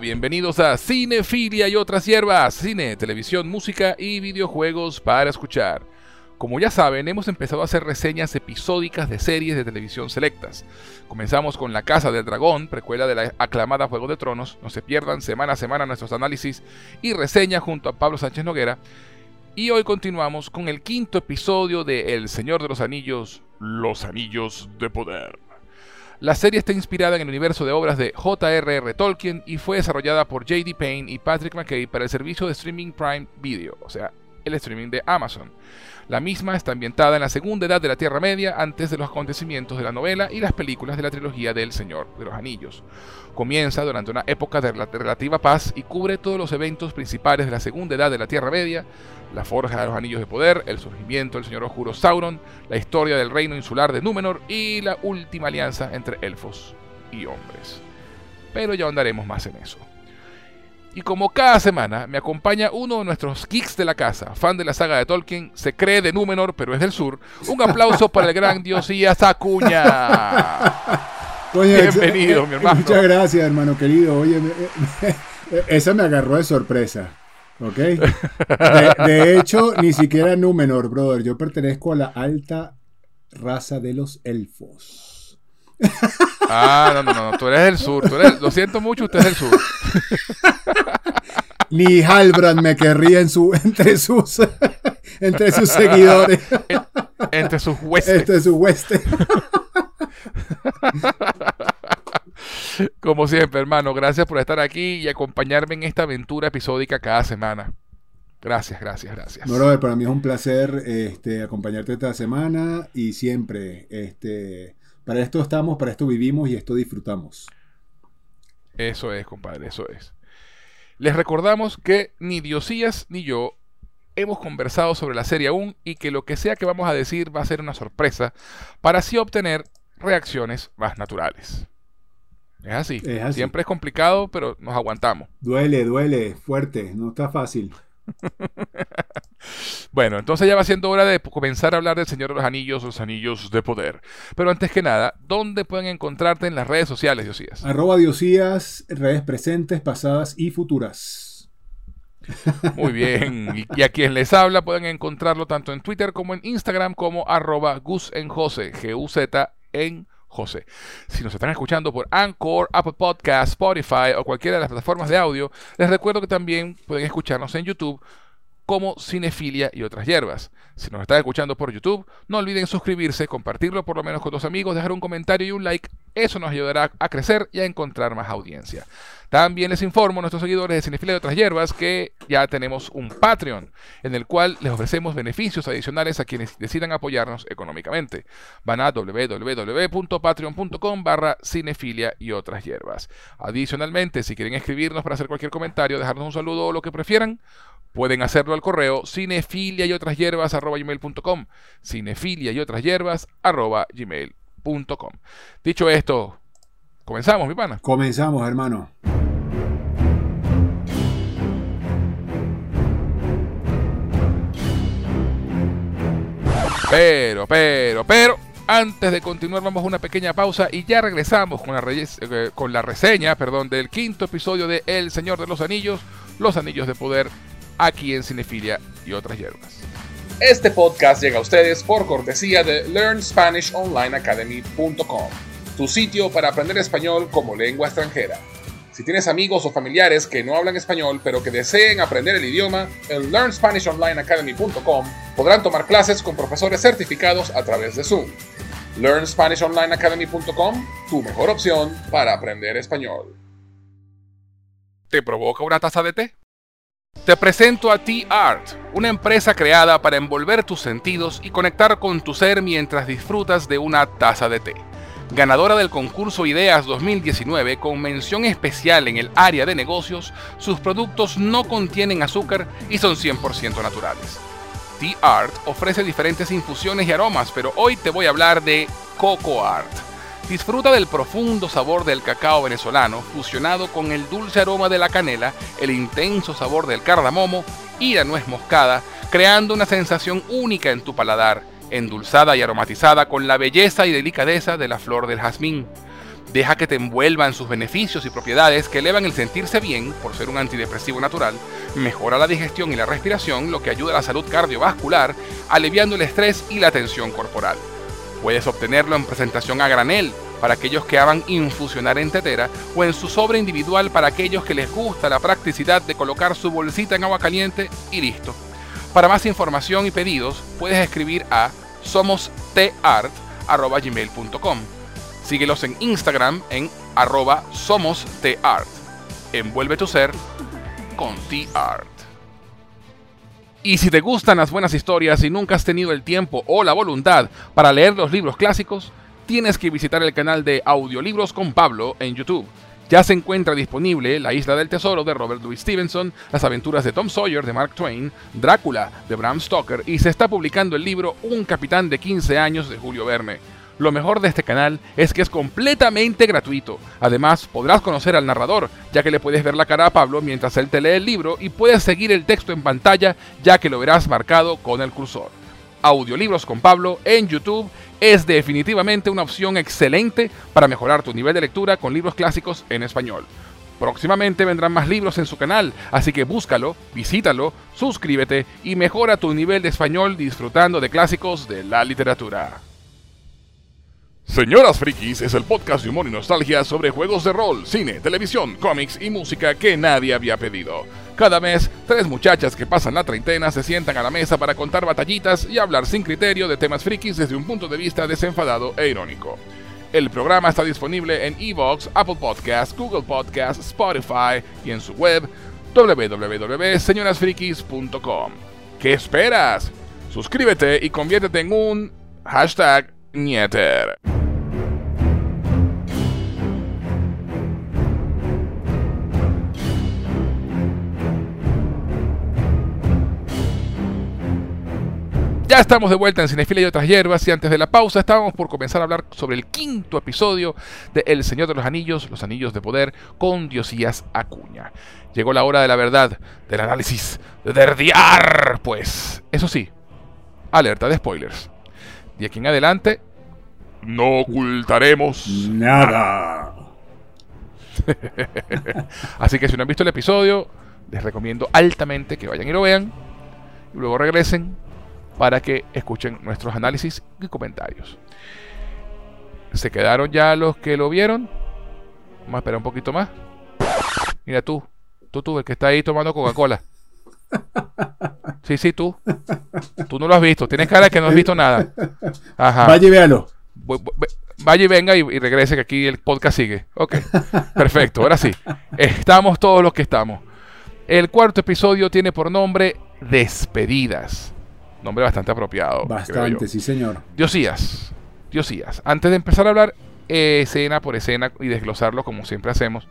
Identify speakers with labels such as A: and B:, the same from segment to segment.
A: Bienvenidos a Cinefilia y otras hierbas, cine, televisión, música y videojuegos para escuchar. Como ya saben, hemos empezado a hacer reseñas episódicas de series de televisión selectas. Comenzamos con La Casa del Dragón, precuela de la aclamada Juego de Tronos. No se pierdan semana a semana nuestros análisis y reseñas junto a Pablo Sánchez Noguera. Y hoy continuamos con el quinto episodio de El Señor de los Anillos, Los Anillos de Poder. La serie está inspirada en el universo de obras de J.R.R. Tolkien y fue desarrollada por J.D. Payne y Patrick McKay para el servicio de streaming Prime Video, o sea, el streaming de Amazon. La misma está ambientada en la segunda edad de la Tierra Media, antes de los acontecimientos de la novela y las películas de la trilogía del Señor de los Anillos. Comienza durante una época de relativa paz y cubre todos los eventos principales de la segunda edad de la Tierra Media, la forja de los Anillos de Poder, el surgimiento del Señor Oscuro Sauron, la historia del reino insular de Númenor y la última alianza entre elfos y hombres. Pero ya andaremos más en eso. Y como cada semana me acompaña uno de nuestros geeks de la casa, fan de la saga de Tolkien, se cree de Númenor, pero es del sur. Un aplauso para el gran Diosías Acuña.
B: Bienvenido, mi hermano. Muchas gracias, hermano querido. Oye, esa me agarró de sorpresa. ¿Ok? De, hecho, ni siquiera Númenor, brother. Yo pertenezco a la alta raza de los elfos.
A: Ah, no, no, no, tú eres del sur. lo siento mucho, usted es del sur.
B: Ni Halbrand me querría en su, entre, sus, entre sus seguidores.
A: entre sus huestes.
B: Entre sus huestes.
A: Como siempre, hermano, gracias por estar aquí y acompañarme en esta aventura episódica cada semana. Gracias, gracias, gracias.
B: No, para mí es un placer este, acompañarte esta semana y siempre. Este, para esto estamos, para esto vivimos y esto disfrutamos.
A: Eso es, compadre, eso es. Les recordamos que ni Diosías ni yo hemos conversado sobre la serie aún y que lo que sea que vamos a decir va a ser una sorpresa para así obtener reacciones más naturales. Es así. Siempre es complicado, pero nos aguantamos.
B: Duele, duele, fuerte, no está fácil.
A: bueno, entonces ya va siendo hora de comenzar a hablar del Señor de los Anillos, los Anillos de Poder. Pero antes que nada, ¿dónde pueden encontrarte en las redes sociales, Diosías?
B: Arroba Diosías, redes presentes, pasadas y futuras.
A: Muy bien. Y, a quien les habla pueden encontrarlo tanto en Twitter como en Instagram como arroba Gus en José, G-U-Z en José. Si nos están escuchando por Anchor, Apple Podcast, Spotify o cualquiera de las plataformas de audio, les recuerdo que también pueden escucharnos en YouTube como Cinefilia y otras hierbas. Si nos están escuchando por YouTube, no olviden suscribirse, compartirlo por lo menos con dos amigos, dejar un comentario y un like. Eso nos ayudará a crecer y a encontrar más audiencia. También les informo a nuestros seguidores de Cinefilia y otras hierbas que ya tenemos un Patreon en el cual les ofrecemos beneficios adicionales a quienes decidan apoyarnos económicamente. Van a www.patreon.com barra cinefilia y otras hierbas. Adicionalmente, si quieren escribirnos para hacer cualquier comentario, dejarnos un saludo o lo que prefieran, pueden hacerlo al correo cinefilia y otras hierbas arroba gmail.com cinefilia y otras hierbas arroba gmail.com Dicho esto, comenzamos, mi pana.
B: Comenzamos, hermano.
A: Pero, pero, pero, antes de continuar vamos a una pequeña pausa y ya regresamos con la, eh, con la reseña perdón, del quinto episodio de El Señor de los Anillos, Los Anillos de Poder, aquí en Cinefilia y otras hierbas. Este podcast llega a ustedes por cortesía de LearnSpanishOnlineAcademy.com, tu sitio para aprender español como lengua extranjera. Si tienes amigos o familiares que no hablan español pero que deseen aprender el idioma, en LearnSpanishOnlineAcademy.com podrán tomar clases con profesores certificados a través de Zoom. LearnSpanishOnlineAcademy.com, tu mejor opción para aprender español. ¿Te provoca una taza de té? Te presento a T-Art, una empresa creada para envolver tus sentidos y conectar con tu ser mientras disfrutas de una taza de té ganadora del concurso Ideas 2019 con mención especial en el área de negocios, sus productos no contienen azúcar y son 100% naturales. The Art ofrece diferentes infusiones y aromas, pero hoy te voy a hablar de Coco Art. Disfruta del profundo sabor del cacao venezolano fusionado con el dulce aroma de la canela, el intenso sabor del cardamomo y la nuez moscada, creando una sensación única en tu paladar endulzada y aromatizada con la belleza y delicadeza de la flor del jazmín. Deja que te envuelva en sus beneficios y propiedades que elevan el sentirse bien por ser un antidepresivo natural, mejora la digestión y la respiración, lo que ayuda a la salud cardiovascular, aliviando el estrés y la tensión corporal. Puedes obtenerlo en presentación a granel para aquellos que aman infusionar en tetera o en su sobre individual para aquellos que les gusta la practicidad de colocar su bolsita en agua caliente y listo. Para más información y pedidos puedes escribir a somosteart.gmail.com Síguelos en Instagram en arroba somosteart. Envuelve tu ser con T-Art. Y si te gustan las buenas historias y nunca has tenido el tiempo o la voluntad para leer los libros clásicos, tienes que visitar el canal de Audiolibros con Pablo en YouTube. Ya se encuentra disponible La Isla del Tesoro de Robert Louis Stevenson, Las aventuras de Tom Sawyer de Mark Twain, Drácula de Bram Stoker y se está publicando el libro Un capitán de 15 años de Julio Verne. Lo mejor de este canal es que es completamente gratuito. Además, podrás conocer al narrador, ya que le puedes ver la cara a Pablo mientras él te lee el libro y puedes seguir el texto en pantalla, ya que lo verás marcado con el cursor. Audiolibros con Pablo en YouTube es definitivamente una opción excelente para mejorar tu nivel de lectura con libros clásicos en español. Próximamente vendrán más libros en su canal, así que búscalo, visítalo, suscríbete y mejora tu nivel de español disfrutando de clásicos de la literatura. Señoras Frikis es el podcast de humor y nostalgia sobre juegos de rol, cine, televisión, cómics y música que nadie había pedido. Cada mes, tres muchachas que pasan la treintena se sientan a la mesa para contar batallitas y hablar sin criterio de temas frikis desde un punto de vista desenfadado e irónico. El programa está disponible en Evox, Apple Podcasts, Google Podcasts, Spotify y en su web www.señorasfrikis.com. ¿Qué esperas? Suscríbete y conviértete en un hashtag Nieter. Ya estamos de vuelta en Cinefila y otras hierbas y antes de la pausa estábamos por comenzar a hablar sobre el quinto episodio de El Señor de los Anillos, los Anillos de Poder con Diosías Acuña. Llegó la hora de la verdad, del análisis, de derdiar, pues. Eso sí, alerta de spoilers. De aquí en adelante, no ocultaremos
B: nada.
A: Así que si no han visto el episodio, les recomiendo altamente que vayan y lo vean y luego regresen para que escuchen nuestros análisis y comentarios. ¿Se quedaron ya los que lo vieron? Vamos a esperar un poquito más. Mira tú, tú, tú, el que está ahí tomando Coca-Cola. Sí, sí, tú. Tú no lo has visto. Tienes cara de que no has visto nada.
B: Ajá. Vaya y véalo.
A: Vaya y venga y, regrese que aquí el podcast sigue. Ok. Perfecto. Ahora sí. Estamos todos los que estamos. El cuarto episodio tiene por nombre Despedidas. Nombre bastante apropiado.
B: Bastante, sí, señor.
A: Diosías. Diosías. Antes de empezar a hablar escena por escena y desglosarlo como siempre hacemos,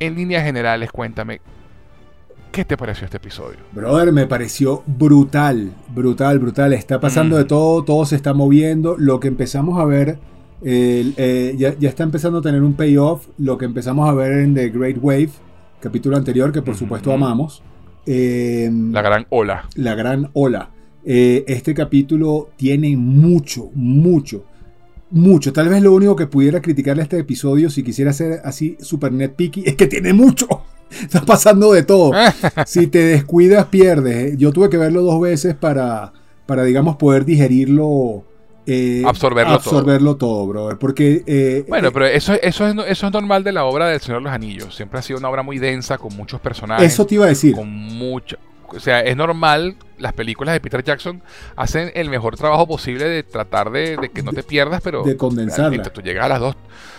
A: en líneas generales, cuéntame ¿Qué te pareció este episodio?
B: Brother, me pareció brutal, brutal, brutal. Está pasando de mm. todo, todo se está moviendo. Lo que empezamos a ver, eh, ya, está empezando a tener un payoff. Lo que empezamos a ver en The Great Wave, capítulo anterior, que por supuesto amamos.
A: Em, la gran ola.
B: La gran ola. Eh, este capítulo tiene mucho, mucho, mucho. Tal vez lo único que pudiera criticarle a este episodio, si quisiera ser así super netpicky, es que tiene mucho. Está pasando de todo. si te descuidas, pierdes. Yo tuve que verlo dos veces para, para digamos, poder digerirlo.
A: Eh, absorberlo,
B: absorberlo todo. brother. Porque.
A: Eh, bueno, pero eso, eso, es, eso es normal de la obra del Señor de los Anillos. Siempre ha sido una obra muy densa, con muchos personajes.
B: Eso te iba a decir.
A: Con mucho. O sea, es normal, las películas de Peter Jackson hacen el mejor trabajo posible de tratar de, que no te pierdas, pero.
B: De condensarla.
A: Tú llegas a las dos.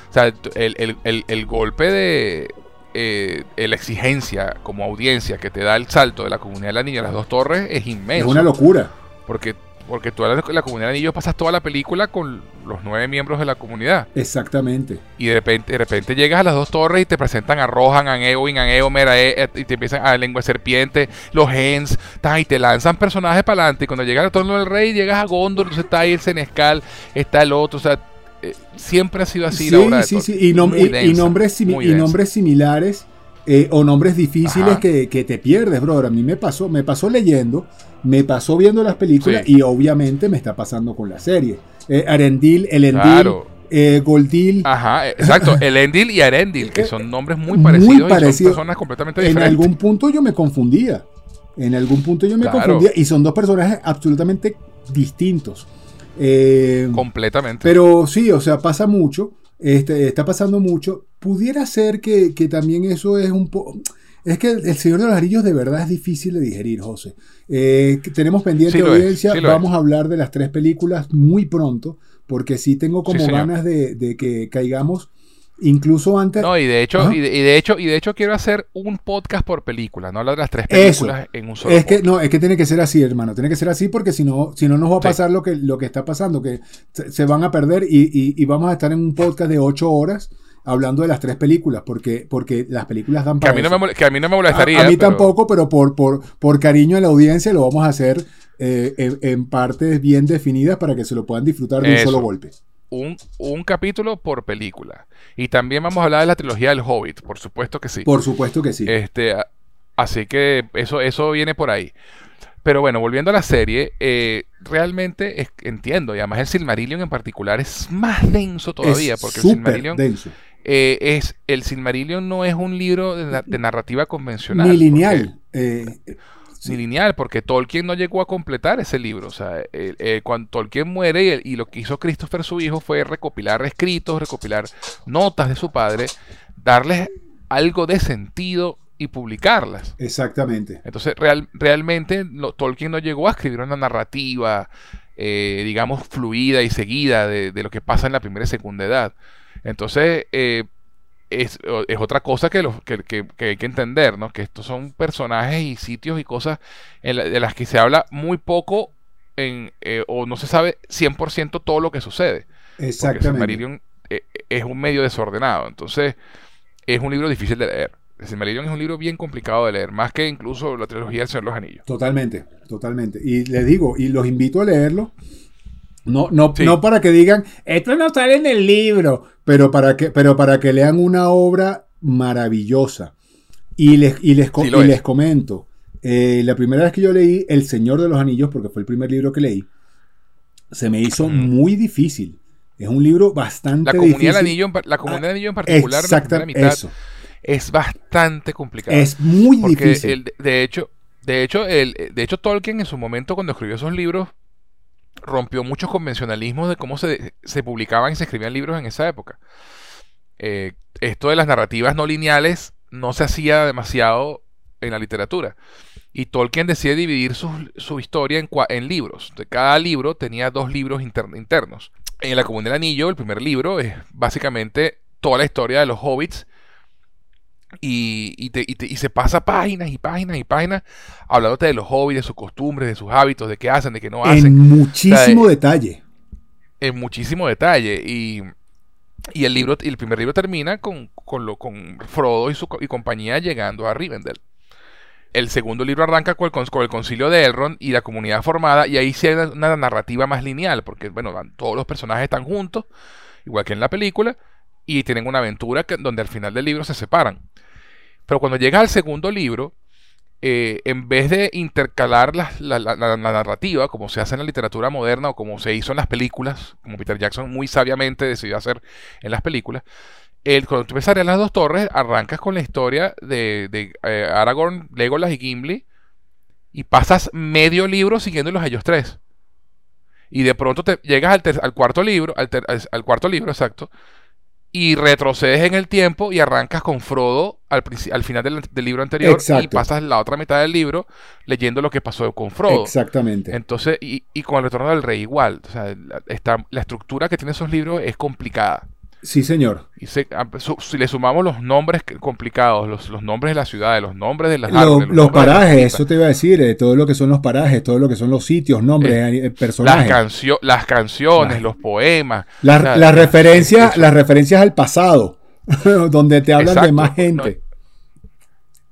A: O sea, el, el, el golpe de, eh, la exigencia como audiencia que te da el salto de la comunidad de la niña a las dos torres es inmenso.
B: Es una locura.
A: Porque, porque tú la, la comunidad de anillos pasas toda la película con los nueve miembros de la comunidad.
B: Exactamente.
A: Y de repente, de repente llegas a las dos torres y te presentan a Rohan, a Eowyn, a Eomer, a e, y te empiezan a lengua de serpiente, los Hens, y te lanzan personajes para adelante. Y cuando llegas al torno del rey, llegas a Gondor, entonces está ahí el Senescal, está el otro, o sea, eh, siempre ha sido así la obra
B: sí, sí. Y, y, nombres, y nombres similares eh, o nombres difíciles que, te pierdes, brother. A mí me pasó, me pasó leyendo, me pasó viendo las películas y obviamente me está pasando con la serie. Eh, Arendil, Elendil, eh, Goldil.
A: Ajá, exacto. Elendil y Arendil, que son nombres muy parecidos, y son personas completamente diferentes.
B: En algún punto yo me confundía. En algún punto yo me confundía. Y son dos personajes absolutamente distintos.
A: Completamente.
B: Pero sí, o sea, pasa mucho. Este, está pasando mucho. Pudiera ser que, también eso es un poco... Es que el, Señor de los Anillos de verdad es difícil de digerir, José. Eh, tenemos pendiente audiencia. Vamos a hablar de las tres películas muy pronto, porque sí tengo como ganas de, que caigamos incluso antes.
A: No, y de hecho, y de, hecho, y de hecho quiero hacer un podcast por película, no hablar de las tres películas en un solo.
B: Es que no, es que tiene que ser así, hermano. Tiene que ser así porque si no, si no nos va a pasar lo que, lo que está pasando, que se, van a perder y, vamos a estar en un podcast de ocho horas hablando de las tres películas, porque, porque las películas dan
A: para. Que a mí, no me, que a mí no me molestaría.
B: A, mí tampoco, pero por, por, por cariño a la audiencia lo vamos a hacer eh, en, partes bien definidas para que se lo puedan disfrutar de un solo golpe
A: un, un, capítulo por película. Y también vamos a hablar de la trilogía del Hobbit, por supuesto que sí.
B: Por supuesto que sí.
A: Este, así que eso, eso viene por ahí. Pero bueno, volviendo a la serie, eh, realmente entiendo, y además el Silmarillion en particular es más denso todavía, porque el Silmarillion
B: denso.
A: Eh, es el Silmarillion no es un libro de, narrativa convencional.
B: Ni lineal.
A: Eh, ni lineal, porque Tolkien no llegó a completar ese libro. O sea, eh, cuando Tolkien muere y, lo que hizo Christopher, su hijo, fue recopilar escritos, recopilar notas de su padre, darles algo de sentido y publicarlas.
B: Exactamente.
A: Entonces, real, realmente Tolkien no llegó a escribir una narrativa, eh, digamos, fluida y seguida de, de, lo que pasa en la primera y segunda edad. Entonces, eh, es, otra cosa que, que, hay que entender, ¿no? Que estos son personajes y sitios y cosas de las que se habla muy poco en, eh, o no se sabe 100% todo lo que sucede.
B: Exactamente.
A: Eh, es un medio desordenado, entonces es un libro difícil de leer. El Silmarillion es un libro bien complicado de leer, más que incluso la trilogía del Señor de los Anillos.
B: Totalmente, totalmente. Y les digo, y los invito a leerlo no, no, no para que digan, esto no sale en el libro, pero para que, pero para que lean una obra maravillosa. Y les, y les, les comento, eh, la primera vez que yo leí El Señor de los Anillos, porque fue el primer libro que leí, se me hizo muy difícil. Es un libro bastante
A: la comunidad
B: difícil.
A: anillo, la comunidad del Anillo en particular,
B: eso.
A: es bastante complicado.
B: Es muy difícil.
A: de hecho, de hecho, el, de hecho, Tolkien en su momento, cuando escribió esos libros, rompió muchos convencionalismos de cómo se, publicaban y se escribían libros en esa época. Eh, esto de las narrativas no lineales no se hacía demasiado en la literatura. Y Tolkien decide dividir su, historia en, en, libros. De cada libro tenía dos libros internos. En La Comunidad del Anillo, el primer libro es básicamente toda la historia de los hobbits y, se pasa páginas y páginas y páginas hablándote de los hobbies, de sus costumbres, de sus hábitos, de qué hacen, de qué no hacen.
B: En muchísimo detalle.
A: En muchísimo detalle. Y, el libro, el primer libro termina con, lo, con Frodo y su y compañía llegando a Rivendell. El segundo libro arranca con el, el, concilio de Elrond y la comunidad formada, y ahí sí hay una, narrativa más lineal, porque bueno, todos los personajes están juntos, igual que en la película, y tienen una aventura que, donde al final del libro se separan. Pero cuando llegas al segundo libro, eh, en vez de intercalar la, narrativa, como se hace en la literatura moderna o como se hizo en las películas, como Peter Jackson muy sabiamente decidió hacer en las películas, el, cuando tú las dos torres, arrancas con la historia de, eh, Aragorn, Legolas y Gimli, y pasas medio libro siguiéndolos a ellos tres. Y de pronto te llegas al, cuarto libro, al, cuarto libro, exacto, y retrocedes en el tiempo y arrancas con Frodo al, al final del, libro anterior y pasas la otra mitad del libro leyendo lo que pasó con Frodo.
B: Exactamente.
A: Entonces, y, y con el retorno del rey igual. O sea, está, la estructura que tienen esos libros es complicada.
B: Sí, señor.
A: Y ah, si le sumamos los nombres complicados, los, los, nombres de la ciudad, los nombres de las
B: los, parajes, eso te iba a decir, eh, todo lo que son los parajes, todo lo que son los sitios, nombres, eh, personajes.
A: Las, canciones, los poemas.
B: las referencias, las referencias al pasado, donde te hablan de más gente.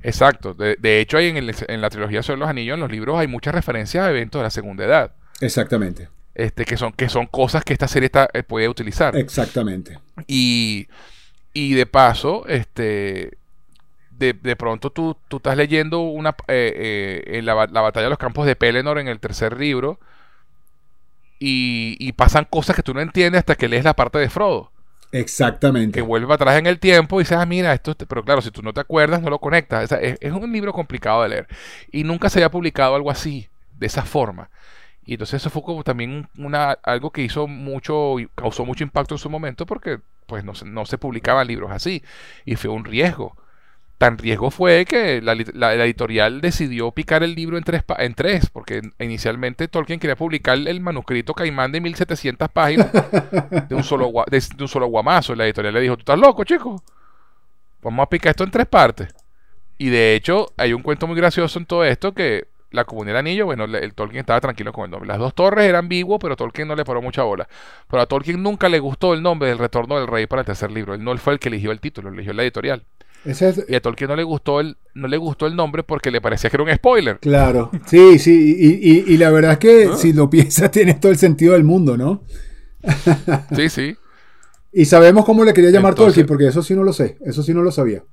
A: exacto. De, hecho, hay en, en la trilogía sobre los anillos, en los libros, hay muchas referencias a eventos de la segunda edad.
B: Exactamente.
A: Este, que, son, que son cosas que esta serie está, puede utilizar.
B: Exactamente.
A: Y, y de paso, este, de, de pronto tú, tú, estás leyendo una, eh, eh, en la, batalla de los campos de Pelennor en el tercer libro y, pasan cosas que tú no entiendes hasta que lees la parte de Frodo.
B: Exactamente.
A: Que vuelve atrás en el tiempo y dices, ah, mira, esto, pero claro, si tú no te acuerdas, no lo conectas. es, un libro complicado de leer. Y nunca se había publicado algo así, de esa forma. Y entonces eso fue como también una, algo que hizo mucho, causó mucho impacto en su momento porque pues no, no se publicaban libros así. Y fue un riesgo tan riesgo fue que la, editorial decidió picar el libro en tres, en tres, porque inicialmente Tolkien quería publicar el manuscrito Caimán de 1700 páginas de un solo, de, un solo guamazo. Y la editorial le dijo, tú estás loco, chico. Vamos a picar esto en tres partes. Y de hecho, hay un cuento muy gracioso en todo esto que la comunidad anillo, bueno, el Tolkien estaba tranquilo con el nombre. Las dos torres eran ambiguo, pero Tolkien no le paró mucha bola. Pero a Tolkien nunca le gustó el nombre del retorno del rey para el tercer libro. Él no fue el que eligió el título, eligió la editorial. Y a Tolkien no le gustó el, no le gustó el nombre porque le parecía que era un spoiler.
B: Claro, sí, sí, y, la verdad es que ah. si lo piensas tiene todo el sentido del mundo, ¿no?
A: sí, sí.
B: Y sabemos cómo le quería llamar Tolkien, porque eso sí no lo sé, eso sí no lo sabía.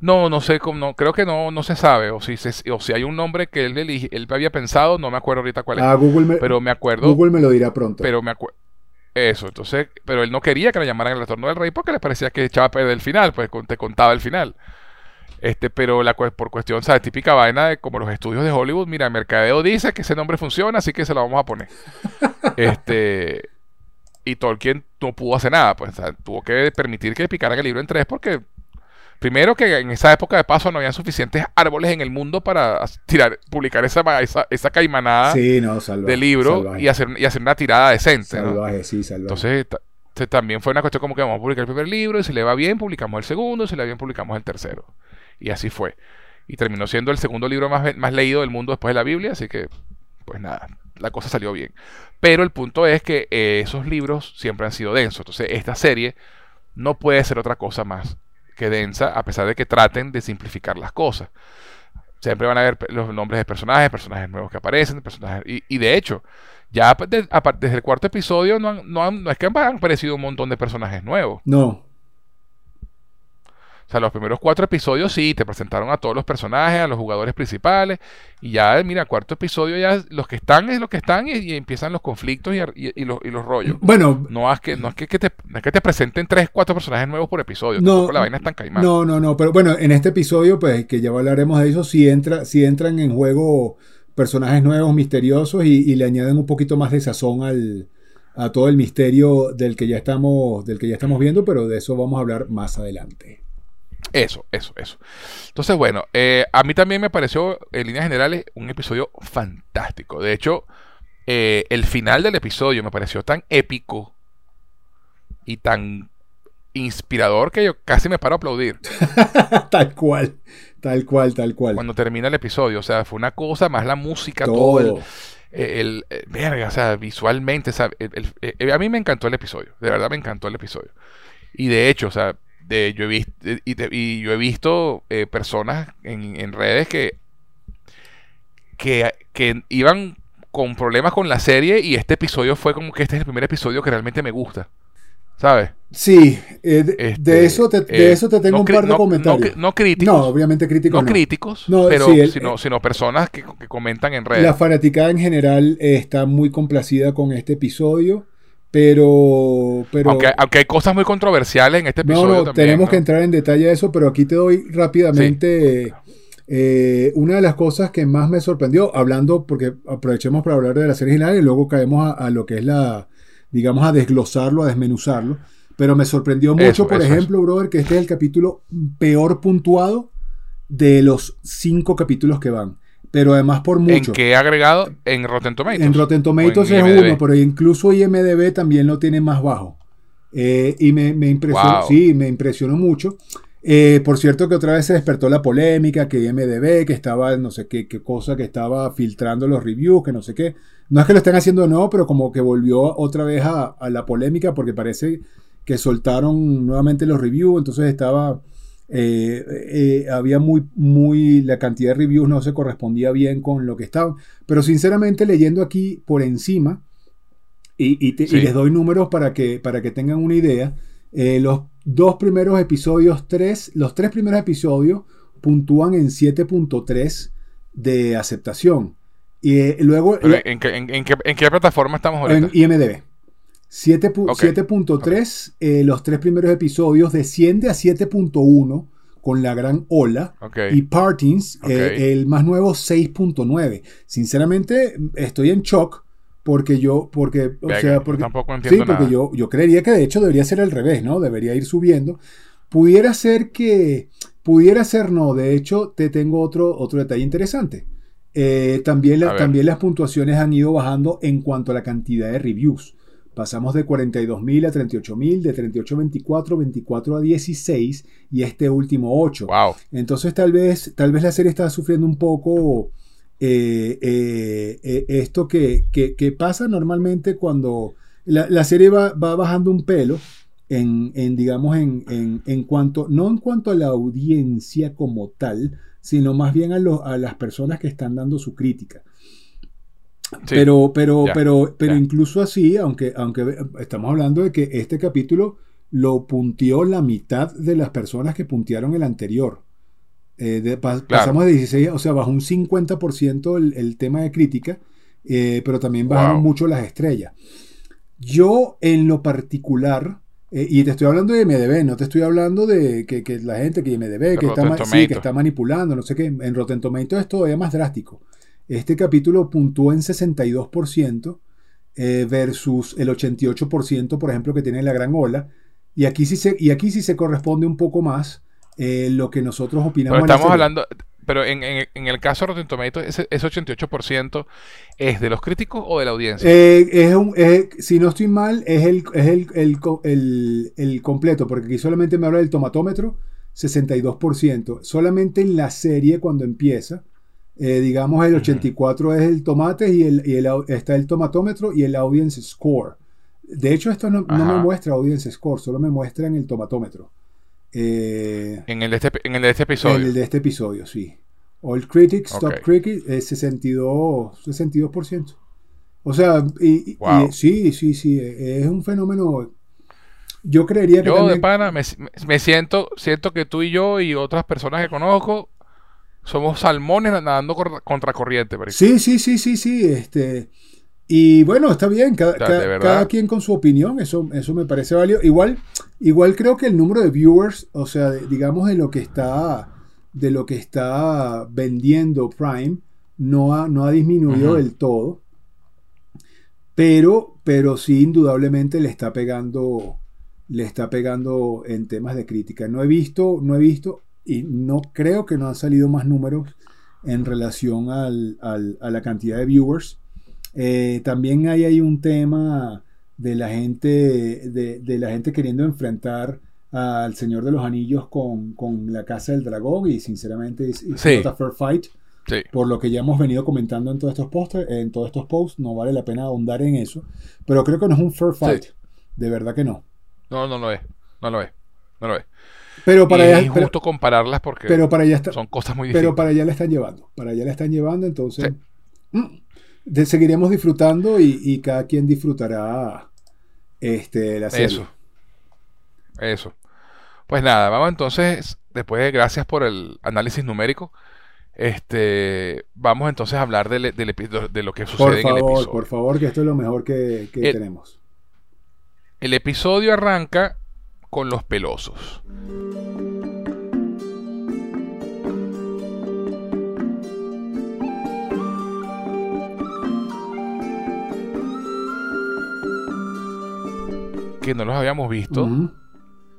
A: No, no sé, no, creo que no, no se sabe, o si, o si hay un nombre que él, él había pensado, no me acuerdo ahorita cuál es.
B: Ah, Google me,
A: pero me acuerdo.
B: Google me lo dirá pronto.
A: Pero me acuerdo. Eso, entonces, pero él no quería que le llamaran el retorno del rey porque le parecía que echaba a perder el final, pues te contaba el final. Este, pero la, por cuestión, ¿sabes? Típica vaina de como los estudios de Hollywood, mira, el mercadeo dice que ese nombre funciona, así que se lo vamos a poner. este, y Tolkien no pudo hacer nada, pues, tuvo que permitir que le picaran el libro en tres porque Primero que en esa época de paso no había suficientes árboles en el mundo para tirar, publicar esa, esa, caimanada de libro y hacer, y hacer una tirada decente.
B: Salvaje, sí, salvaje.
A: Entonces también fue una cuestión como que vamos a publicar el primer libro y si le va bien publicamos el segundo, y si le va bien publicamos el tercero. Y así fue. Y terminó siendo el segundo libro más, más leído del mundo después de la Biblia, así que pues nada, la cosa salió bien. Pero el punto es que eh, esos libros siempre han sido densos. Entonces esta serie no puede ser otra cosa más que densa, a pesar de que traten de simplificar las cosas. Siempre van a haber los nombres de personajes, personajes nuevos que aparecen, personajes. Y, de hecho, ya desde el cuarto episodio no, no, no es que han aparecido un montón de personajes nuevos.
B: No.
A: O sea, los primeros cuatro episodios sí, te presentaron a todos los personajes, a los jugadores principales. Y ya, mira, cuarto episodio ya los que están es los que están y, empiezan los conflictos y, los, rollos.
B: Bueno.
A: No es que, no es que, te, que te presenten tres, cuatro personajes nuevos por episodio.
B: No,
A: la vaina es tan caimada.
B: No, no, no. Pero bueno, en este episodio, pues, que ya hablaremos de eso, si, entra, si entran en juego personajes nuevos, misteriosos y, le añaden un poquito más de sazón al, a todo el misterio del que ya estamos, del que ya estamos viendo, pero de eso vamos a hablar más adelante.
A: Eso, eso, eso. Entonces, bueno, eh, a mí también me pareció, en líneas generales, un episodio fantástico. De hecho, eh, el final del episodio me pareció tan épico y tan inspirador que yo casi me paro a aplaudir.
B: tal cual, tal cual, tal cual.
A: Cuando termina el episodio, o sea, fue una cosa, más la música, todo, el, el, verga, o sea, visualmente, a mí me encantó el episodio, de verdad me encantó el episodio. Y de hecho, o sea, yo he visto, y, yo he visto eh, personas en, redes que, que, iban con problemas con la serie y este episodio fue como que este es el primer episodio que realmente me gusta. ¿Sabes?
B: Sí, eh, de, este, eso te, de, eso te, tengo un par de comentarios.
A: No, críticos.
B: No, obviamente críticos.
A: No, críticos, pero sino, sino, personas que, que, comentan en redes.
B: La fanaticada en general está muy complacida con este episodio. Pero, pero
A: aunque, hay cosas muy controversiales en este episodio.
B: No, no, tenemos que entrar en detalle a eso, pero aquí te doy rápidamente eh, una de las cosas que más me sorprendió, hablando, porque aprovechemos para hablar de la serie original y luego caemos a, lo que es la, digamos, a desglosarlo, a desmenuzarlo. Pero me sorprendió mucho, por ejemplo, brother, que este es el capítulo peor puntuado de los cinco capítulos que van pero además por mucho.
A: ¿En qué agregado? En Rotten Tomatoes.
B: En Rotten Tomatoes es uno, pero incluso IMDB también lo tiene más bajo. Eh, y me, impresionó, sí, me impresionó mucho. Eh, por cierto que otra vez se despertó la polémica, que IMDB, que estaba, no sé qué, qué cosa, que estaba filtrando los reviews, que no sé qué. No es que lo estén haciendo nuevo, pero como que volvió otra vez a, a la polémica porque parece que soltaron nuevamente los reviews, entonces estaba eh, eh, había muy, muy, la cantidad de reviews no se correspondía bien con lo que estaba. Pero sinceramente leyendo aquí por encima, y, les doy números para que, para que tengan una idea, eh, los dos primeros episodios, tres, los tres primeros episodios puntúan en 7.3 de aceptación. Y luego...
A: ¿en, qué, plataforma estamos ahorita?
B: En IMDB. 7.3, eh, los tres primeros episodios desciende a 7.1 con la gran ola. Y Partings, eh, el más nuevo, 6.9. Sinceramente, estoy en shock porque yo, porque, o sea, porque,
A: tampoco entiendo
B: sí, porque yo, yo creería que de hecho debería ser al revés, ¿no? Debería ir subiendo. Pudiera ser que, pudiera ser no. De hecho, te tengo otro, otro detalle interesante. Eh, también, también las puntuaciones han ido bajando en cuanto a la cantidad de reviews. Pasamos de 42.000 a 38.000, de 38 a 24, 24 a 16 y este último 8.
A: Wow.
B: Entonces tal vez, tal vez la serie está sufriendo un poco eh, eh, eh, esto que, que, pasa normalmente cuando la, serie va, va, bajando un pelo en, en digamos, en, en, en, cuanto, no en cuanto a la audiencia como tal, sino más bien a, a las personas que están dando su crítica pero, pero, pero, pero incluso así, aunque, aunque estamos hablando de que este capítulo lo punteó la mitad de las personas que puntearon el anterior. Eh, pasamos de 16, o sea, bajó un 50% el, el, tema de crítica, eh, pero también bajaron mucho las estrellas. Yo, en lo particular, eh, y te estoy hablando de MDB, no te estoy hablando de que, que la gente que MDB, que está, sí, que está manipulando, no sé qué. En Rotten Tomatoes es todavía más drástico. Este capítulo puntuó en 62% eh, versus el 88%, por ejemplo, que tiene la gran ola. Y aquí sí se, y aquí sí se corresponde un poco más eh, lo que nosotros opinamos.
A: Pero estamos hablando, pero en, el caso de Rotten Tomatoes, ese, 88% es de los críticos o de la audiencia?
B: Eh, es un, si no estoy mal, es, el, es el, el, el, completo, porque aquí solamente me habla del tomatómetro, 62%. Solamente en la serie, cuando empieza, eh, digamos, el 84 es el tomate y, el, está el tomatómetro y el audience score. De hecho, esto no, me muestra audience score, solo me muestra en el tomatómetro.
A: Eh, en, el de este, en el de este episodio.
B: En el de este episodio, sí. All Critics, Top Critics, es 62, 62%. O sea, y, sí, sí, sí, es un fenómeno. Yo creería que.
A: Yo, de pana, me, me, siento, siento que tú y yo y otras personas que conozco somos salmones nadando contracorriente.
B: Sí, sí, sí, sí, sí. Este, y bueno, está bien, cada, quien con su opinión, eso, eso me parece válido. Igual, igual creo que el número de viewers, o sea, digamos de lo que está, de lo que está vendiendo Prime, no ha, no ha disminuido del todo. Pero, pero sí, indudablemente le está pegando, le está pegando en temas de crítica. No he visto, no he visto, y no creo que no han salido más números en relación al, a la cantidad de viewers. Eh, también hay, hay un tema de la gente de, la gente queriendo enfrentar al Señor de los Anillos con, la Casa del Dragón y sinceramente es, es fair fight. Por lo que ya hemos venido comentando en todos estos posts, en todos estos posts, no vale la pena ahondar en eso. Pero creo que no es un fair fight. De verdad que no.
A: No, no lo es. No lo es. No lo es.
B: Pero para
A: allá, es injusto compararlas porque
B: pero para allá
A: son cosas muy distintas.
B: Pero para allá la están llevando. Para allá la están llevando, entonces mm, seguiremos disfrutando y, cada quien disfrutará este, la serie.
A: Eso. Eso. Pues nada, vamos entonces, después de gracias por el análisis numérico, este, vamos entonces a hablar de, lo que sucede
B: en
A: el episodio.
B: Por favor, que esto es lo mejor que, tenemos.
A: El episodio arranca con los pelosos. Que no los habíamos visto.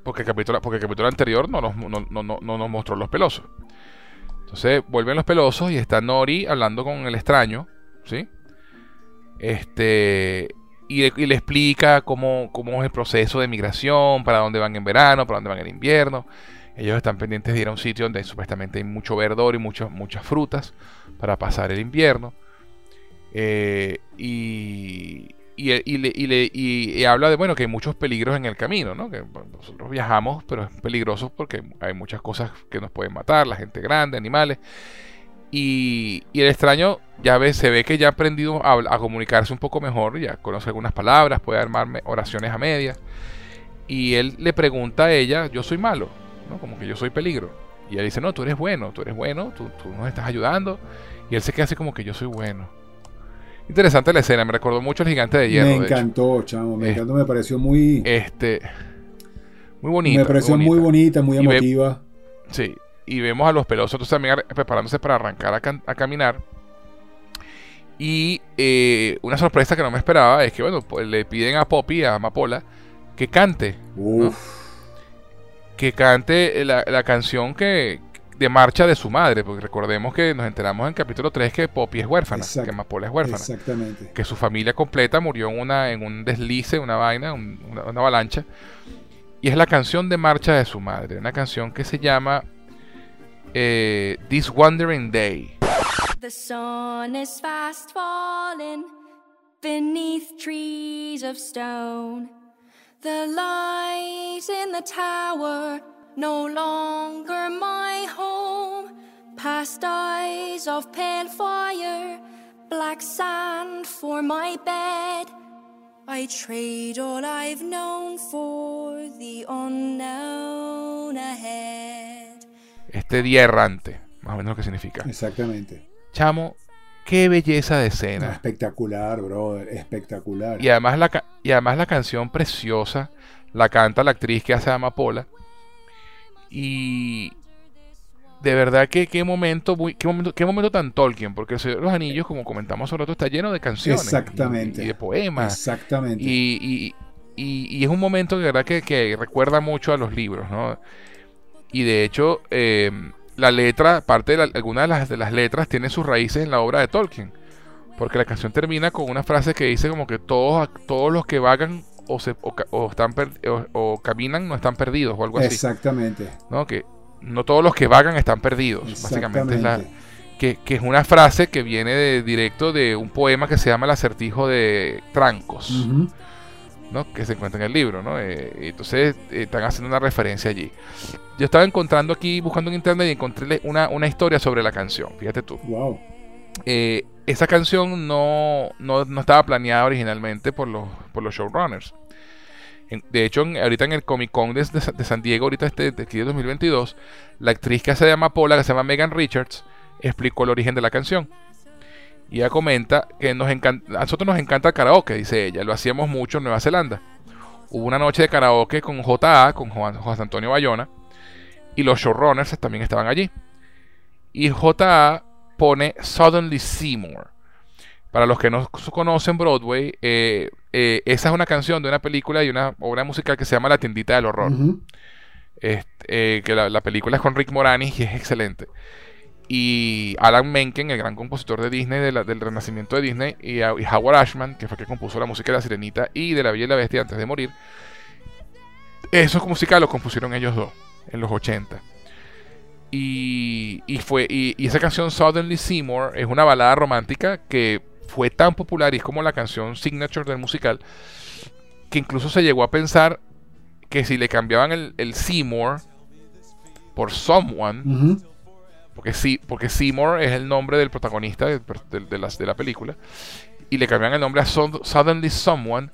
A: Porque el, capítulo, porque el capítulo anterior no nos, no, no, no nos mostró los pelosos. Entonces vuelven los pelosos y está Nori hablando con el extraño. ¿Sí? Este y, le explica cómo, cómo, es el proceso de migración, para dónde van en verano, para dónde van en invierno. Ellos están pendientes de ir a un sitio donde supuestamente hay mucho verdor y muchas frutas para pasar el invierno. Eh, y, y, y, habla de bueno que hay muchos peligros en el camino, ¿no? Que nosotros viajamos, pero es peligroso porque hay muchas cosas que nos pueden matar, la gente grande, animales. Y, el extraño ya ve, se ve que ya ha aprendido a, comunicarse un poco mejor, ya conoce algunas palabras, puede armarme oraciones a medias. Y él le pregunta a ella, yo soy malo, ¿no? como que yo soy peligro. Y ella dice, no, tú eres bueno, tú eres bueno, tú, nos estás ayudando. Y él se queda así como que yo soy bueno. Interesante la escena, me recordó mucho el gigante de hierro.
B: Me encantó, chamo, me encantó, me pareció muy.
A: Este. Muy bonita.
B: Me pareció muy bonita, muy, emotiva.
A: sí, y vemos a los pelosos también preparándose para arrancar a, caminar. Y eh, una sorpresa que no me esperaba es que, bueno, le piden a Poppy, a Amapola, que cante. Que cante la, la, canción que, de marcha de su madre, porque recordemos que nos enteramos en capítulo 3 que Poppy es huérfana, que Amapola es huérfana.
B: Exactamente.
A: Que su familia completa murió en, una, en un deslice, una vaina, una, una avalancha. Y es la canción de marcha de su madre, una canción que se llama eh, This Wandering Day. The sun is fast falling beneath trees of stone. The light in the tower no longer my home. Past eyes of pale fire, black sand for my bed. I trade all I've known for the unknown ahead. Este día errante, más o menos lo que significa.
B: Exactamente.
A: Chamo, qué belleza de escena.
B: espectacular, brother, espectacular.
A: Y además la, y además la canción preciosa la canta la actriz que hace Amapola. Y de verdad que qué momento, qué momento, qué momento tan Tolkien, porque el Señor de los Anillos, como comentamos sobre todo, está lleno de canciones.
B: Exactamente.
A: Y, de poemas.
B: Exactamente.
A: Y, y, es un momento de verdad que, que, recuerda mucho a los libros, ¿no? Y de hecho, eh, la letra, parte de alguna de las, de las letras, tiene sus raíces en la obra de Tolkien. Porque la canción termina con una frase que dice como que todos, todos los que vagan o, se, o, están o, caminan no están perdidos o algo así.
B: Exactamente.
A: ¿no? Que no todos los que vagan están perdidos. Básicamente es la, que, que, es una frase que viene de, directo de un poema que se llama El acertijo de Trancos. ¿No? que se encuentra en el libro, ¿no? Eh, entonces eh, están haciendo una referencia allí. Yo estaba encontrando aquí, buscando en internet y encontré una, una historia sobre la canción, fíjate tú.
B: Wow.
A: Eh, esa canción no, no, no, estaba planeada originalmente por los, por los showrunners. De hecho, ahorita en el Comic Con de, San Diego, ahorita este de, de 2022, la actriz que hace de Amapola, que se llama Megan Richards, explicó el origen de la canción. Y ella comenta que nos encanta, a nosotros nos encanta el karaoke, dice ella, lo hacíamos mucho en Nueva Zelanda. Hubo una noche de karaoke con JA, con Juan, José Antonio Bayona, y los showrunners también estaban allí. Y JA pone Suddenly Seymour. Para los que no conocen Broadway, eh, eh, esa es una canción de una película y una obra musical que se llama La tiendita del horror. Este, eh, que la, película es con Rick Moranis y es excelente. Y Alan Menken, el gran compositor de Disney, del renacimiento de Disney, y, Howard Ashman, que fue el que compuso la música de La Sirenita y de La Bella y la Bestia antes de morir. Esos música lo compusieron ellos dos en los 80. Y, fue, y, esa canción Suddenly Seymour es una balada romántica que fue tan popular y es como la canción signature del musical que incluso se llegó a pensar que si le cambiaban el, Seymour por Someone, porque, sí, porque Seymour es el nombre del protagonista de, la, película, y le cambiaban el nombre a Suddenly Someone,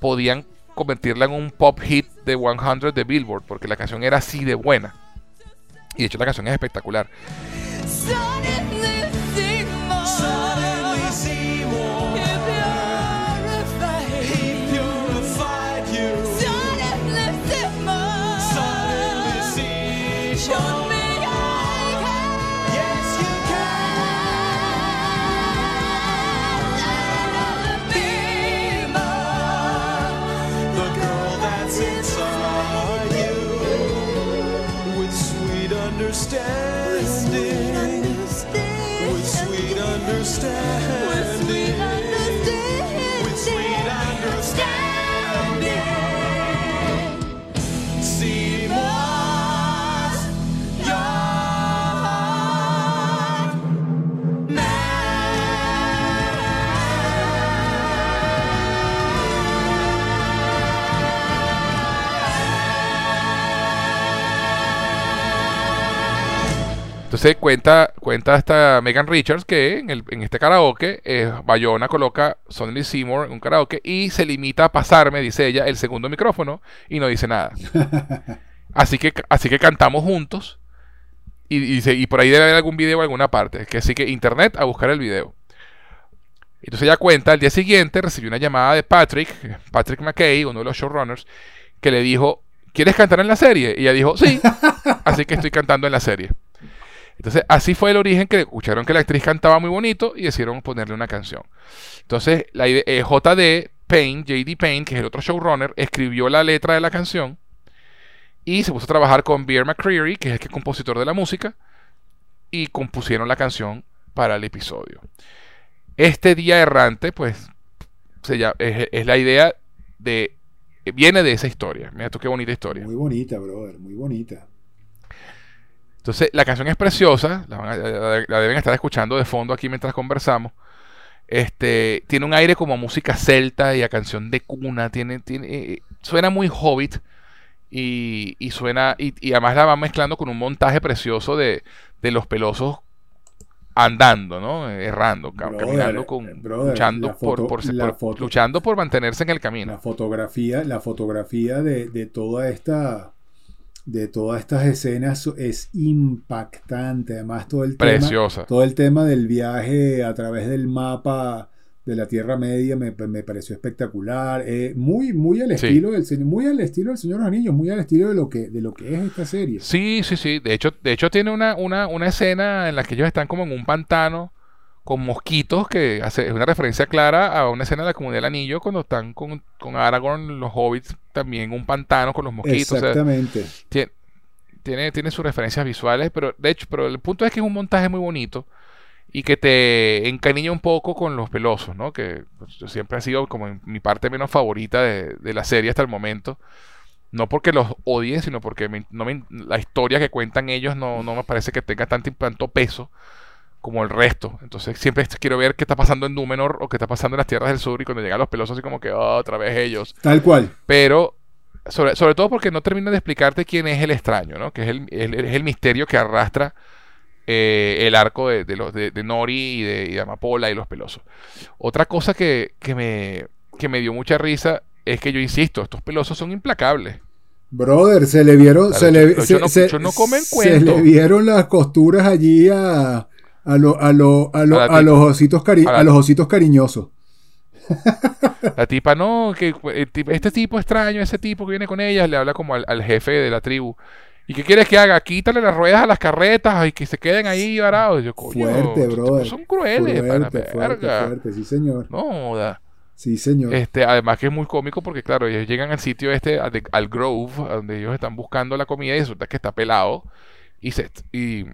A: podían convertirla en un pop hit de 100 de Billboard, porque la canción era así de buena. Y de hecho la canción es espectacular. Entonces cuenta, cuenta esta Megan Richards que en, el, en este karaoke eh, Bayona coloca Sonny Seymour en un karaoke y se limita a pasarme, dice ella, el segundo micrófono y no dice nada. así, que, así que cantamos juntos y, y, y por ahí debe haber algún video en alguna parte. Que así que internet a buscar el video. Entonces ella cuenta, al día siguiente recibió una llamada de Patrick, Patrick McKay, uno de los showrunners, que le dijo, ¿quieres cantar en la serie? Y ella dijo, sí, así que estoy cantando en la serie. Entonces, así fue el origen que escucharon que la actriz cantaba muy bonito y decidieron ponerle una canción. Entonces, la eh, JD Payne, JD Payne, que es el otro showrunner, escribió la letra de la canción y se puso a trabajar con Bear McCreary, que es el compositor de la música, y compusieron la canción para el episodio. Este día errante, pues, es, la idea de. Viene de esa historia. Mira tú qué bonita historia.
B: Muy bonita, brother, muy bonita.
A: Entonces, la canción es preciosa, la, deben estar escuchando de fondo aquí mientras conversamos. Este, tiene un aire como música celta y a canción de cuna, tiene, tiene, eh, suena muy hobbit y, suena, y, además la va mezclando con un montaje precioso de, de los pelosos andando, ¿no? Errando, caminando con, luchando por, por, luchando por mantenerse en el camino.
B: La fotografía, la fotografía de, de toda esta de todas estas escenas es impactante. Además, todo el
A: Preciosa.
B: todo el tema del viaje a través del mapa de la Tierra Media me, pareció espectacular. Eh, muy, muy al estilo del señor, muy al estilo del Señor Anillos, muy al estilo de lo que, de lo que es esta serie.
A: Sí, sí, sí. De hecho, de hecho tiene una, una, una escena en la que ellos están como en un pantano con mosquitos, que hace, es una referencia clara a una escena de la comunidad del anillo cuando están con, con Aragorn, los hobbits, también un pantano con los mosquitos.
B: Exactamente.
A: tiene, tiene, sus referencias visuales, pero de hecho, pero el punto es que es un montaje muy bonito y que te encariña un poco con los pelosos, ¿no? Que pues, siempre ha sido como mi parte menos favorita de, de, la serie hasta el momento. No porque los odie, sino porque no la historia que cuentan ellos no, no me parece que tenga tanto, tanto peso como el resto. Entonces siempre quiero ver qué está pasando en Númenor o qué está pasando en las tierras del sur y cuando llegan los pelosos así como que oh, otra vez ellos.
B: Tal cual.
A: Pero sobre, sobre todo porque no termina de explicarte quién es el extraño, ¿no? Que es el, es el misterio que arrastra eh, el arco de, de, los, de, Nori y de, y Amapola y los pelosos. Otra cosa que, que, me, que me dio mucha risa es que yo insisto, estos pelosos son implacables.
B: Brother, se le vieron, se le, se le vieron las costuras allí a, a, lo, a, lo, a, a, los ositos a, los ositos cariñosos.
A: La tipa, no, que este tipo extraño, ese tipo que viene con ella, le habla como al, jefe de la tribu. ¿Y qué quieres que haga? Quítale las ruedas a las carretas y que se queden ahí varados. Yo,
B: fuerte, brother.
A: Son crueles, fuerte,
B: fuerte, fuerte, sí, señor.
A: No, da.
B: Sí, señor.
A: Este, además que es muy cómico porque, claro, ellos llegan al sitio este, al, Grove, donde ellos están buscando la comida y resulta que está pelado. Y, se, y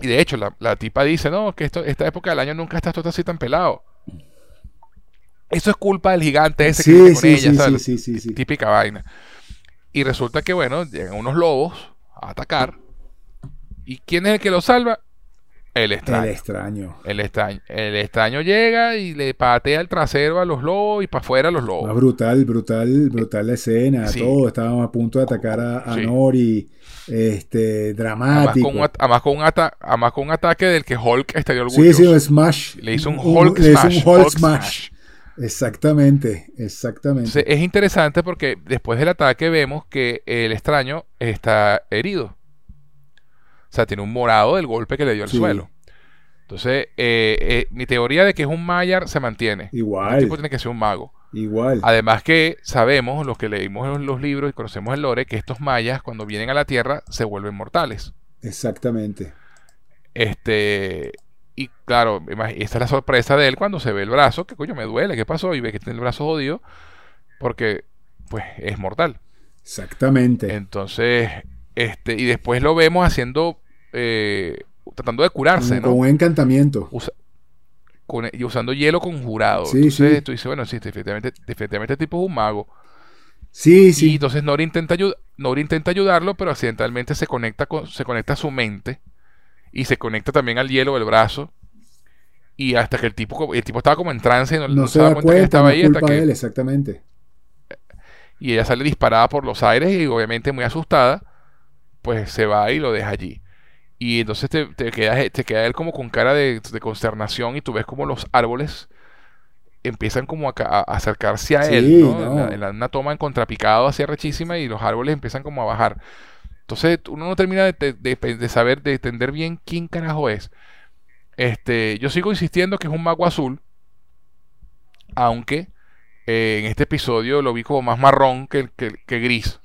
A: y de hecho, la, tipa dice, no, que esto, esta época del año nunca estás todo así tan pelado. Eso es culpa del gigante ese que viene con ella, sí, Sí, sí, Típica vaina. Y resulta que, bueno, llegan unos lobos a atacar. ¿Y quién es el que lo salva? El extraño.
B: El extraño.
A: El extraño. El extraño llega y le patea el trasero a los lobos y para afuera a los lobos.
B: brutal, brutal, brutal la escena. Todo. Estábamos a punto de atacar a, Nori. Este, dramático.
A: Además con, un además con un ataque del que Hulk estaría orgulloso. Sí,
B: sí, un smash.
A: Le hizo un Hulk smash. Le hizo un Hulk, smash.
B: Exactamente, exactamente.
A: es interesante porque después del ataque vemos que el extraño está herido. O sea, tiene un morado del golpe que le dio al suelo. Entonces, eh, eh, mi teoría de que es un Mayar se mantiene.
B: Igual.
A: El tipo tiene que ser un mago.
B: Igual.
A: Además que sabemos, los que leímos los libros y conocemos el lore, que estos mayas cuando vienen a la Tierra se vuelven mortales.
B: Exactamente.
A: Este, y claro, esta es la sorpresa de él cuando se ve el brazo, que coño me duele, ¿qué pasó? Y ve que tiene el brazo jodido, porque pues es mortal.
B: Exactamente.
A: Entonces, este, y después lo vemos haciendo eh, tratando de curarse,
B: con, ¿no? un encantamiento.
A: y usando hielo conjurado. Sí, entonces tú dices, bueno, sí, definitivamente, definitivamente este tipo es un mago.
B: Sí, sí.
A: Y entonces Nori intenta, Nori intenta ayudarlo, pero accidentalmente se conecta, con, se conecta a su mente y se conecta también al hielo del brazo. Y hasta que el tipo, el tipo estaba como en trance y no, se, daba cuenta, que estaba ahí. Hasta que,
B: él, exactamente.
A: Y ella sale disparada por los aires y obviamente muy asustada, pues se va y lo deja allí. Y entonces te, te, queda, te queda él como con cara de, consternación y tú ves como los árboles empiezan como a, acercarse a él, ¿no? En, una toma en contrapicado así rechísima y los árboles empiezan como a bajar. Entonces uno no termina de, de, saber, de entender bien quién carajo es. Este, yo sigo insistiendo que es un mago azul, aunque eh, en este episodio lo vi como más marrón que, que gris.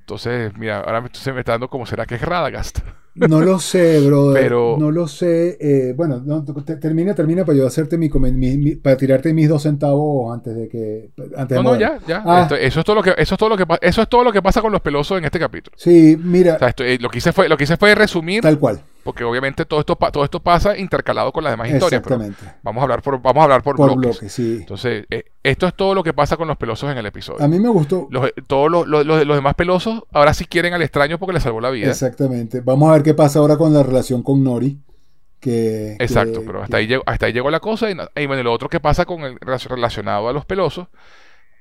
A: Entonces, mira, ahora me está dando como será que es Radagast.
B: No lo sé, brother. Pero... No lo sé. Eh, bueno, termina, termina para yo hacerte mi, para tirarte mis dos centavos antes de que. Antes
A: no, no, ya, ya. Ah. eso es todo lo que, eso es todo lo que, eso es todo lo que pasa con los pelosos en este capítulo.
B: Sí, mira.
A: Eh, lo que hice fue, lo que hice fue resumir.
B: Tal cual
A: porque obviamente todo esto, todo esto pasa intercalado con las demás historias. Exactamente. vamos a hablar por, vamos a hablar por, bloques. sí. Entonces, eh, esto es todo lo que pasa con los pelosos en el episodio.
B: A mí me gustó.
A: Los, todos los, los, los, demás pelosos ahora sí quieren al extraño porque le salvó la vida.
B: Exactamente. Vamos a ver qué pasa ahora con la relación con Nori. Que,
A: Exacto, pero hasta, ahí llegó, hasta ahí llegó la cosa. Y, bueno, lo otro que pasa con el relacionado a los pelosos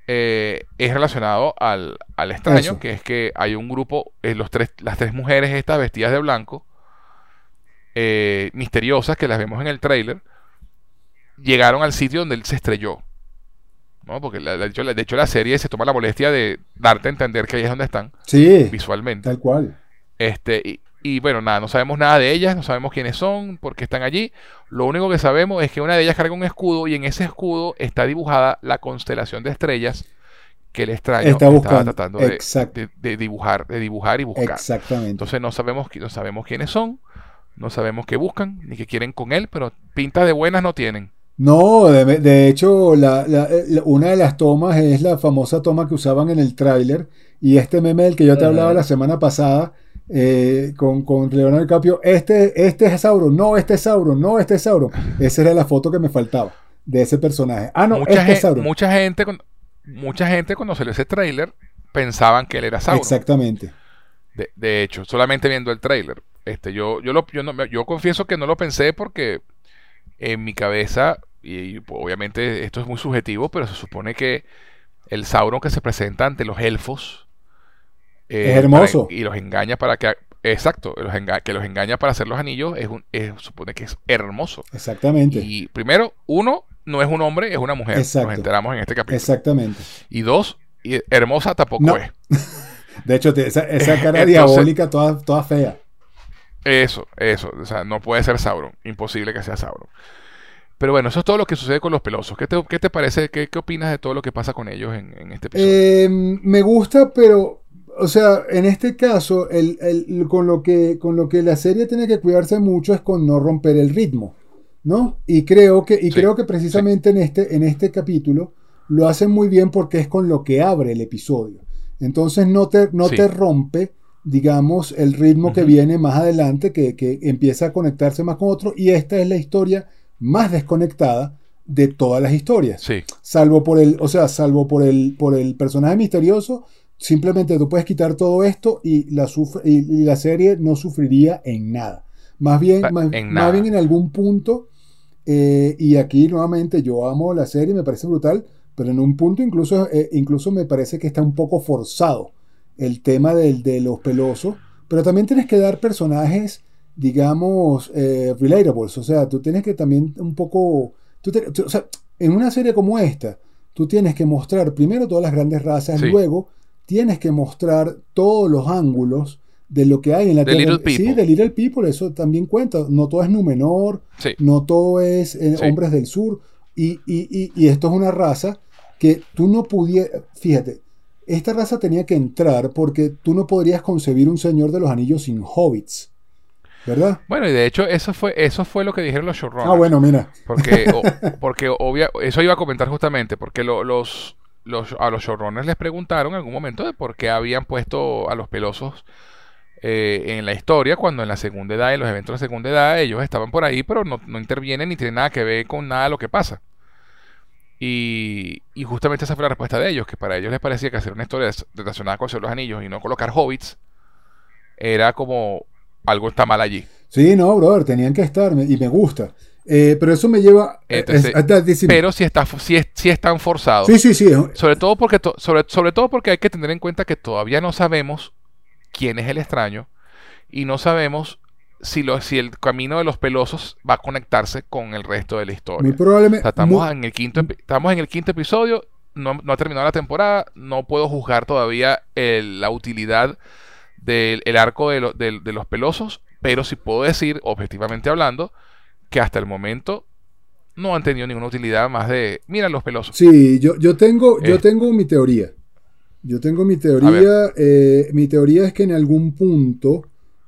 A: eh, es relacionado al, al extraño, que es que hay un grupo, eh, los tres, las tres mujeres estas vestidas de blanco, eh, misteriosas que las vemos en el trailer, llegaron al sitio donde él se estrelló. ¿no? Porque de, hecho, la serie se toma la molestia de darte a entender que ahí es donde están.
B: Sí.
A: Visualmente.
B: Tal cual.
A: Este, y, bueno, nada, no sabemos nada de ellas, no sabemos quiénes son, por qué están allí. Lo único que sabemos es que una de ellas carga un escudo y en ese escudo está dibujada la constelación de estrellas que el extraño
B: está estaba
A: tratando de, dibujar, de dibujar y buscar.
B: Exactamente.
A: Entonces no sabemos, no sabemos quiénes son. No sabemos qué buscan ni qué quieren con él, pero pinta de buenas no tienen.
B: No, de, hecho, una de las tomas es la famosa toma que usaban en el tráiler. Y este meme del que yo te hablaba la semana pasada eh, con, con Leonardo DiCaprio, este, este es Sauron, no, este es Sauron, no, este es Sauron. Esa era la foto que me faltaba de ese personaje. Ah, no,
A: mucha este es Sauron. Mucha gente, mucha gente cuando salió ese tráiler pensaban que él era Sauron.
B: Exactamente.
A: De, de hecho, solamente viendo el tráiler. Este, yo, yo, lo, yo, confieso que no lo pensé porque en mi cabeza, y, pues, obviamente esto es muy subjetivo, pero se supone que el Sauron que se presenta ante los elfos
B: eh, es hermoso.
A: y los engaña para que exacto los que los engaña para hacer los anillos es un supone que es hermoso.
B: Exactamente.
A: Y primero uno no es un hombre es una mujer. Nos enteramos en este capítulo.
B: Exactamente.
A: Y dos hermosa tampoco es
B: de hecho esa, cara diabólica toda, toda fea
A: eso, eso. O sea, no puede ser Sauron. Imposible que sea Sauron. Pero bueno, eso es todo lo que sucede con los pelosos. ¿Qué te, qué te parece? Qué, ¿Qué, opinas de todo lo que pasa con ellos en, este episodio?
B: Eh, me gusta, pero, o sea, en este caso, el, el, con, lo que, con lo que la serie tiene que cuidarse mucho es con no romper el ritmo, ¿no? Y creo que, y creo que precisamente en, este, en este capítulo lo hacen muy bien porque es con lo que abre el episodio. Entonces no te, no te rompe digamos, el ritmo que viene más adelante, que, empieza a conectarse más con otro, y esta es la historia más desconectada de todas las historias.
A: Sí.
B: Salvo por el, o sea, salvo por el, por el personaje misterioso, simplemente tú puedes quitar todo esto y la, y, la serie no sufriría en nada. Más bien, más, bien en algún punto, eh, y aquí nuevamente yo amo la serie, me parece brutal, pero en un punto incluso, eh, incluso me parece que está un poco forzado el tema del, de los pelosos, pero también tienes que dar personajes, digamos, eh, relatables, o sea, tú tienes que también un poco, o sea, en una serie como esta, tú tienes que mostrar primero todas las grandes razas, luego tienes que mostrar todos los ángulos de lo que hay en la
A: Tierra. Sí,
B: de Little People, eso también cuenta. No todo es Númenor, no todo es eh, Hombres del Sur. Y, y, y, esto es una raza que tú no pudieras, fíjate, esta raza tenía que entrar porque tú no podrías concebir un Señor de los Anillos sin hobbits. ¿Verdad?
A: Bueno, y de hecho eso fue, eso fue lo que dijeron los showrunners.
B: Ah, bueno, mira.
A: Porque, porque obvia, eso iba a comentar justamente, porque los, los, a los showrunners les preguntaron en algún momento de por qué habían puesto a los pelosos eh, en la historia, cuando en la segunda edad, en los eventos de segunda edad, ellos estaban por ahí, pero no, no intervienen ni tienen nada que ver con nada de lo que pasa. Y, justamente esa fue la respuesta de ellos, que para ellos les parecía que hacer una historia relacionada con los Anillos y no colocar hobbits era como algo está mal allí.
B: Sí, no, brother, tenían que estar y me gusta. Eh, pero eso me lleva
A: pero si está si, es, si están forzados.
B: Sí, sí, sí.
A: Sobre todo porque sobre, sobre todo porque hay que tener en cuenta que todavía no sabemos quién es el extraño y no sabemos si, lo, si el camino de los pelosos va a conectarse con el resto de la historia.
B: Muy probablemente.
A: estamos, en el quinto, estamos en el quinto episodio, no, ha terminado la temporada, no puedo juzgar todavía la utilidad del arco de, los pelosos, pero sí puedo decir, objetivamente hablando, que hasta el momento no han tenido ninguna utilidad más de, mira los pelosos.
B: Sí, yo, yo, tengo, yo eh. tengo mi teoría. Yo tengo mi teoría. Eh, mi teoría es que en algún punto,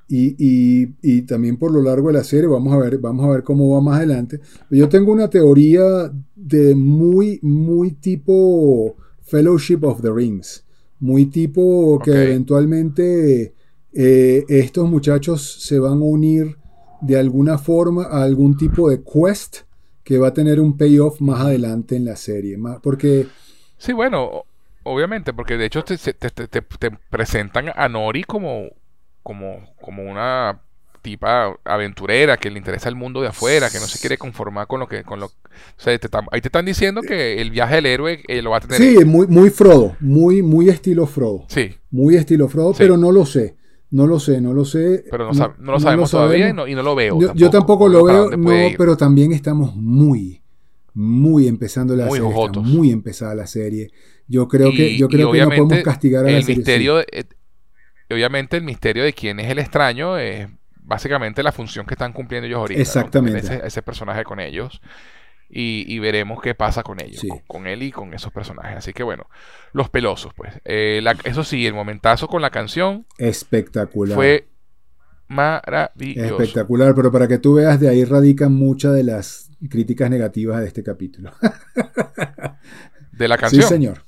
B: y, también por lo largo de la serie, vamos a ver, vamos a ver cómo va más adelante. Yo tengo una teoría de muy, muy tipo Fellowship of the Rings. Muy tipo que eventualmente eh, estos muchachos se van a unir de alguna forma a algún tipo de quest que va a tener un payoff más adelante en la serie. Porque.
A: Sí, bueno, obviamente, porque de hecho te, presentan a Nori como, como, como una tipa aventurera que le interesa el mundo de afuera, que no se quiere conformar con lo que con lo ahí te están diciendo que el viaje del héroe eh, lo va a tener.
B: Sí, muy muy Frodo, muy muy estilo Frodo.
A: Sí.
B: Muy estilo Frodo, pero no lo sé. No lo sé, no lo sé.
A: Pero no, lo sabemos todavía y no, lo veo.
B: Yo tampoco, lo veo, pero también estamos muy, muy empezando la serie. muy empezada la serie. Yo creo que, yo creo que no podemos castigar a
A: el
B: la serie.
A: Misterio, obviamente el misterio de quién es el extraño es básicamente la función que están cumpliendo ellos ahorita.
B: Exactamente.
A: ese personaje con ellos y, veremos qué pasa con ellos, con, él y con esos personajes. Así que bueno, los pelosos, pues. Eh, eso sí, el momentazo con la canción.
B: Espectacular.
A: Fue maravilloso.
B: Espectacular, pero para que tú veas, de ahí radican muchas de las críticas negativas de este capítulo.
A: ¿De la canción?
B: Sí, señor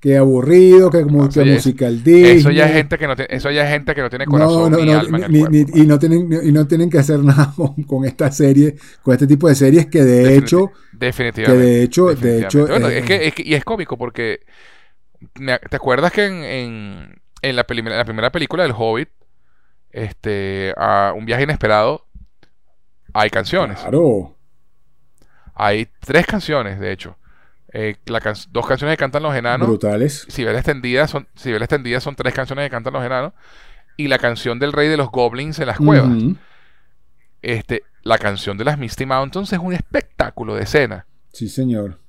B: que aburrido, que como que musical Disney.
A: Eso ya es gente que no tiene, eso ya es gente que no tiene corazón ni alma en
B: el y no tienen y no tienen que hacer nada con, esta serie, con este tipo de series que de hecho
A: definitivamente
B: que de hecho, de hecho
A: bueno, es, que, es, que, y es cómico porque ¿te acuerdas que en, en, la, la, primera película del Hobbit este a un viaje inesperado hay canciones.
B: Claro.
A: Hay tres canciones, de hecho. Eh, dos canciones que cantan los enanos.
B: Brutales.
A: La extendida, son, extendida son tres canciones que cantan los enanos. Y la canción del rey de los goblins en las cuevas. Este, la canción de las Misty Mountains es un espectáculo de escena.
B: Sí, señor.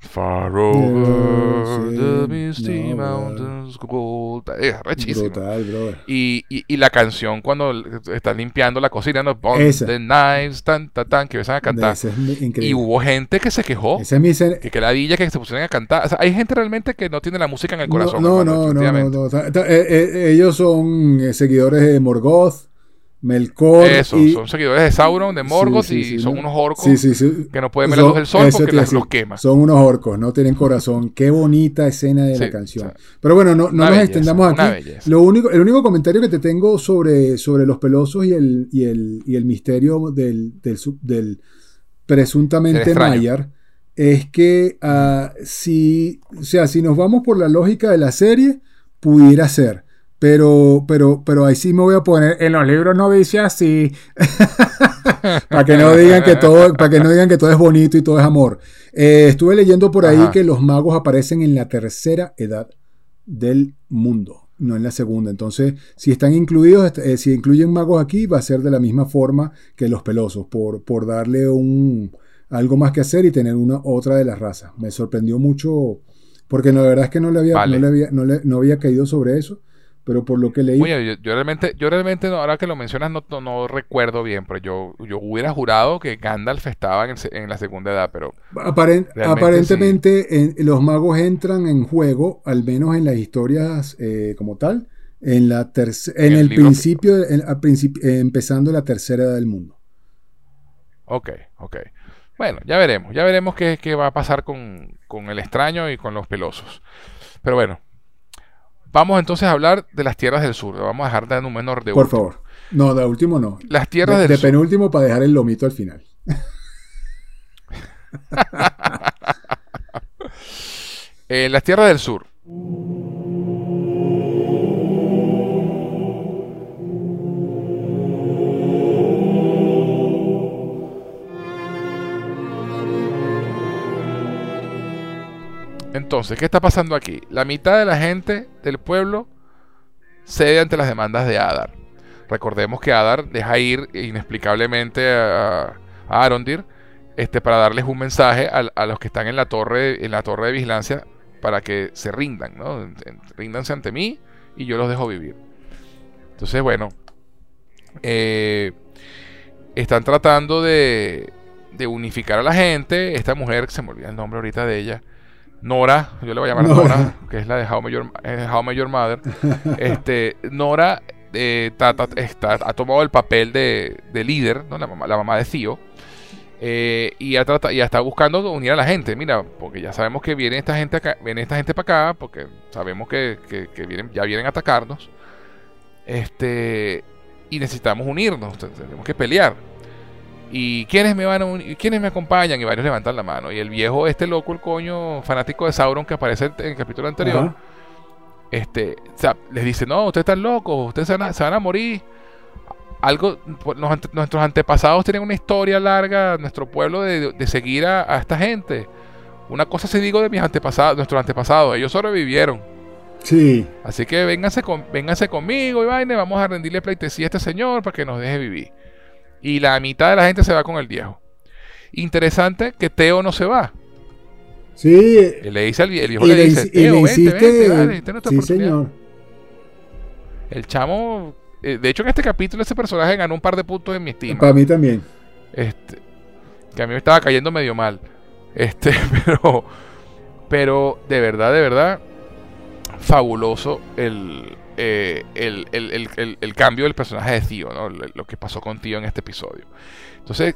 A: Far over the misty mountains gold. Es rechísimo. Y, y, la canción cuando están limpiando la cocina, no the knives, tan, tan, tan, que empiezan a cantar. y hubo gente que se quejó.
B: Esa es mi
A: que, que ladilla que se pusieron a cantar. O sea, hay gente realmente que no tiene la música en el corazón.
B: No, no, no, no, eh, eh, ellos son eh, seguidores de Morgoth. Melkor.
A: Eso, son seguidores de Sauron, de Morgoth y son unos orcos que no pueden ver la luz del sol porque los quema.
B: Son unos orcos, no tienen corazón. Qué bonita escena de la canción. Pero bueno, no, no nos extendamos aquí. Lo único, el único comentario que te tengo sobre, sobre los pelosos y el, y el, y el misterio del, del, del presuntamente Mayar es que uh, si, o sea, si nos vamos por la lógica de la serie, pudiera ser. Pero, pero, pero ahí sí me voy a poner. En los libros no dice así. para que no digan que todo, para que no digan que todo es bonito y todo es amor. Eh, estuve leyendo por ahí que los magos aparecen en la tercera edad del mundo, no en la segunda. Entonces, si están incluidos, eh, si incluyen magos aquí, va a ser de la misma forma que los pelosos, por, por darle un algo más que hacer y tener una otra de las razas. Me sorprendió mucho, porque no, la verdad es que no le había, no le había, no le, no había caído sobre eso pero por lo que leí.
A: Oye, yo, realmente, yo realmente, ahora que lo mencionas, no, no, recuerdo bien, pero yo, yo hubiera jurado que Gandalf estaba en, la segunda edad, pero.
B: aparentemente, los magos entran en juego, al menos en las historias eh, como tal, en, la en, el, principio, empezando la tercera edad del mundo.
A: Ok, ok. Bueno, ya veremos, ya veremos qué, qué va a pasar con, con el extraño y con los pelosos. Pero bueno, Vamos entonces a hablar de las tierras del sur. Vamos a dejar de un menor de
B: Por favor. No, de último no.
A: Las tierras
B: de,
A: del
B: de penúltimo para dejar el lomito al final.
A: eh, las tierras del sur. Entonces, ¿qué está pasando aquí? La mitad de la gente del pueblo cede ante las demandas de Adar. Recordemos que Adar deja ir inexplicablemente a, Arondir este, para darles un mensaje a, los que están en la torre en la torre de vigilancia para que se rindan, ¿no? Ríndanse ante mí y yo los dejo vivir. Entonces, bueno, eh, están tratando de, de unificar a la gente. Esta mujer, se me olvida el nombre ahorita de ella, Nora, yo le voy a llamar Nora, que es la de How Major, eh, How Mother. este, Nora eh, ha tomado el papel de, líder, ¿no? la, mamá, la mamá de Theo. Eh, y, ha y está buscando unir a la gente. Mira, porque ya sabemos que viene esta gente acá, viene esta gente para acá, porque sabemos que, vienen, ya vienen a atacarnos. Este, y necesitamos unirnos, tenemos que pelear. ¿Y quiénes me van a quiénes me acompañan? Y varios levantan la mano. Y el viejo, este loco, el coño fanático de Sauron que aparece en el capítulo anterior, este, les dice, no, ustedes están locos, ustedes se van a, morir. Algo, nuestros antepasados tienen una historia larga, nuestro pueblo, de, seguir a, esta gente. Una cosa se digo de mis antepasados, nuestros antepasados, ellos sobrevivieron.
B: Sí.
A: Así que vénganse, con, vénganse conmigo y vaina, vamos a rendirle pleitesía a este señor para que nos deje vivir. Y la mitad de la gente se va con el viejo. Interesante que Teo no se va.
B: Sí.
A: le dice al el viejo le, dice, Teo, vente, vente, vente, sí, señor. El chamo, eh, de hecho en este capítulo ese personaje ganó un par de puntos en mi estima.
B: Para mí también.
A: Este, que a mí me estaba cayendo medio mal. Este, pero, pero de verdad, de verdad, fabuloso el, eh, el, cambio del personaje de Tío, ¿no? lo que pasó con Tío en este episodio. Entonces,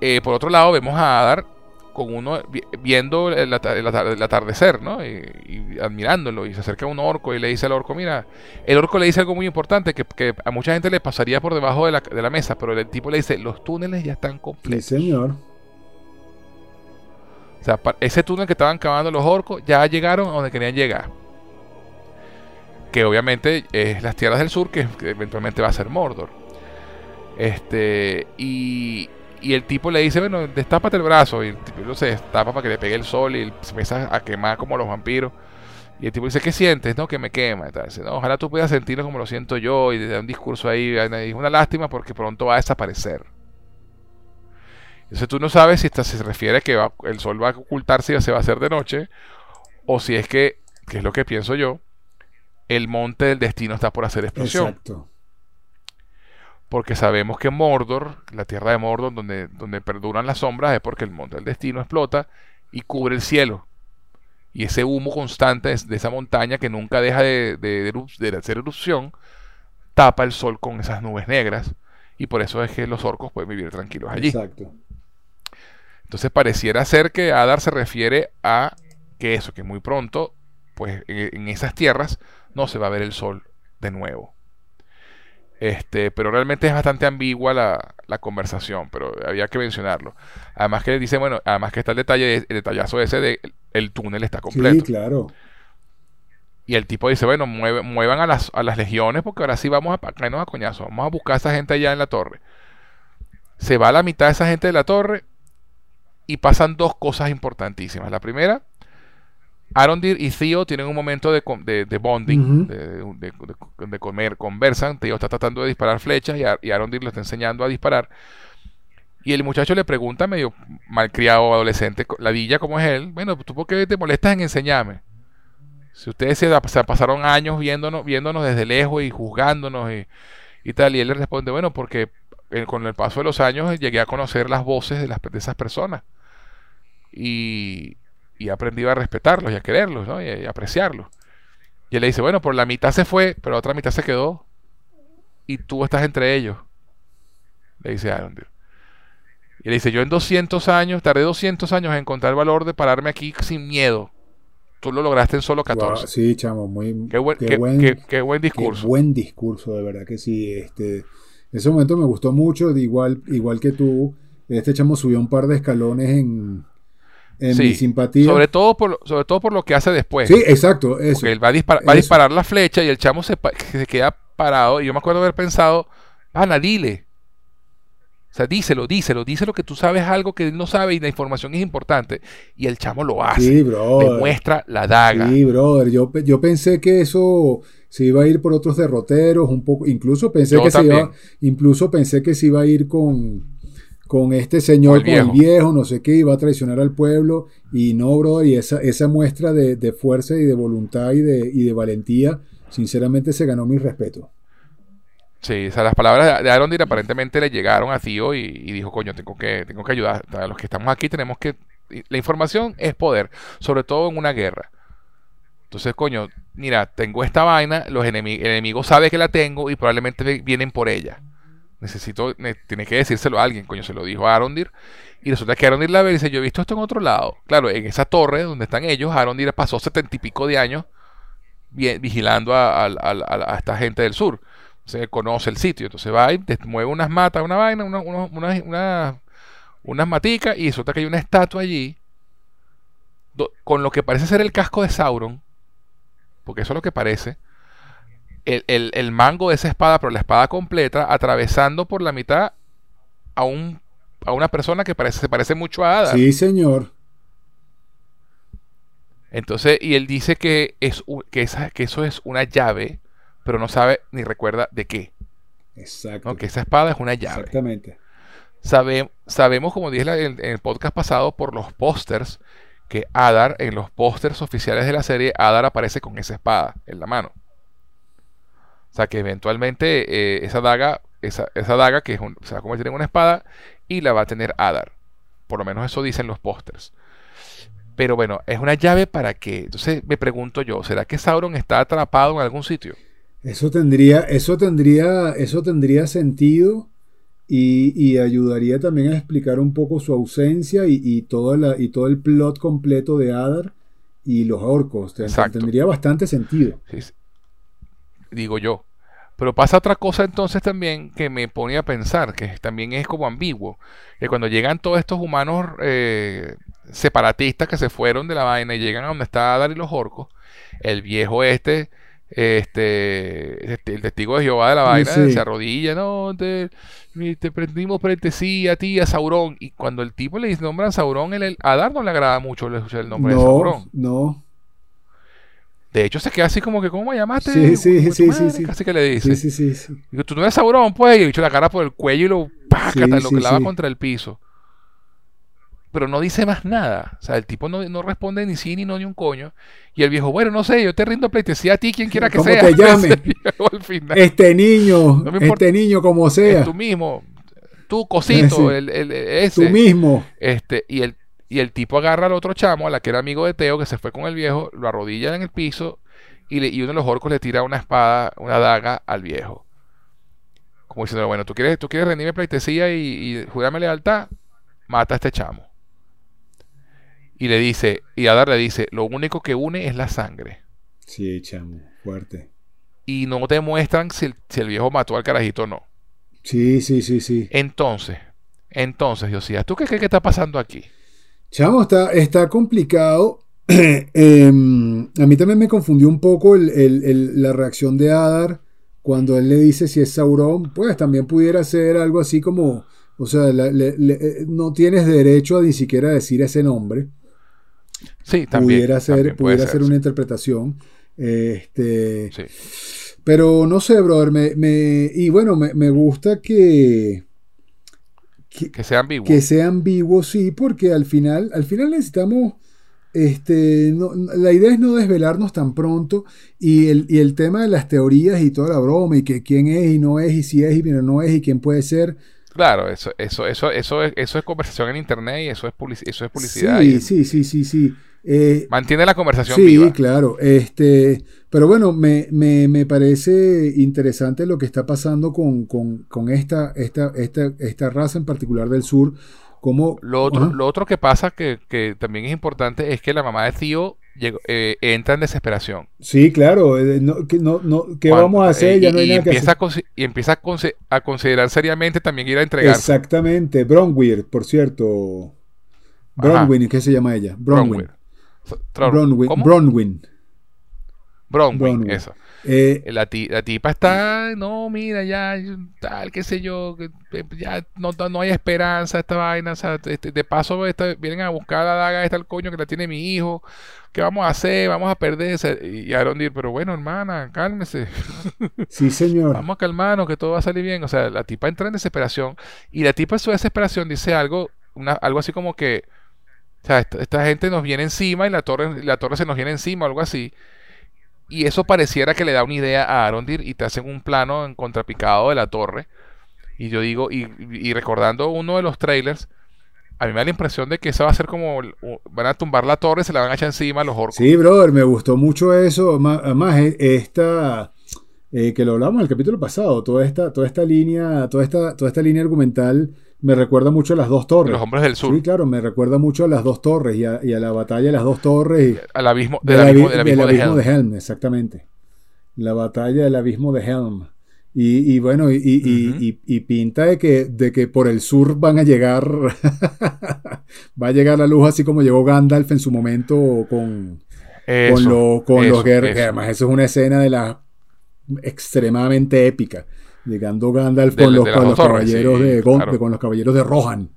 A: eh, por otro lado, vemos a Adar con uno viendo el, atardecer, ¿no? Y, admirándolo. Y se acerca a un orco y le dice al orco, mira, el orco le dice algo muy importante que, a mucha gente le pasaría por debajo de la, mesa, pero el tipo le dice, los túneles ya están completos.
B: Sí, señor.
A: O sea, ese túnel que estaban cavando los orcos ya llegaron a donde querían llegar que obviamente es las tierras del sur, que, eventualmente va a ser Mordor. Este, y, y el tipo le dice, bueno, destápate el brazo. Y el tipo se destapa para que le pegue el sol y se empieza a quemar como los vampiros. Y el tipo dice, ¿qué sientes? No, que me quema. Dice, no, ojalá tú puedas sentirlo como lo siento yo. Y da un discurso ahí. Es una lástima porque pronto va a desaparecer. Entonces tú no sabes si se refiere a que el sol va a ocultarse y se va a hacer de noche. O si es que, que es lo que pienso yo, el monte del destino está por hacer explosión. Exacto. Porque sabemos que Mordor, la tierra de Mordor, donde, donde perduran las sombras, es porque el monte del destino explota y cubre el cielo. Y ese humo constante de esa montaña que nunca deja de, de, hacer erupción, tapa el sol con esas nubes negras. Y por eso es que los orcos pueden vivir tranquilos allí. Exacto. Entonces pareciera ser que Adar se refiere a que eso, que muy pronto, pues en esas tierras no se va a ver el sol de nuevo. Este, pero realmente es bastante ambigua la, conversación, pero había que mencionarlo. Además que dice, bueno, además que está el detalle, el detallazo ese de el túnel está completo. Sí,
B: claro.
A: Y el tipo dice, bueno, muevan a las, a las legiones porque ahora sí vamos a caernos a coñazo. Vamos a buscar a esa gente allá en la torre. Se va a la mitad de esa gente de la torre y pasan dos cosas importantísimas. La primera Arondir y Theo tienen un momento de, de, bonding, de, comer, conversan. Theo está tratando de disparar flechas y, Arondir le está enseñando a disparar. Y el muchacho le pregunta, medio malcriado, adolescente, la villa como es él, bueno, ¿tú por qué te molestas en enseñarme? Si ustedes se, pasaron años viéndonos, viéndonos desde lejos y juzgándonos y, tal, y él le responde, bueno, porque con el paso de los años llegué a conocer las voces de, las, de esas personas. Y, y he aprendido a respetarlos y a quererlos, ¿no? Y, a apreciarlos. Y él le dice, bueno, por la mitad se fue, pero la otra mitad se quedó. Y tú estás entre ellos. Le dice Arondir. Y le dice, yo en 200 años, tardé 200 años en encontrar el valor de pararme aquí sin miedo. Tú lo lograste en solo 14.
B: sí, chamo, muy
A: qué buen, qué, buen discurso.
B: Qué buen discurso, de verdad que sí. Este, en ese momento me gustó mucho, igual, igual que tú. Este chamo subió un par de escalones en, en mi simpatía.
A: Sobre todo, por, sobre todo por lo que hace después.
B: Sí, exacto. Eso,
A: Porque él va a, disparar la flecha y el chamo se, se, queda parado. Y yo me acuerdo haber pensado, Ana, dile. O sea, díselo, díselo, díselo que tú sabes algo que él no sabe y la información es importante. Y el chamo lo hace. Sí, Demuestra la daga.
B: Sí, brother. Yo, yo pensé que eso se iba a ir por otros derroteros, un poco. Incluso pensé que se iba. Incluso pensé que se iba a ir con con este señor, con el viejo, no sé qué, iba a traicionar al pueblo, y no, bro, y esa, esa muestra de, fuerza y de voluntad y de, y de valentía, sinceramente se ganó mi respeto.
A: Sí, o sea, las palabras de Arondir aparentemente le llegaron a Tío y, dijo, coño, tengo que, tengo que ayudar. A los que estamos aquí tenemos que... La información es poder, sobre todo en una guerra. Entonces, coño, mira, tengo esta vaina, los enemigos, el enemigo sabe que la tengo y probablemente vienen por ella. Necesito, tiene que decírselo a alguien, coño, se lo dijo a Arondir. Y resulta que Arondir la ve y dice, yo he visto esto en otro lado. Claro, en esa torre donde están ellos, Arondir pasó setenta y pico de años vigilando a, esta gente del sur. Se conoce el sitio. Entonces va y mueve unas matas, una vaina, unas maticas y resulta que hay una estatua allí con lo que parece ser el casco de Sauron. Porque eso es lo que parece. El, mango de esa espada, pero la espada completa, atravesando por la mitad a, un, a una persona que parece, se parece mucho a Ada.
B: Sí, señor.
A: Entonces, y él dice que, es, que, esa, que eso es una llave, pero no sabe ni recuerda de qué.
B: Exacto.
A: Que esa espada es una llave.
B: Exactamente.
A: sabemos, como dije en, el podcast pasado, por los pósters, que Adar, en los pósters oficiales de la serie, Adar aparece con esa espada en la mano. O sea que eventualmente eh, esa daga, esa, esa daga que es se va a convertir en una espada y la va a tener Adar. Por lo menos eso dicen los pósters. Pero bueno, es una llave para qué. Entonces me pregunto yo, ¿será que Sauron está atrapado en algún sitio?
B: Eso tendría, eso tendría, eso tendría sentido y, ayudaría también a explicar un poco su ausencia y, todo, la, y todo el plot completo de Adar y los orcos. Tendría bastante sentido.
A: Digo yo. Pero pasa otra cosa entonces también que me pone a pensar, que también es como ambiguo, que cuando llegan todos estos humanos eh, separatistas que se fueron de la vaina y llegan a donde está Adar y los orcos, el viejo este, este, este el testigo de Jehová de la vaina, se arrodilla, no, te, te prendimos frente sí a ti, a Saurón, y cuando el tipo le nombran Saurón, el, a Adar no le agrada mucho el, nombre de Saurón.
B: No,
A: de hecho, se queda así como que, ¿cómo me llamaste?
B: Sí, sí, sí, sí, sí.
A: Casi que le dice.
B: Sí, sí, sí.
A: Digo, tú no eres Sauron, pues. Y le echó la cara por el cuello y lo pácata, lo clava contra el piso. Pero no dice más nada. O sea, el tipo no, responde ni sí, ni no, ni un coño. Y el viejo, bueno, no sé, yo te rindo pleitesía a ti, quien quiera que sea.
B: te llame? Este niño, este niño como sea.
A: tú mismo. Tú, cosito, el, el, ese.
B: Tú mismo.
A: Este, y el y el tipo agarra al otro chamo, a la que era amigo de Teo, que se fue con el viejo, lo arrodilla en el piso y, y uno de los orcos le tira una espada, una daga al viejo. Como diciendo, bueno, tú quieres, tú quieres rendirme pleitesía y, y jurarme lealtad, mata a este chamo. Y le dice, y Adar le dice, lo único que une es la sangre.
B: Sí, chamo, fuerte.
A: Y no te muestran si el, viejo mató al carajito o no.
B: Sí, sí, sí, sí.
A: Entonces, entonces, Josías, ¿tú qué crees que está pasando aquí?
B: Chamo, está, está complicado. Em, a mí también me confundió un poco la reacción de Adar cuando él le dice si es Sauron. Pues también pudiera ser algo así como, o sea, eh, no tienes derecho a ni siquiera decir ese nombre.
A: Sí, también.
B: Pudiera ser, pudiera ser una interpretación. Este, Pero no sé, brother. Me, y bueno, me gusta que
A: que, sea ambiguo.
B: Que sea ambiguo, sí, porque al final, al final necesitamos. Este, la idea es no desvelarnos tan pronto y el, y el, tema de las teorías y toda la broma y que quién es y no es y si es y no es y quién puede ser.
A: Claro, eso, eso, eso, eso, es, eso es conversación en internet y eso es, eso es publicidad.
B: Sí, sí, sí, sí, sí.
A: Eh, Mantiene la conversación viva.
B: Sí, claro. Este, pero bueno, me, me, me, parece interesante lo que está pasando con, con, con esta, esta, esta, esta, raza en particular del sur. Como,
A: lo, otro, lo otro que pasa que, que, también es importante es que la mamá de Tío eh, entra en desesperación.
B: Sí, claro. Eh, no, no, no, ¿Qué vamos a hacer?
A: ya no hay y, nada empieza que hacer. A y empieza a, considerar seriamente también ir a entregar.
B: Exactamente. Bronwyn, por cierto. Bronwyn, ¿qué se llama ella? Bronwyn. Bronwyn. Bronwyn.
A: Bronwyn, eso. Eh, la, tipa está, no, mira, ya, tal, qué sé yo, eh, ya no, no hay esperanza esta vaina. O sea, este, de paso vienen a buscar la daga esta el coño que la tiene mi hijo. ¿Qué vamos a hacer? Vamos a perder. Y Aaron dice, pero bueno, hermana, cálmese.
B: Sí, señor.
A: vamos a calmarnos, que todo va a salir bien. O sea, la tipa entra en desesperación. Y la tipa en su desesperación dice algo, una, algo así como que esta, gente nos viene encima y la torre, la torre se nos viene encima, algo así. Y eso pareciera que le da una idea a Arondir y te hacen un plano en contrapicado de la torre. Y yo digo, y, recordando uno de los trailers, a mí me da la impresión de que eso va a ser como. Van a tumbar la torre, se la van a echar encima a los orcos.
B: Sí, brother, me gustó mucho eso. Además, e, esta. Eh, que lo hablamos en el capítulo pasado, toda esta, toda esta línea, toda esta, toda esta línea argumental me recuerda mucho a las dos torres.
A: Los hombres del sur.
B: Sí, claro, me recuerda mucho a las dos torres y a, la batalla de las dos torres. Y,
A: al abismo, del, abismo,
B: de, Helm. Exactamente. La batalla del abismo de Helm. Y, bueno, y, pinta de que, de que por el sur van a llegar, va a llegar la luz así como llegó Gandalf en su momento con, con, los guerreros. Además, eso es una escena de la extremadamente épica. Llegando Gandalf con, los, caballeros de, con los caballeros de Rohan.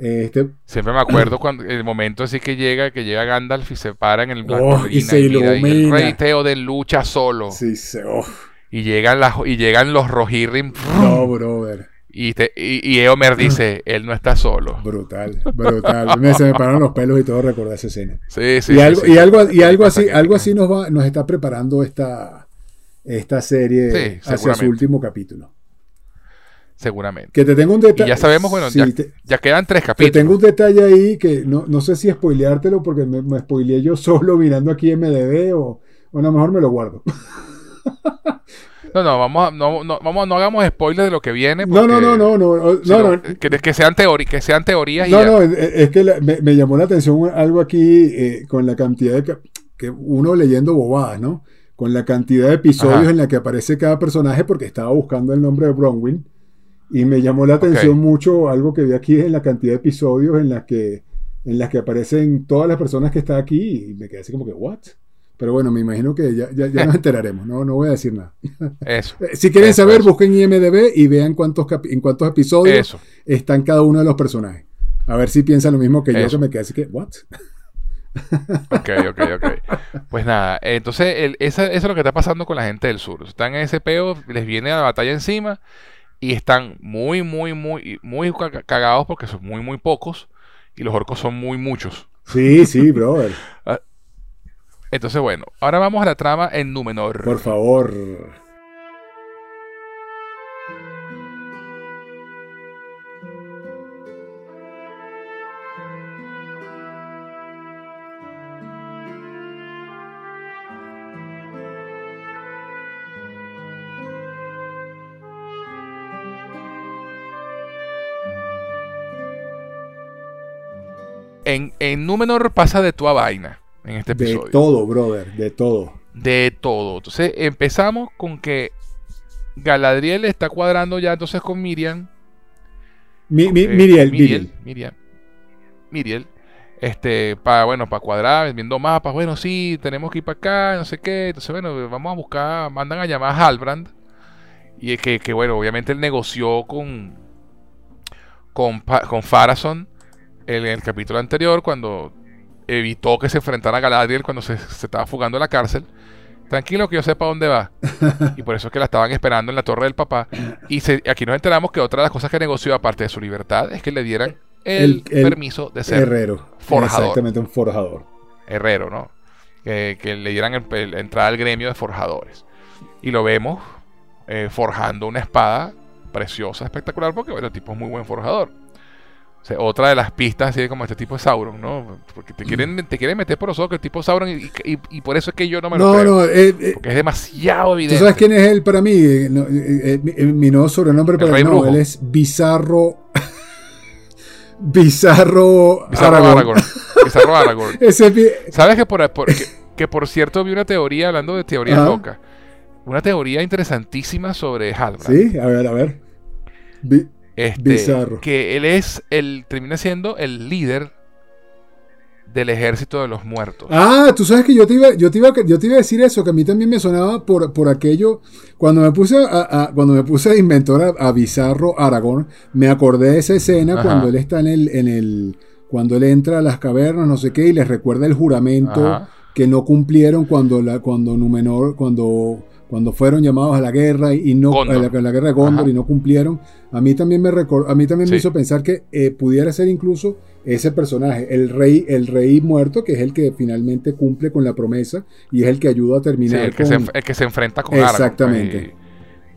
B: Este,
A: Siempre me acuerdo cuando el momento así que llega, que llega Gandalf y se para en el
B: blanco oh, y se ilumina. Y el
A: rey Theoden lucha solo.
B: Sí, se, oh.
A: y llegan las y llegan los Rohirrim.
B: No, brother.
A: Y, te, y, Eomer dice, él no está solo.
B: Brutal, brutal. me, se me pararon los pelos y todo recordar esa escena.
A: Sí, sí.
B: Y algo, y algo, y algo así, algo así nos va, nos está preparando esta, esta serie hacia su último capítulo.
A: Seguramente.
B: Que te tengo un detalle.
A: ya sabemos, bueno, ya, quedan tres capítulos.
B: Te tengo un detalle ahí que no, sé si spoileártelo porque me, me spoileé yo solo mirando aquí MDB o, o a lo mejor me lo guardo.
A: No, no, vamos no, no, vamos, no hagamos spoilers de lo que viene.
B: no, no, no, no, no,
A: que, sean que sean teorías.
B: no, no, es que me, llamó la atención algo aquí eh, con la cantidad de que uno leyendo bobadas, ¿no? Con la cantidad de episodios en la que aparece cada personaje porque estaba buscando el nombre de Bronwyn y me llamó la atención mucho algo que vi aquí en la cantidad de episodios en las que en las que aparecen todas las personas que están aquí y me quedé así como que what pero bueno me imagino que ya, ya, nos enteraremos no no voy a decir nada.
A: Eso
B: eh, si quieren saber busquen IMDb y vean cuántos en cuántos episodios están cada uno de los personajes. A ver si piensan lo mismo que yo que me quedé así que what
A: ok, ok, ok. Pues nada, entonces eso, es lo que está pasando con la gente del sur. Están en ese peo, les viene la batalla encima y están muy, muy, muy, muy cagados porque son muy, muy pocos y los orcos son muy muchos.
B: Sí, sí, brother. Ah,
A: entonces, bueno, ahora vamos a la trama en Númenor.
B: Por favor.
A: En, en Númenor pasa de toda vaina en este episodio.
B: De todo, brother, de todo.
A: De todo. Entonces empezamos con que Galadriel está cuadrando ya entonces con Miriam.
B: Miriel,
A: Miriel, Miriam. Miriel. Este, para, bueno, para cuadrar, viendo mapas, bueno, sí, tenemos que ir para acá, no sé qué. Entonces, bueno, vamos a buscar, mandan a llamar a Halbrand. Y es que, que bueno, obviamente él negoció con, con, con Farason en el capítulo anterior, cuando evitó que se enfrentara a Galadriel cuando se, estaba fugando de la cárcel. Tranquilo que yo sepa dónde va. Y por eso es que la estaban esperando en la torre del papá. Y aquí nos enteramos que otra de las cosas que negoció, aparte de su libertad, es que le dieran el, permiso de ser
B: herrero. Forjador. Exactamente, un forjador.
A: Herrero, ¿no? Que, le dieran el, entrada al gremio de forjadores. Y lo vemos eh, forjando una espada preciosa, espectacular, porque bueno, el tipo es muy buen forjador otra de las pistas, así como este tipo de Sauron, ¿no? Porque te quieren, te quieren meter por los ojos que el tipo Sauron y, por eso es que yo no me lo
B: no, No,
A: eh, eh, porque es demasiado evidente.
B: ¿Tú sabes quién es él para mí? Eh, mi, nuevo sobrenombre para él, no, él es Bizarro... Bizarro...
A: Bizarro Aragorn. Bizarro Aragorn. ¿Sabes que por, que, por cierto vi una teoría, hablando de teorías locas, una teoría interesantísima sobre Halbrand?
B: Sí, a ver, a ver.
A: Este, que él es, el termina siendo el líder del ejército de los muertos.
B: Ah, tú sabes que yo te iba, yo te iba, yo te iba a decir eso, que a mí también me sonaba por, por aquello, cuando me puse a, cuando me puse de inventor a, Bizarro Aragón, me acordé de esa escena cuando él está en el, en el, cuando él entra a las cavernas, no sé qué, y les recuerda el juramento que no cumplieron cuando la, cuando Númenor, cuando cuando fueron llamados a la guerra y no a la, guerra de Gondor y no cumplieron, a mí también me a mí también me hizo pensar que eh, pudiera ser incluso ese personaje, el rey, el rey muerto, que es el que finalmente cumple con la promesa y es el que ayuda a terminar.
A: el, que se, el, que se, enfrenta con
B: Exactamente.
A: Aragorn,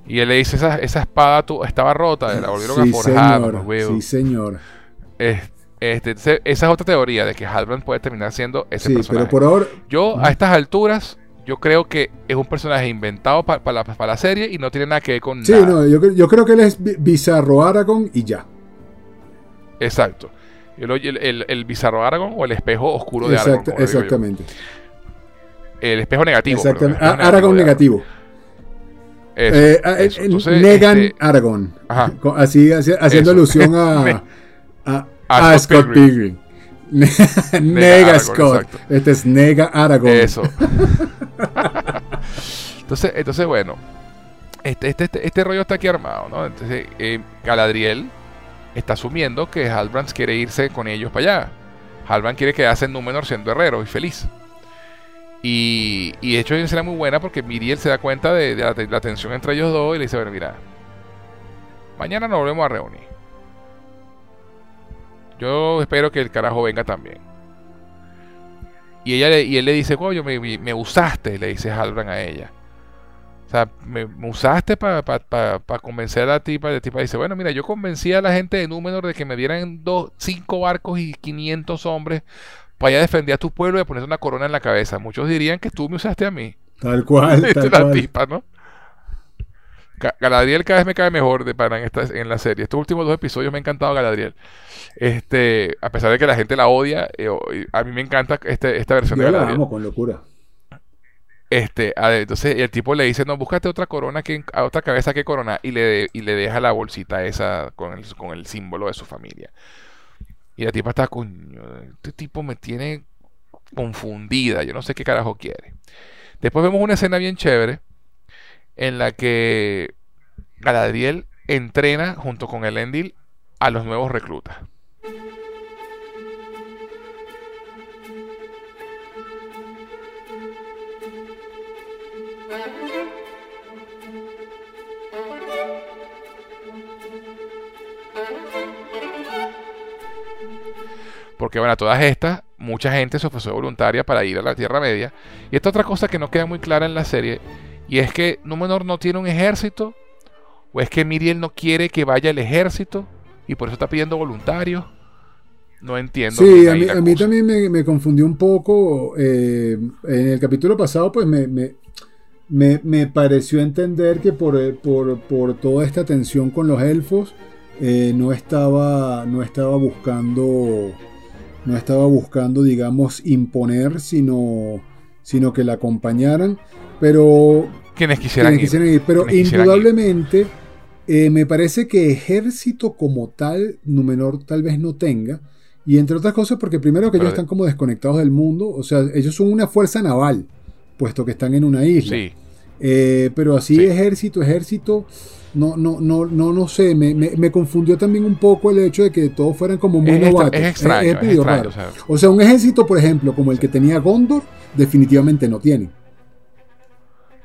A: y, y, él le dice esa, esa espada estaba rota, la volvieron a forjar.
B: sí, señor.
A: Este, esa es otra teoría de que Halbrand puede terminar siendo ese
B: sí,
A: personaje.
B: Pero por ahora.
A: Yo, a estas alturas, yo creo que es un personaje inventado para la, la, serie y no tiene nada que ver con
B: sí, no, yo, yo, creo que él es bizarro Aragón y ya.
A: Exacto. El, el, el, bizarro Aragón o el espejo oscuro de Aragón.
B: Exactamente.
A: El espejo negativo.
B: Exactamente. Aragón negativo.
A: Eso, eh,
B: Entonces, Negan este, Aragón. Así, haciendo alusión a, a, a, Scott Pilgrim. Nega, Scott. Este es Nega Aragón.
A: Eso. entonces, entonces, bueno. Este, este, este, este, rollo está aquí armado, ¿no? Entonces, eh, Galadriel está asumiendo que Halbrand quiere irse con ellos para allá. Halbrand quiere quedarse en Númenor siendo herrero y feliz. Y, y de hecho, una escena muy buena porque Miriel se da cuenta de, la, de, la, tensión entre ellos dos y le dice: Bueno, mira, mañana nos volvemos a reunir. Yo espero que el carajo venga también. Y, ella y él le dice, coño, me, me, usaste, le dice Halbrand a ella. O sea, me, usaste para convencer a la tipa. La tipa dice, bueno, mira, yo convencí a la gente de Númenor de que me dieran dos, cinco barcos y 500 hombres para a defender a tu pueblo y poner una corona en la cabeza. Muchos dirían que tú me usaste a mí.
B: Tal cual.
A: Tal la tipa, ¿no? Galadriel cada vez me cae mejor de para en, esta, en la serie. Estos últimos dos episodios me ha encantado Galadriel. Este, a pesar de que la gente la odia, eh, a mí me encanta este, esta versión
B: Yo
A: de
B: Galadriel. la amo con locura.
A: Este, entonces el tipo le dice, no, búscate otra corona que a otra cabeza que corona y le, y le deja la bolsita esa con el, con el símbolo de su familia. Y la tipa está, coño, este tipo me tiene confundida, yo no sé qué carajo quiere. Después vemos una escena bien chévere en la que Galadriel entrena junto con el Endil a los nuevos reclutas. Porque bueno, todas estas, mucha gente se ofreció voluntaria para ir a la Tierra Media. Y esta otra cosa que no queda muy clara en la serie y es que Númenor no tiene un ejército, o es que Miriel no quiere que vaya el ejército y por eso está pidiendo voluntarios. No entiendo.
B: Sí, a mí, también me, confundió un poco. Eh, en el capítulo pasado, pues me, me, pareció entender que por, por, toda esta tensión con los elfos, eh, no, estaba, no estaba buscando. No estaba buscando, digamos, imponer, sino, sino que la acompañaran. Pero.
A: Quienes quisieran,
B: ir. Pero indudablemente, eh, me parece que ejército como tal, Númenor tal vez no tenga. Y entre otras cosas, porque primero que ellos están como desconectados del mundo. O sea, ellos son una fuerza naval, puesto que están en una isla.
A: Sí.
B: Eh, pero así, ejército, ejército. No, no, no, no, no sé, me, me, confundió también un poco el hecho de que todos fueran como muy
A: novatos. Es extraño,
B: O sea, un ejército, por ejemplo, como el que tenía Gondor, definitivamente no tiene.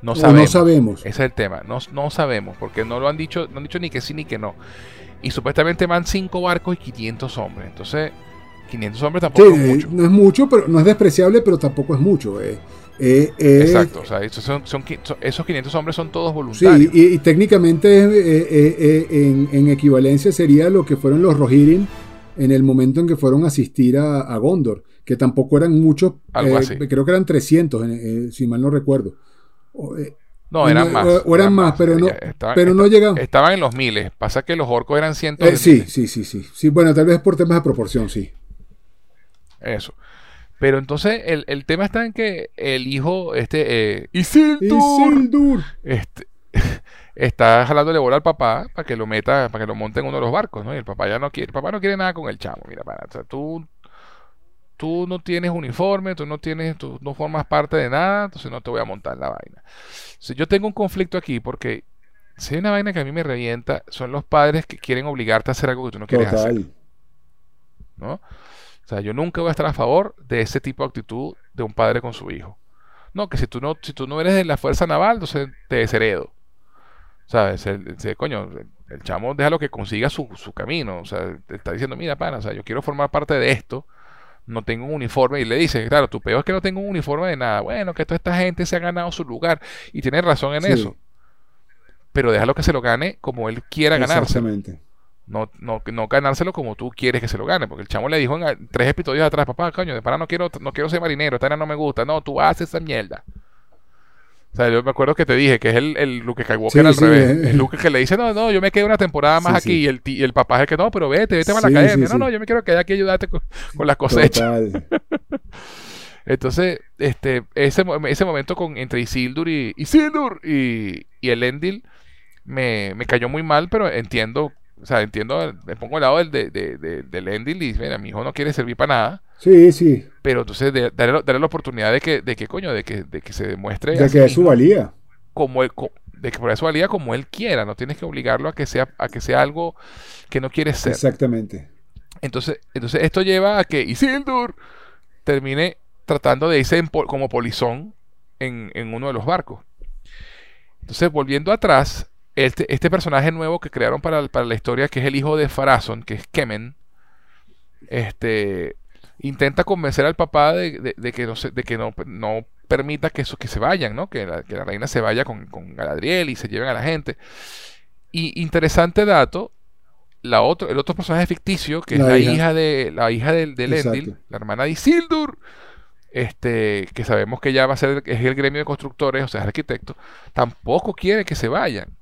A: No sabemos.
B: no sabemos.
A: Ese es el tema. No, no sabemos, porque no lo han dicho, no han dicho ni que sí ni que no. Y supuestamente van 5 barcos y 500 hombres. Entonces, 500 hombres tampoco es mucho.
B: No es mucho, pero no es despreciable, pero tampoco es mucho. Eh.
A: Eh, eh, Exacto, o sea, esos, son, esos 500 hombres son todos voluntarios.
B: Sí, y, técnicamente en, en, equivalencia sería lo que fueron los Rohirrim en el momento en que fueron a asistir a, a Gondor, que tampoco eran muchos, creo que eran 300, si mal no recuerdo.
A: Eh, no, eran más.
B: O, eran, más, pero no, pero no llegaban.
A: Estaban en los miles. Pasa que los orcos eran cientos.
B: Eh, sí, sí, sí, sí. Sí, bueno, tal vez por temas de proporción, sí.
A: Eso. Pero entonces el, el tema está en que el hijo, este, eh, Isildur, Este, está jalándole bola al papá para que lo meta, para que lo monte en uno de los barcos, ¿no? Y el papá ya no quiere, el papá no quiere nada con el chamo. Mira, para, o sea, tú tú no tienes uniforme, tú no tienes, tú no formas parte de nada, entonces no te voy a montar la vaina. Si yo tengo un conflicto aquí porque si hay una vaina que a mí me revienta, son los padres que quieren obligarte a hacer algo que tú no quieres hacer. ¿No? O sea, yo nunca voy a estar a favor de ese tipo de actitud de un padre con su hijo. No, que si tú no, si tú no eres de la fuerza naval, entonces te desheredo. ¿Sabes? El, coño, el, chamo deja lo que consiga su, su camino. O sea, te está diciendo, mira, pana, o sea, yo quiero formar parte de esto no tengo un uniforme. Y le dice, claro, tu peor es que no tengo un uniforme de nada. Bueno, que toda esta gente se ha ganado su lugar. Y tiene razón en eso. Pero déjalo que se lo gane como él quiera ganarse. No, no, no ganárselo como tú quieres que se lo gane. Porque el chamo le dijo en tres episodios atrás, papá, coño, de para no quiero, no quiero ser marinero, esta no me gusta. No, tú haces esa mierda. O sea, yo me acuerdo que te dije que es el, el Luke Skywalker al revés. El Luke que le dice, no, no, yo me quedo una temporada más aquí. Y el, y el papá es el que, no, pero vete, vete a la academia. no, no, yo me quiero quedar aquí y ayudarte con, las cosechas. Entonces, este, ese, ese momento con, entre Isildur y, Isildur y, y el Endil me, me cayó muy mal, pero entiendo o sea, entiendo, me pongo al lado del, de, de, del Endil y dice, mira, mi hijo no quiere servir para nada.
B: Sí, sí.
A: Pero entonces darle, darle, la oportunidad de que, de que coño, de que, de que se demuestre.
B: De que es su valía.
A: Como él, de que por su valía como él quiera. No tienes que obligarlo a que sea, a que sea algo que no quiere ser.
B: Exactamente.
A: Entonces, entonces esto lleva a que Isildur termine tratando de irse como polizón en, en uno de los barcos. Entonces, volviendo atrás, este, este, personaje nuevo que crearon para, la historia, que es el hijo de Farazón, que es Kemen, este, intenta convencer al papá de, que, no, de que no, no permita que, eso, que se vayan, ¿no? que, la, reina se vaya con, con, Galadriel y se lleven a la gente. Y interesante dato, la otro, el otro personaje ficticio, que es la hija, de la hija de, de Lendil, la hermana de Isildur, este, que sabemos que ya va a ser es el gremio de constructores, o sea, arquitecto, tampoco quiere que se vayan.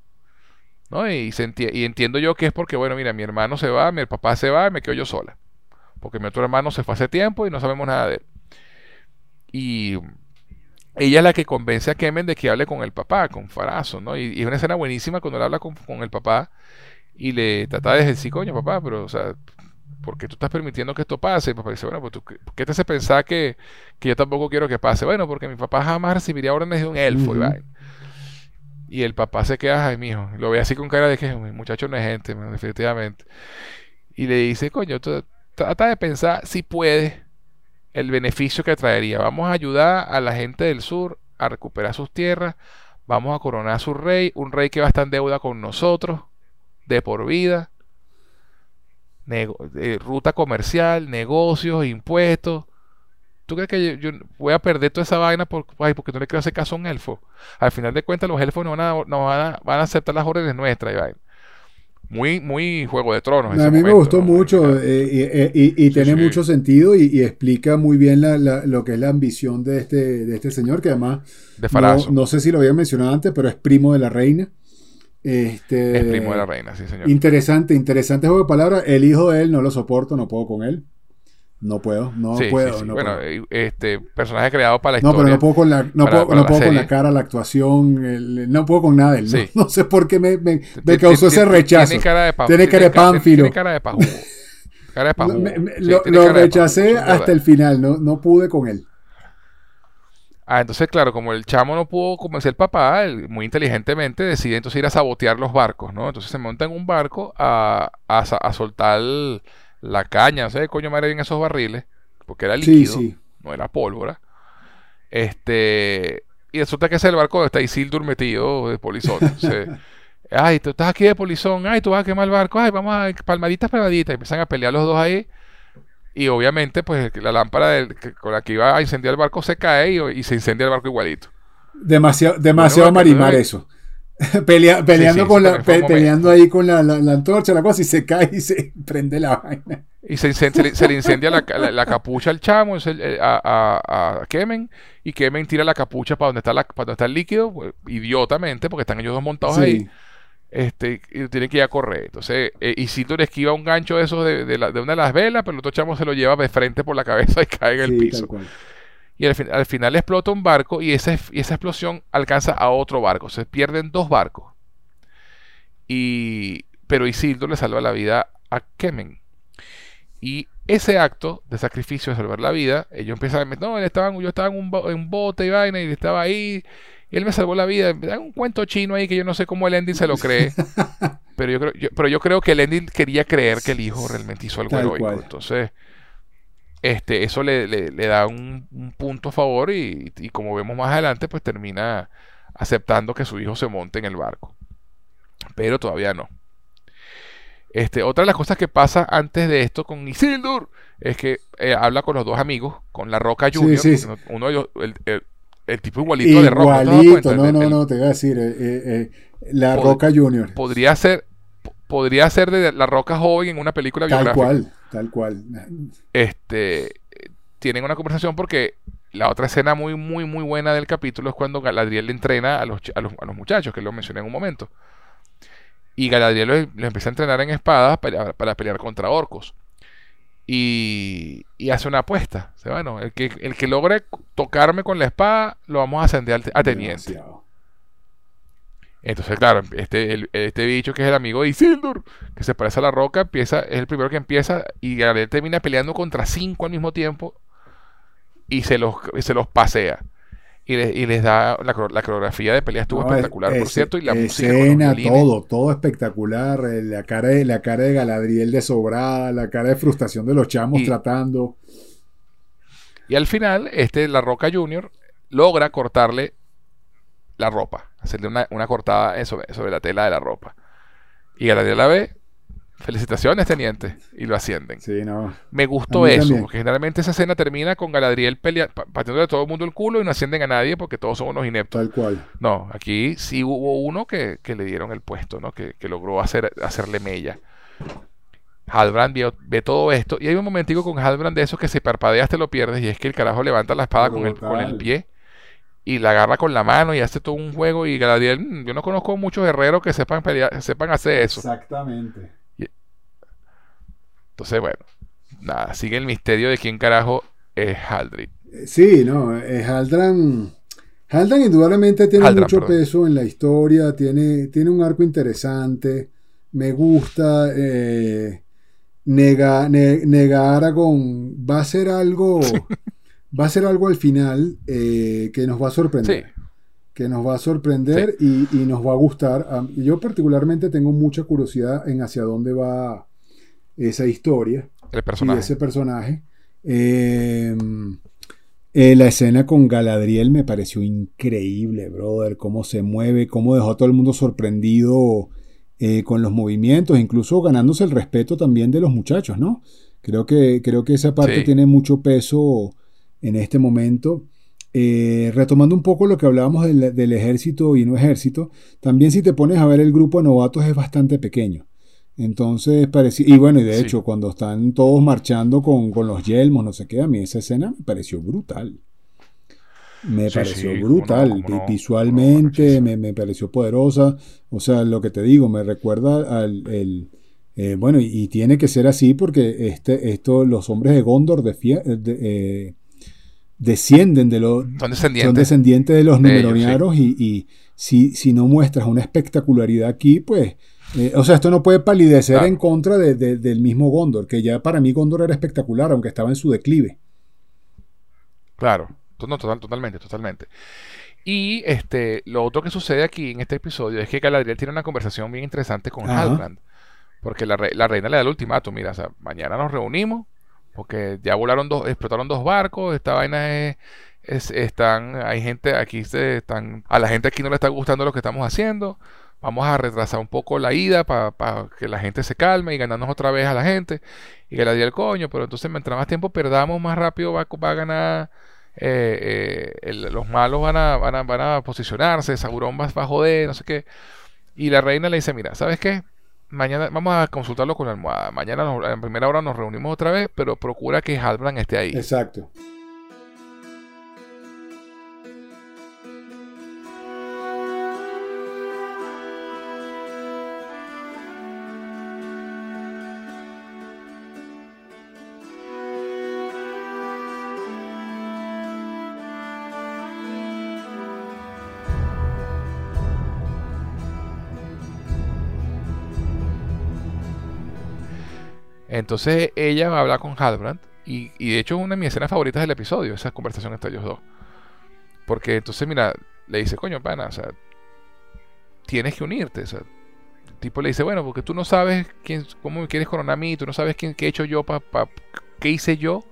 A: ¿no? Y, y entiendo yo que es porque, bueno, mira, mi hermano se va, mi papá se va, y me quedo yo sola. Porque mi otro hermano se fue hace tiempo y no sabemos nada de él. Y ella es la que convence a Kemen de que hable con el papá, con Farazo, ¿no? Y, es una escena buenísima cuando él habla con, el papá y le trata de decir, coño, papá, pero, o sea, ¿por qué tú estás permitiendo que esto pase? Y papá dice, bueno, pues tú, ¿por qué te hace pensar que, yo tampoco quiero que pase? Bueno, porque mi papá jamás recibiría órdenes de un elfo, y y el papá se queda, ay, mijo. Lo ve así con cara de que muchacho no es gente, definitivamente. Y le dice, coño, trata de pensar si puede el beneficio que traería. Vamos a ayudar a la gente del sur a recuperar sus tierras. Vamos a coronar a su rey, un rey que va a estar en deuda con nosotros de por vida. Eh, ruta comercial, negocios, impuestos. ¿Tú crees que yo, voy a perder toda esa vaina por, porque no le quiero hacer caso a un elfo? Al final de cuentas, los elfos no van a, no van a, aceptar las órdenes nuestras. Muy, muy Juego de Tronos.
B: A mí me gustó mucho eh, y, tiene mucho sentido y, explica muy bien lo que es la ambición de este, de este señor, que además,
A: de
B: no, no, sé si lo había mencionado antes, pero es primo de la reina. Este,
A: es primo de la reina, sí, señor.
B: Interesante, interesante juego de palabras. El hijo de él no lo soporto, no puedo con él. No puedo, no puedo. No
A: bueno, este personaje creado para la historia.
B: No, pero no puedo con la, no puedo, no puedo con la cara, la actuación, no puedo con nada de él. No, sé por qué me, me, me causó ese rechazo. Tiene cara de, tiene cara de pánfilo.
A: Tiene cara de pajugo. Cara de pajugo.
B: lo, lo rechacé hasta el final, no, no pude con él.
A: Ah, entonces, claro, como el chamo no pudo convencer al papá, él, muy inteligentemente decide entonces ir a sabotear los barcos, ¿no? Entonces se monta en un barco a, a, a soltar la caña, no sé qué coño madre en esos barriles, porque era líquido, no era pólvora. Este, y resulta que ese es el barco donde está Isildur metido de polizón. ay, tú estás aquí de polizón, ay, tú vas a quemar el barco, ay, vamos a palmaditas, palmaditas. Y empiezan a pelear los dos ahí. Y obviamente, pues la lámpara con la que iba a incendiar el barco se cae y, se incendia el barco igualito.
B: Demasiado, demasiado marimar eso. peleando con la, peleando ahí con la, la, antorcha, la cosa, y se cae y se prende la vaina.
A: Y se, se, le incendia la, capucha al chamo a, a, a, Kemen, y Kemen tira la capucha para donde está, la, para donde está el líquido, pues, idiotamente, porque están ellos dos montados ahí. Este, y tienen que ir a correr. Entonces, eh, Isildur esquiva un gancho de esos de, de, una de las velas, pero el otro chamo se lo lleva de frente por la cabeza y cae en el piso y al, final explota un barco y esa, esa explosión alcanza a otro barco. Se pierden dos barcos. Y, pero Isildur le salva la vida a Kemen. Y ese acto de sacrificio de salvar la vida, ellos empiezan a decir, no, él estaba, yo estaba en un, bote y vaina y estaba ahí, y él me salvó la vida. Hay un cuento chino ahí que yo no sé cómo el Ending se lo cree. pero, yo creo, pero yo creo que el Ending quería creer que el hijo realmente hizo algo heroico. Entonces, este, eso le, da un, punto a favor y, como vemos más adelante, pues termina aceptando que su hijo se monte en el barco. Pero todavía no. Este, otra de las cosas que pasa antes de esto con Isildur es que eh, habla con los dos amigos, con la Roca Junior. Uno de ellos, el, tipo igualito, de Roca.
B: Igualito, no, no, no, te voy a decir. Eh, eh, la Roca Junior.
A: Podría ser, podría ser de la Roca joven en una película
B: tal biográfica. Tal cual, tal cual.
A: Este, tienen una conversación porque la otra escena muy, muy, muy buena del capítulo es cuando Galadriel le entrena a los, a los, a los muchachos, que lo mencioné en un momento. Y Galadriel los, empieza a entrenar en espadas para, para pelear contra orcos. Y, y, hace una apuesta. O bueno, el que, el que logre tocarme con la espada, lo vamos a ascender a teniente. Entonces, claro, este, este bicho que es el amigo de Isildur, que se parece a la roca, empieza, es el primero que empieza y Galadriel termina peleando contra cinco al mismo tiempo y se los, se los pasea. Y, les da la, coreografía de pelea estuvo espectacular, por cierto, y la
B: escena, todo, todo espectacular, eh, la cara de la cara de Galadriel de sobrada, la cara de frustración de los chamos tratando.
A: Y al final, este La Roca Junior logra cortarle la ropa, hacerle una, cortada sobre, sobre la tela de la ropa. Y Galadriel la ve, Felicitaciones, teniente. Y lo ascienden.
B: Sí, no.
A: Me gustó eso, porque generalmente esa escena termina con Galadriel pelea, partiendo de todo el mundo el culo y no ascienden a nadie porque todos somos unos ineptos.
B: Tal cual.
A: No, aquí sí hubo uno que, le dieron el puesto, ¿no? Que, logró hacer, hacerle mella. Halbrand ve, todo esto y hay un momentico con Halbrand de esos que se parpadeas te lo pierdes y es que el carajo levanta la espada con el, con el pie y la agarra con la mano y hace todo un juego y Galadriel, mm, yo no conozco muchos guerreros que sepan pelear, sepan hacer eso.
B: Exactamente.
A: Entonces, bueno, nada, sigue el misterio de quién carajo es Haldred.
B: Eh, sí, no, es Haldran. Haldran indudablemente tiene mucho peso en la historia, tiene, tiene un arco interesante, me gusta. Eh, nega, nega, Aragón va a ser algo, va a ser algo al final eh, que nos va a sorprender. Que nos va a sorprender y, y, nos va a gustar. Yo particularmente tengo mucha curiosidad en hacia dónde va, esa historia
A: El personaje.
B: y ese personaje. Em, eh, la escena con Galadriel me pareció increíble, brother, cómo se mueve, cómo dejó a todo el mundo sorprendido eh, con los movimientos, incluso ganándose el respeto también de los muchachos, ¿no? Creo que, creo que esa parte tiene mucho peso en este momento. Eh, retomando un poco lo que hablábamos del, del, ejército y no ejército, también si te pones a ver el grupo de novatos es bastante pequeño. Entonces parecía, y bueno, y de hecho, cuando están todos marchando con, los yelmos, no sé qué, a mí esa escena me pareció brutal. Me pareció brutal. Visualmente me, pareció poderosa. O sea, lo que te digo, me recuerda al. El, eh, bueno, y, tiene que ser así porque este, esto, los hombres de Gondor eh, descienden de los. Son descendientes. de los numeronianos y, y si, si no muestras una espectacularidad aquí, pues eh, o sea, esto no puede palidecer en contra del mismo Gondor, que ya para mí Gondor era espectacular, aunque estaba en su declive.
A: Claro, totalmente, totalmente. Y este, lo otro que sucede aquí en este episodio es que Galadriel tiene una conversación bien interesante con Halbrand. Porque la, reina le da el ultimátum, mira, mañana nos reunimos, porque ya volaron dos, explotaron dos barcos, esta vaina es, están, hay gente aquí, se están, a la gente aquí no le está gustando lo que estamos haciendo, vamos a retrasar un poco la ida para que la gente se calme y ganarnos otra vez a la gente y que la el coño, pero entonces mientras más tiempo perdamos, más rápido va, a ganar, eh, eh, los malos van a, van a, van a posicionarse, Sauron va, a joder, no sé qué. Y la reina le dice, mira, ¿sabes qué? Mañana vamos a consultarlo con la almohada. Mañana en primera hora nos reunimos otra vez, pero procura que Halbrand esté ahí.
B: Exacto.
A: Entonces ella va a hablar con Halbrand y, de hecho una de mis escenas favoritas del episodio, esa conversación entre ellos dos. Porque entonces, mira, le dice, coño, pana, o sea, tienes que unirte. O sea, el tipo le dice, bueno, porque tú no sabes quién, cómo me quieres coronar a mí, tú no sabes quién, qué he hecho yo, pa, qué hice yo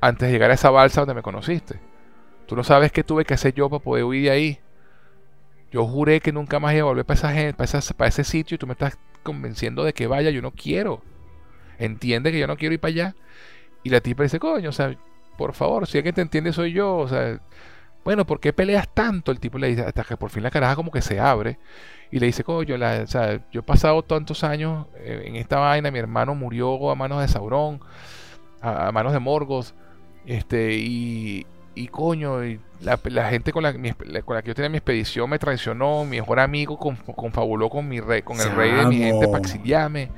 A: antes de llegar a esa balsa donde me conociste. Tú no sabes qué tuve que hacer yo para poder huir de ahí. Yo juré que nunca más iba a volver para, esa gente, para, para ese sitio y tú me estás convenciendo de que vaya. Yo no quiero. Entiende que yo no quiero ir para allá. Y la tipa dice, coño, o sea, por favor, si alguien te entiende soy yo. O sea, bueno, ¿por qué peleas tanto? El tipo le dice, hasta que por fin la caraja como que se abre. Y le dice, coño, la, o sea, yo he pasado tantos años eh, en esta vaina, mi hermano murió a manos de Sauron, a, manos de Morgos, este, y, y coño, y la, gente con la, con la que yo tenía mi expedición me traicionó, mi mejor amigo confabuló con mi rey, con el rey de mi gente para exiliarme.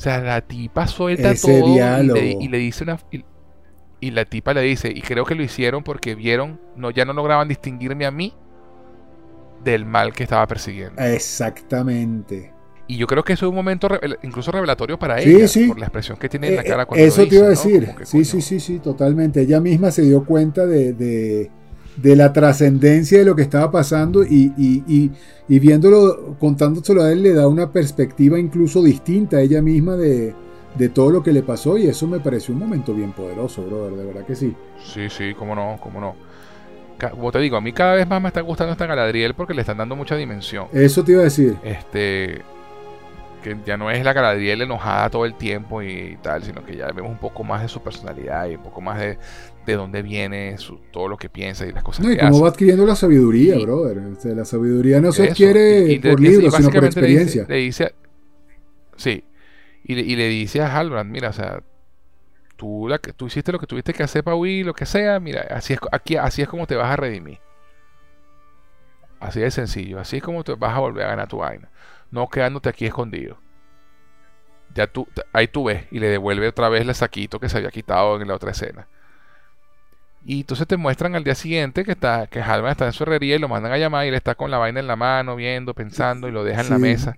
A: O sea, la tipa suelta todo y le, dice una... Y, la tipa le dice, y creo que lo hicieron porque vieron, no, ya no lograban distinguirme a mí del mal que estaba persiguiendo.
B: Exactamente.
A: Y yo creo que eso es un momento incluso revelatorio para ella, por la expresión que tiene en la eh, cara cuando
B: Eso te iba a decir. sí, sí, sí, sí, totalmente. Ella misma se dio cuenta de, de, la trascendencia de lo que estaba pasando y, y, y, viéndolo, contándoselo a él, le da una perspectiva incluso distinta a ella misma de, de todo lo que le pasó y eso me pareció un momento bien poderoso, brother, de verdad que sí.
A: Sí, sí, cómo no, cómo no como te digo, a mí cada vez más me está gustando esta Galadriel porque le están dando mucha dimensión.
B: Eso te iba a decir.
A: Este. Que ya no es la Galadriel enojada todo el tiempo y tal, sino que ya vemos un poco más de su personalidad y un poco más de, de dónde viene, su, todo lo que piensa y las cosas no, y
B: cómo va adquiriendo la sabiduría, brother. la sabiduría no se adquiere por libros, sino por experiencia.
A: Le dice, sí, y le, y le dice a Halbrand, mira, o sea, tú, la, tú hiciste lo que tuviste que hacer para huir, lo que sea, mira, así es, aquí, así es como te vas a redimir. Así de sencillo, así es como te vas a volver a ganar tu vaina. No quedándote aquí escondido. Ya tú, ahí tú ves y le devuelve otra vez el saquito que se había quitado en la otra escena. Y entonces te muestran al día siguiente que está, que Halvan está en su herrería y lo mandan a llamar y él está con la vaina en la mano, viendo, pensando y lo deja en la mesa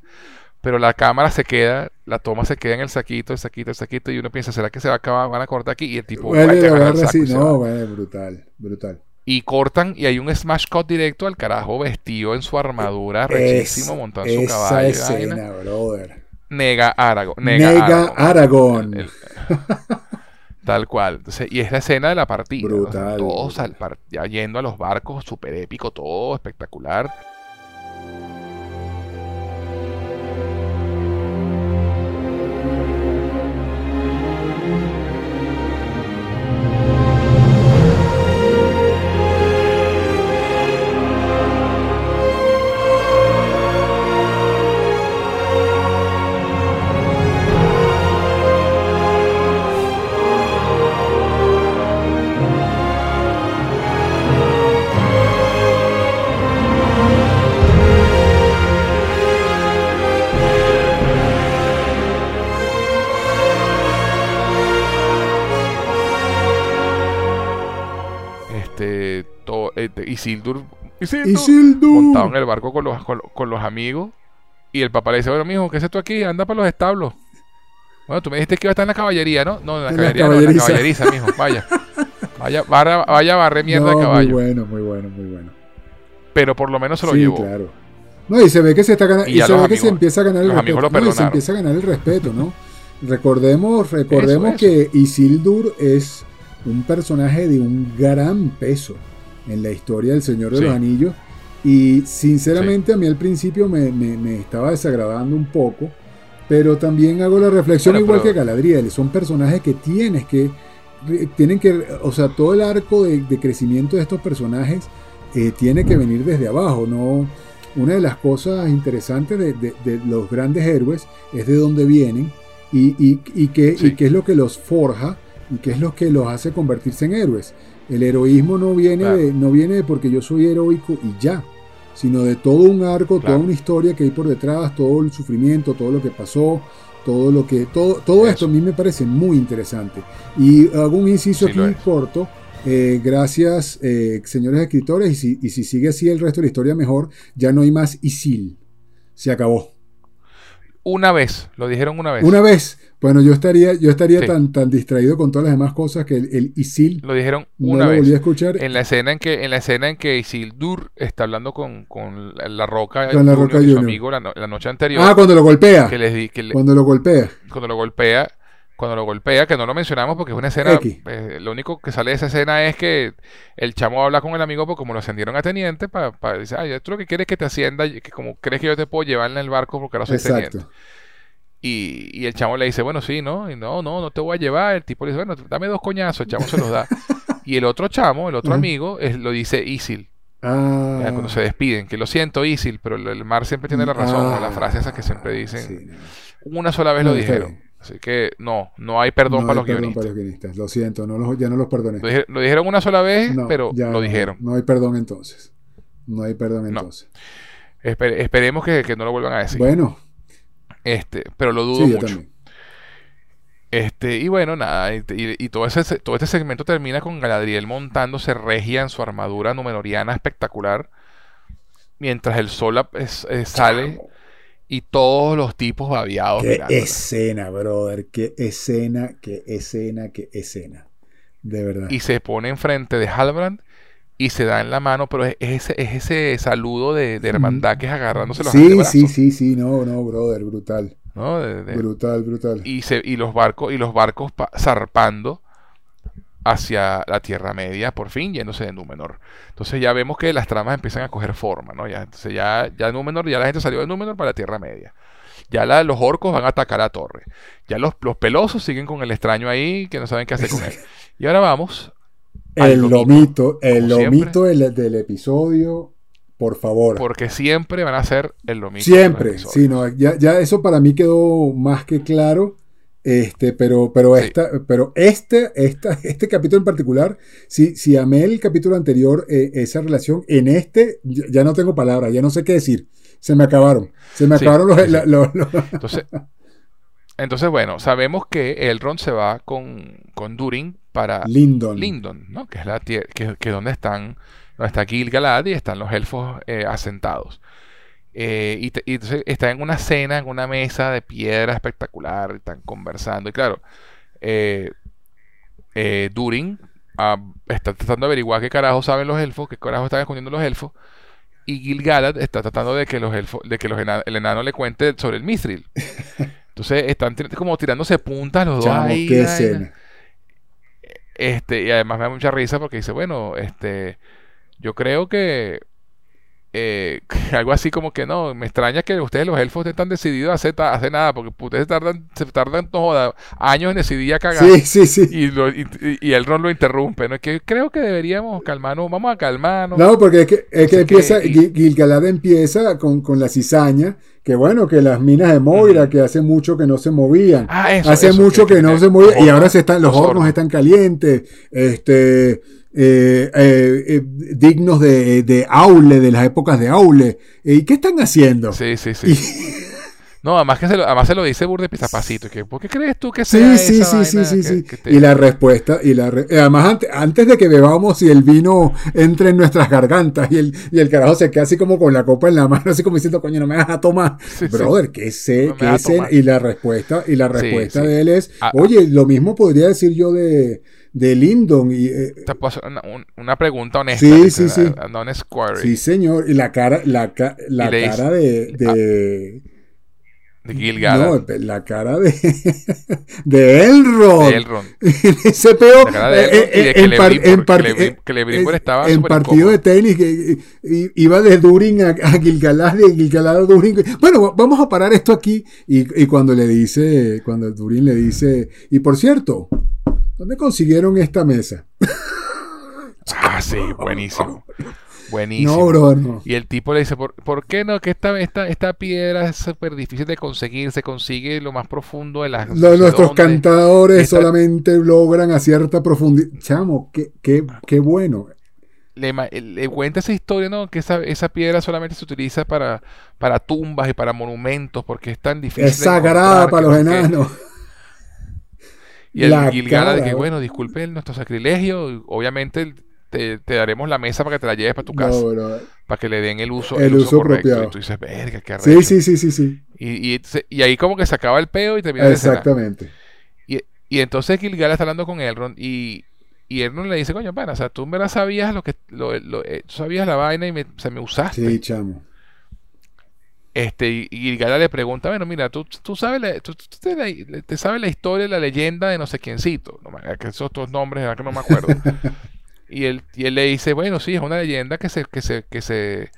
A: pero la cámara se queda, la toma se queda en el saquito, el saquito, el saquito, y uno piensa, ¿será que se va a acabar? Van a cortar aquí, y el tipo
B: bueno, no, bueno, brutal, brutal.
A: Y cortan, y hay un smash cut directo al carajo vestido en su armadura, rechísimo, montando su caballo.
B: Escena, brother.
A: Nega Aragón.
B: Nega, Aragón.
A: Tal cual. Entonces, y es la escena de la partida. Brutal. Todos ya yendo a los barcos, súper épico, todo espectacular. Isildur, Isildur, montado en el barco con los, con, los amigos. Y el papá le dice, bueno, mijo, ¿qué haces tú aquí? Anda para los establos. Bueno, tú me dijiste que iba a estar en la caballería, ¿no? No, en la caballería, no, en la caballeriza, mijo. Vaya. Vaya, vaya, vaya a barrer mierda de caballo.
B: Muy bueno, muy bueno, muy bueno.
A: Pero por lo menos se lo sí, claro.
B: No, y se ve que se está ganando, y, se ve que se empieza a ganar el respeto. No, y se empieza a ganar el respeto, ¿no? Recordemos, recordemos que Isildur es un personaje de un gran peso en la historia del Señor de los Anillos. Y sinceramente a mí al principio me, estaba desagradando un poco, pero también hago la reflexión igual que Galadriel, son personajes que tienes que, tienen que, o sea, todo el arco de, crecimiento de estos personajes eh, tiene que venir desde abajo, ¿no? Una de las cosas interesantes de, los grandes héroes es de dónde vienen y, y, qué, y qué es lo que los forja y qué es lo que los hace convertirse en héroes. El heroísmo no viene, de, no viene de porque yo soy heroico y ya, sino de todo un arco, toda una historia que hay por detrás, todo el sufrimiento, todo lo que pasó, todo lo que todo, todo esto a mí me parece muy interesante. Y hago un inciso aquí corto. Eh, gracias, eh, señores escritores, y si, y si sigue así el resto de la historia mejor, ya no hay más Isil. Se acabó.
A: Una vez, lo dijeron una vez.
B: Una vez. Bueno, yo estaría, yo estaría tan, tan distraído con todas las demás cosas que el, Isil.
A: Lo dijeron una vez. Volví a escuchar. En la escena en que, en la escena en que Isildur está hablando con, con la roca,
B: con la roca
A: su amigo la, noche anterior.
B: Ah, cuando lo golpea. Que les di, que
A: cuando lo golpea.
B: Cuando
A: lo golpea cuando lo golpea, que no lo mencionamos porque es una escena, eh, lo único que sale de esa escena es que el chamo habla con el amigo porque como lo ascendieron a teniente, para, para decir, ay, tú lo que quieres es que te ascienda, que como crees que yo te puedo llevar en el barco porque ahora soy teniente. Y, y, el chamo le dice, bueno, sí, ¿no? Y no, no, no te voy a llevar. El tipo le dice, bueno, dame dos coñazos. El chamo se los da. y el otro chamo, el otro amigo, lo dice Isil. Ah. Cuando se despiden, que lo siento, Isil, pero el mar siempre tiene la razón. La frase esa que siempre dicen. Una sola vez lo dijeron. Así que no, no hay perdón, para, los guionistas.
B: Lo siento, no ya no los perdoné.
A: Lo, dijeron una sola vez, pero lo dijeron.
B: No, hay perdón entonces. No hay perdón entonces.
A: esperemos que, no lo vuelvan a decir.
B: Bueno,
A: este, pero lo dudo mucho. Este, y bueno, nada, y, todo, ese, todo este segmento termina con Galadriel montándose regia en su armadura numenoriana espectacular, mientras el sol sale y todos los tipos babiados.
B: Qué escena, brother, qué escena, qué escena, qué escena. De verdad.
A: Y se pone enfrente de Halbrand y se da en la mano, pero es ese, es ese saludo de, hermandad que es agarrándose los
B: Sí, sí, sí, sí, no, no, brother, brutal. brutal, brutal.
A: Y, se, y los barcos, y los barcos zarpando hacia la Tierra Media, por fin yéndose de Númenor. Entonces ya vemos que las tramas empiezan a coger forma, ¿no? Ya, entonces ya, ya Númenor, ya la gente salió de Númenor para la Tierra Media. Ya la, los orcos van a atacar a torre. Ya los, los pelosos siguen con el extraño ahí que no saben qué hacer con él. Y ahora vamos
B: el lomito, el lomito del, episodio, por favor.
A: Porque siempre van a ser el lomito.
B: Siempre, sí, no, ya, ya, eso para mí quedó más que claro. Este, pero, pero esta, pero este, esta, este capítulo en particular, si, si amé el capítulo anterior, eh, esa relación, en este ya, no tengo palabras, ya no sé qué decir. Se me acabaron. Se me acabaron los,
A: Entonces, entonces, bueno, sabemos que Elrond se va con, con Durin para
B: Lindon,
A: Lindon ¿no? que es la que, que donde están donde está Gil-galad y están los elfos eh, asentados. Eh, y, entonces está en una cena, en una mesa de piedra espectacular, están conversando. Y claro, eh, Durin ah, está tratando de averiguar qué carajo saben los elfos, qué carajo están escondiendo los elfos. Y Gil-galad está tratando de que los elfos, de que los el enano le cuente sobre el Mithril. Entonces están como tirándose puntas los dos ahí. Este, y además me da mucha risa porque dice, bueno, este, yo creo que eh, algo así como que no, me extraña que ustedes los elfos estén tan decididos a hacer, hacer nada, porque ustedes tardan, se tardan años en decidir a cagar.
B: Sí, sí, sí.
A: Y, y, el ron lo interrumpe, ¿no? Que creo que deberíamos calmarnos, vamos a calmarnos.
B: No, porque es que, es que empieza, Gilgalad empieza con, con la cizaña, que bueno, que las minas de Moira, que hace mucho que no se movían. Ah, hace mucho que, no se movían, y ahora se están, los hornos están calientes, este eh, eh, eh, dignos de, de, Aule, de las épocas de Aule. ¿Y qué están haciendo?
A: Sí, sí, sí. No, además que se lo, además se lo dice Burde Pisapacito. Que, ¿Por qué crees tú que sea
B: sí, sí, sí, sí, sí, Y la respuesta, y la además antes, antes, de que bebamos y el vino entre en nuestras gargantas y el, y el carajo se queda así como con la copa en la mano, así como diciendo, coño, no me vas a tomar. Brother, ¿qué sé? ¿Qué sé? Y la respuesta, y la respuesta de él es, ah, oye, lo mismo podría decir yo de de Lindon. Y, eh,
A: Te puedo hacer una, pregunta honesta.
B: Sí, sí, sí.
A: Sí,
B: señor. Y la cara, la, la cara de, de,
A: ah, de.
B: No, la cara de, de Elrond. De Elrond. Ese peo.
A: En
B: partido de tenis, que, iba de Durin a, a Gilgalad, de Gilgalad a Durin. Bueno, vamos a parar esto aquí. Y, y cuando le dice, cuando Durin le dice, y por cierto, ¿Dónde consiguieron esta mesa?
A: ah, sí, buenísimo. Buenísimo. No, bro, no. Y el tipo le dice, ¿por, qué no? Que esta, esta, esta piedra es súper difícil de conseguir, se consigue lo más profundo de las...
B: nuestros cantadores solamente logran a cierta profundidad. Chamo, qué, qué, qué bueno.
A: Le, le, cuenta esa historia, ¿no? Que esa, esa piedra solamente se utiliza para, para tumbas y para monumentos porque es tan difícil.
B: Es sagrada para los enanos.
A: Y el Gilgala de que, bueno, disculpe nuestro sacrilegio, obviamente te, daremos la mesa para que te la lleves para tu casa. para que le den el uso,
B: el, uso, correcto.
A: Y tú dices, verga, qué
B: Sí, sí, sí, sí, sí.
A: Y, y, ahí como que se acaba el peo y termina
B: Exactamente.
A: Y, y entonces Gilgala está hablando con Elrond y, y Elrond le dice, coño, pana, o sea, tú me la sabías lo que, lo, lo, eh, tú sabías la vaina y me, se me usaste.
B: Sí, chamo.
A: Este, y Gilgala le pregunta, bueno, mira, tú, tú sabes, la, tú, te, sabes la historia, la leyenda de no sé quiéncito, no, que esos dos nombres, que no me acuerdo. y, él, y él le dice, bueno, sí, es una leyenda que se, que se, que se,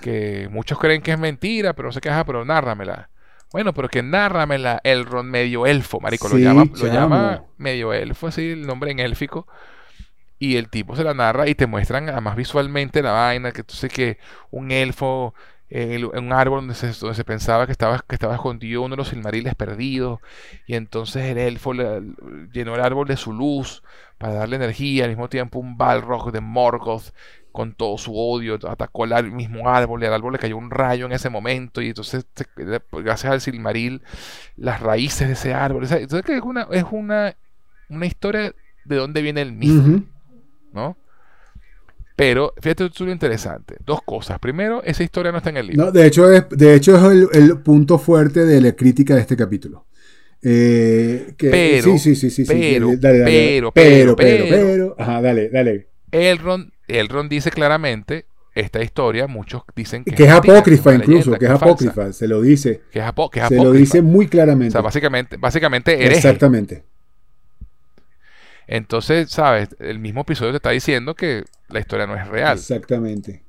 A: que muchos creen que es mentira, pero no sé qué, pero nárramela. Bueno, pero que nárramela Elrond medio elfo, marico, lo, llama, lo llama medio elfo, así el nombre en élfico. Y el tipo se la narra y te muestran además visualmente la vaina, que entonces que un elfo en un árbol donde se, donde se pensaba que estaba, que estaba escondido uno de los silmariles perdidos, y entonces el elfo llenó el árbol de su luz para darle energía, al mismo tiempo un Balrog de Morgoth con todo su odio atacó al mismo árbol y al árbol le cayó un rayo en ese momento y entonces gracias al silmaril las raíces de ese árbol entonces es una es una, una historia de dónde viene el mismo ¿no? Pero fíjate tú lo interesante. Dos cosas. Primero, esa historia no está en el libro.
B: No, de hecho es, de hecho es el, punto fuerte de la crítica de este capítulo. Eh,
A: pero,
B: sí, sí, sí,
A: pero,
B: pero, pero, pero, pero, ajá, dale, dale.
A: Elrond, Elrond dice claramente esta historia, muchos dicen
B: que, que es, apócrifa incluso, que es apócrifa, se lo dice.
A: Que es, apócrifa.
B: Se lo dice muy claramente. O
A: sea, básicamente, básicamente hereje.
B: Exactamente.
A: Entonces, ¿sabes? El mismo episodio te está diciendo que la historia no es real.
B: Exactamente.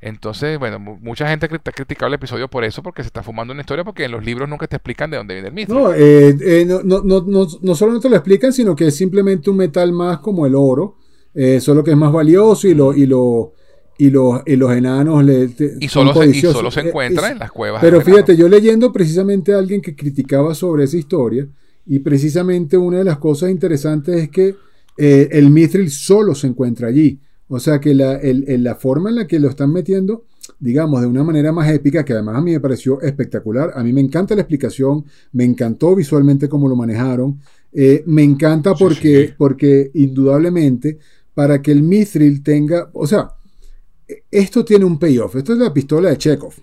A: Entonces, bueno, mucha gente ha criticado el episodio por eso, porque se está fumando una historia, porque en los libros nunca te explican de dónde viene el mito.
B: Eh, eh, no, no, no, no, no, solo no te lo explican, sino que es simplemente un metal más como el oro, eh, solo que es más valioso y lo, y lo, y los, y los enanos le,
A: y, solo se, y solo se encuentra en las cuevas.
B: Pero fíjate, yo leyendo precisamente a alguien que criticaba sobre esa historia, y precisamente una de las cosas interesantes es que eh, el mithril solo se encuentra allí. O sea que la, la, forma en la que lo están metiendo, digamos, de una manera más épica, que además a mí me pareció espectacular. A mí me encanta la explicación, me encantó visualmente cómo lo manejaron. Eh, me encanta porque, porque indudablemente para que el mithril tenga, o sea, esto tiene un payoff. Esto es la pistola de Chekhov.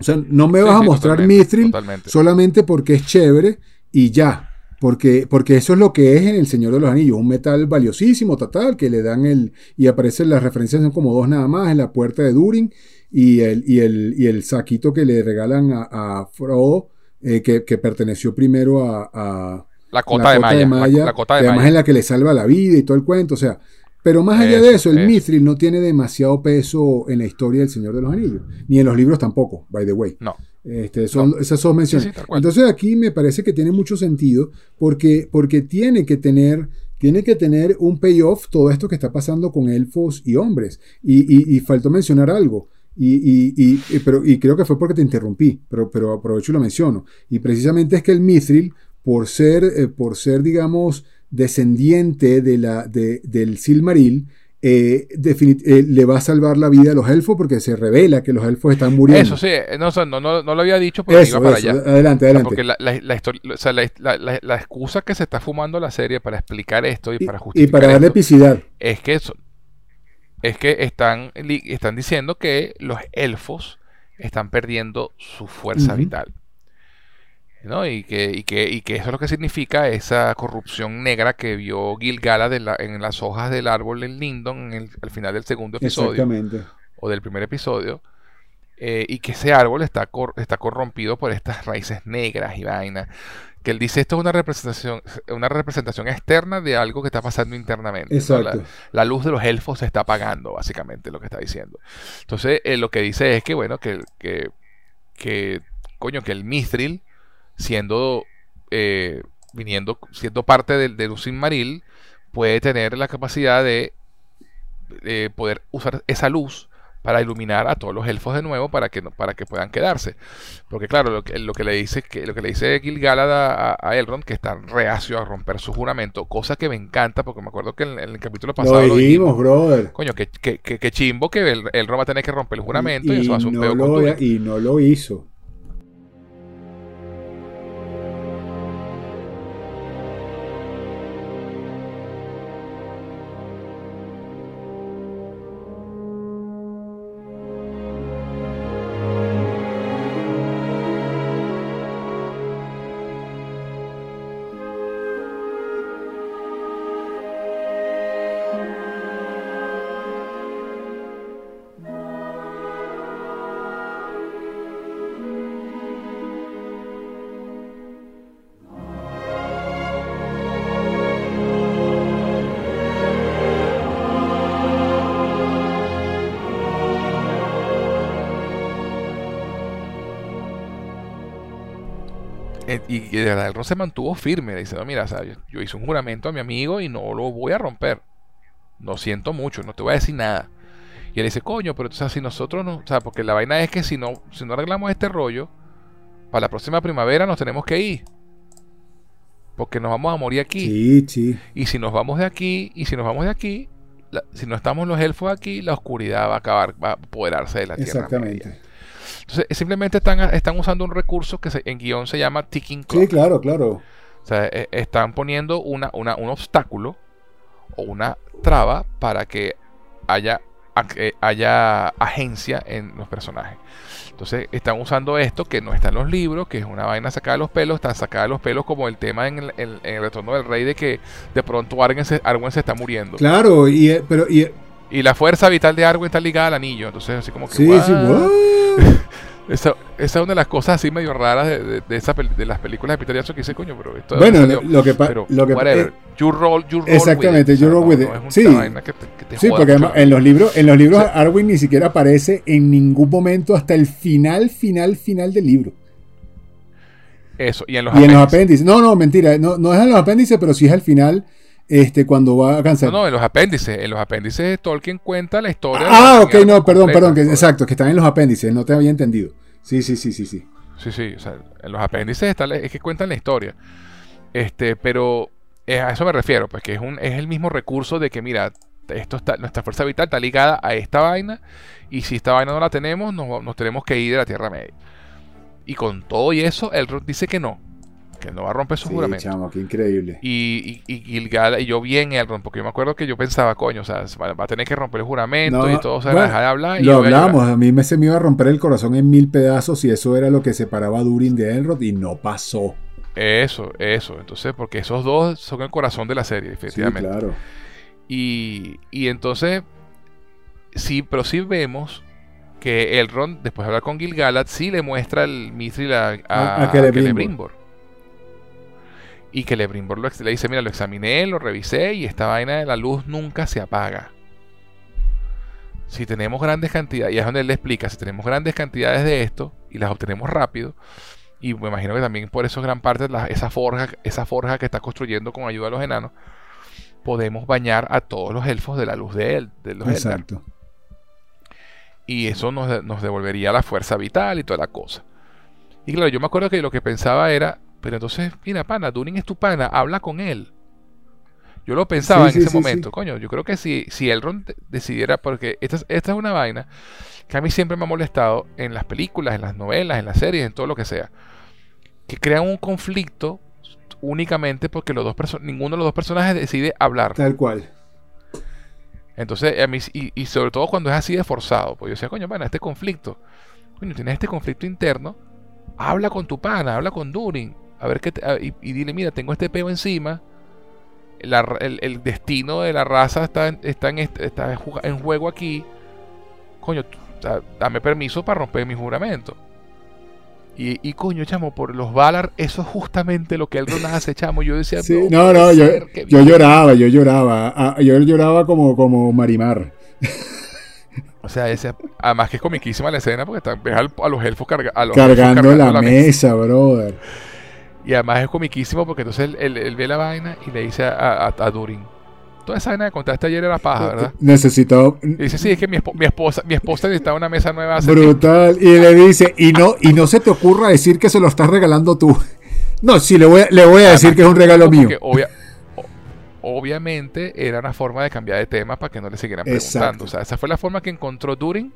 B: O sea, no me vas a mostrar mithril solamente porque es chévere y ya. Porque, porque eso es lo que es en El Señor de los Anillos, un metal valiosísimo, total, que le dan el. Y aparecen las referencias, son como dos nada más, en la puerta de Durin y el, y el, y el saquito que le regalan a, a Frodo, eh, que, que, perteneció primero a. a
A: la cota, de, Maya,
B: la, cota de además en la que le salva la vida y todo el cuento. O sea, pero más allá de eso, el Mithril no tiene demasiado peso en la historia del Señor de los Anillos, ni en los libros tampoco, by the way.
A: No.
B: Este, son, Esas son menciones. Entonces aquí me parece que tiene mucho sentido porque, porque tiene, que tener, tiene que tener un payoff todo esto que está pasando con elfos y hombres. Y, y, faltó mencionar algo. Y, y, pero, y creo que fue porque te interrumpí, pero, pero aprovecho y lo menciono. Y precisamente es que el Mithril, por ser, eh, por ser digamos, descendiente de la, de, del Silmaril, eh, eh, le va a salvar la vida a los elfos porque se revela que los elfos están muriendo.
A: Eso sí, eh, no, no, no, no lo había dicho, pero iba para allá.
B: Adelante, adelante.
A: porque la, la, la, excusa que se está fumando la serie para explicar esto y, para justificar.
B: Y para darle epicidad.
A: Es que, eso, es que están, están diciendo que los elfos están perdiendo su fuerza vital. ¿No? Y, que, y, que, y que eso es lo que significa esa corrupción negra que vio Gilgala de en las hojas del árbol en Lindon en al final del segundo episodio o del primer episodio eh, y que ese árbol está, está corrompido por estas raíces negras y vainas que él dice esto es una representación una representación externa de algo que está pasando internamente la, luz de los elfos se está apagando básicamente lo que está diciendo entonces eh, lo que dice es que bueno que, que, que coño que el mithril siendo, eh, viniendo, siendo parte del, del Maril, puede tener la capacidad de poder usar esa luz para iluminar a todos los elfos de nuevo para que para que puedan quedarse. Porque claro lo que, lo que le dice que lo que le dice Gilgalad a, a, Elrond que está reacio a romper su juramento cosa que me encanta porque me acuerdo que en, el capítulo pasado
B: lo dijimos, brother.
A: Coño que, que, que, chimbo que el, Elrond va a tener que romper el juramento y, eso va a ser un
B: no y no lo hizo
A: Eh, y, de verdad, el Ron se mantuvo firme. Le dice, no, mira, yo, hice un juramento a mi amigo y no lo voy a romper. Lo siento mucho, no te voy a decir nada. Y él dice, coño, pero o sea, si nosotros no. O sea, porque la vaina es que si no, si no arreglamos este rollo, para la próxima primavera nos tenemos que ir. Porque nos vamos a morir aquí.
B: Sí, sí.
A: Y si nos vamos de aquí, y si nos vamos de aquí, si no estamos los elfos aquí, la oscuridad va a acabar, va a apoderarse de la Tierra. Exactamente. Entonces, simplemente están, están usando un recurso que en guion se llama ticking clock.
B: Sí, claro, claro.
A: O sea, e, están poniendo una, una, un obstáculo o una traba para que haya, haya agencia en los personajes. Entonces están usando esto que no está en los libros, que es una vaina sacada de los pelos, está sacada de los pelos como el tema en el, retorno del rey de que de pronto Arwen se, se está muriendo.
B: Claro, y, eh, pero, y,
A: y la fuerza vital de Arwen está ligada al anillo, entonces así como que...
B: Sí, sí,
A: esa, esa, es una de las cosas así medio raras de, de, esa, de las películas de Peter Jackson que dice, coño, pero esto
B: Bueno, lo que pasa. Lo que
A: whatever. you roll, you roll
B: Exactamente, you roll with it. sí, sí porque además, en los libros, en los libros Arwen ni siquiera aparece en ningún momento hasta el final, final, final del libro.
A: Eso, y en los,
B: y apéndices. En los apéndices. No, no, mentira, no, no es en los apéndices, pero sí es al final este, cuando va a cansar.
A: No, no, en los apéndices. En los apéndices Tolkien cuenta la historia.
B: Ah, ok, no, perdón, perdón, que, exacto, que están en los apéndices, no te había entendido. Sí, sí, sí, sí, sí.
A: Sí, sí, o sea, en los apéndices está, es que cuentan la historia. Este, pero eh, a eso me refiero, pues que es, un, es el mismo recurso de que, mira, esto está, nuestra fuerza vital está ligada a esta vaina, y si esta vaina no la tenemos, nos, nos tenemos que ir de la Tierra Media. Y con todo y eso, el dice que no, que no va a romper su juramento.
B: Chamo, qué increíble.
A: Y, y, y, y yo vi en Elrond, porque yo me acuerdo que yo pensaba, coño, o sea, va, a tener que romper el juramento y todo, o sea, dejar de hablar.
B: lo hablamos, a, mí me se me iba a romper el corazón en mil pedazos y eso era lo que separaba a Durin de Elrond y no pasó.
A: Eso, eso. Entonces, porque esos dos son el corazón de la serie, efectivamente.
B: claro.
A: Y, y entonces, sí, pero sí vemos que Elrond, después de hablar con Gil-galad, sí le muestra el Mithril a, a, a, Celebrimbor. Y que Lebrimbor le dice, mira, lo examiné, lo revisé y esta vaina de la luz nunca se apaga. Si tenemos grandes cantidades, y es donde él le explica, si tenemos grandes cantidades de esto y las obtenemos rápido, y me imagino que también por eso es gran parte de esa, forja, esa forja que está construyendo con ayuda de los enanos, podemos bañar a todos los elfos de la luz de él, de los Exacto. Y eso nos, nos devolvería la fuerza vital y toda la cosa. Y claro, yo me acuerdo que lo que pensaba era, pero entonces, mira, pana, Durin es tu pana, habla con él. Yo lo pensaba en ese momento, coño. Yo creo que si, si Elrond decidiera, porque esta, esta es una vaina que a mí siempre me ha molestado en las películas, en las novelas, en las series, en todo lo que sea, que crean un conflicto únicamente porque los dos ninguno de los dos personajes decide hablar.
B: Tal cual.
A: Entonces, a mí, y, y sobre todo cuando es así de forzado, pues yo decía, coño, bueno, este conflicto, coño, tienes este conflicto interno, habla con tu pana, habla con Durin a ver qué y, dile, mira, tengo este peo encima. el, destino de la raza está, está, en, está en juego aquí. Coño, dame permiso para romper mi juramento. Y, y, coño, chamo, por los Valar, eso es justamente lo que él nos hace, chamo. Yo decía,
B: no, no, yo, yo lloraba, yo lloraba. Ah, yo lloraba como, como Marimar.
A: O sea, ese, además que es comiquísima la escena porque ves a, los elfos, cargando,
B: la, mesa, brother.
A: Y además es comiquísimo porque entonces él, ve la vaina y le dice a, a, Durin. Toda esa vaina que contaste ayer era paja, ¿verdad?
B: Necesitaba.
A: Y dice, sí, es que mi, esposa, mi esposa necesitaba una mesa nueva.
B: Brutal. Y le dice, y no, y no se te ocurra decir que se lo estás regalando tú. No, sí, le voy, le voy a decir que es un regalo mío.
A: obviamente era una forma de cambiar de tema para que no le siguieran preguntando. O sea, esa fue la forma que encontró Durin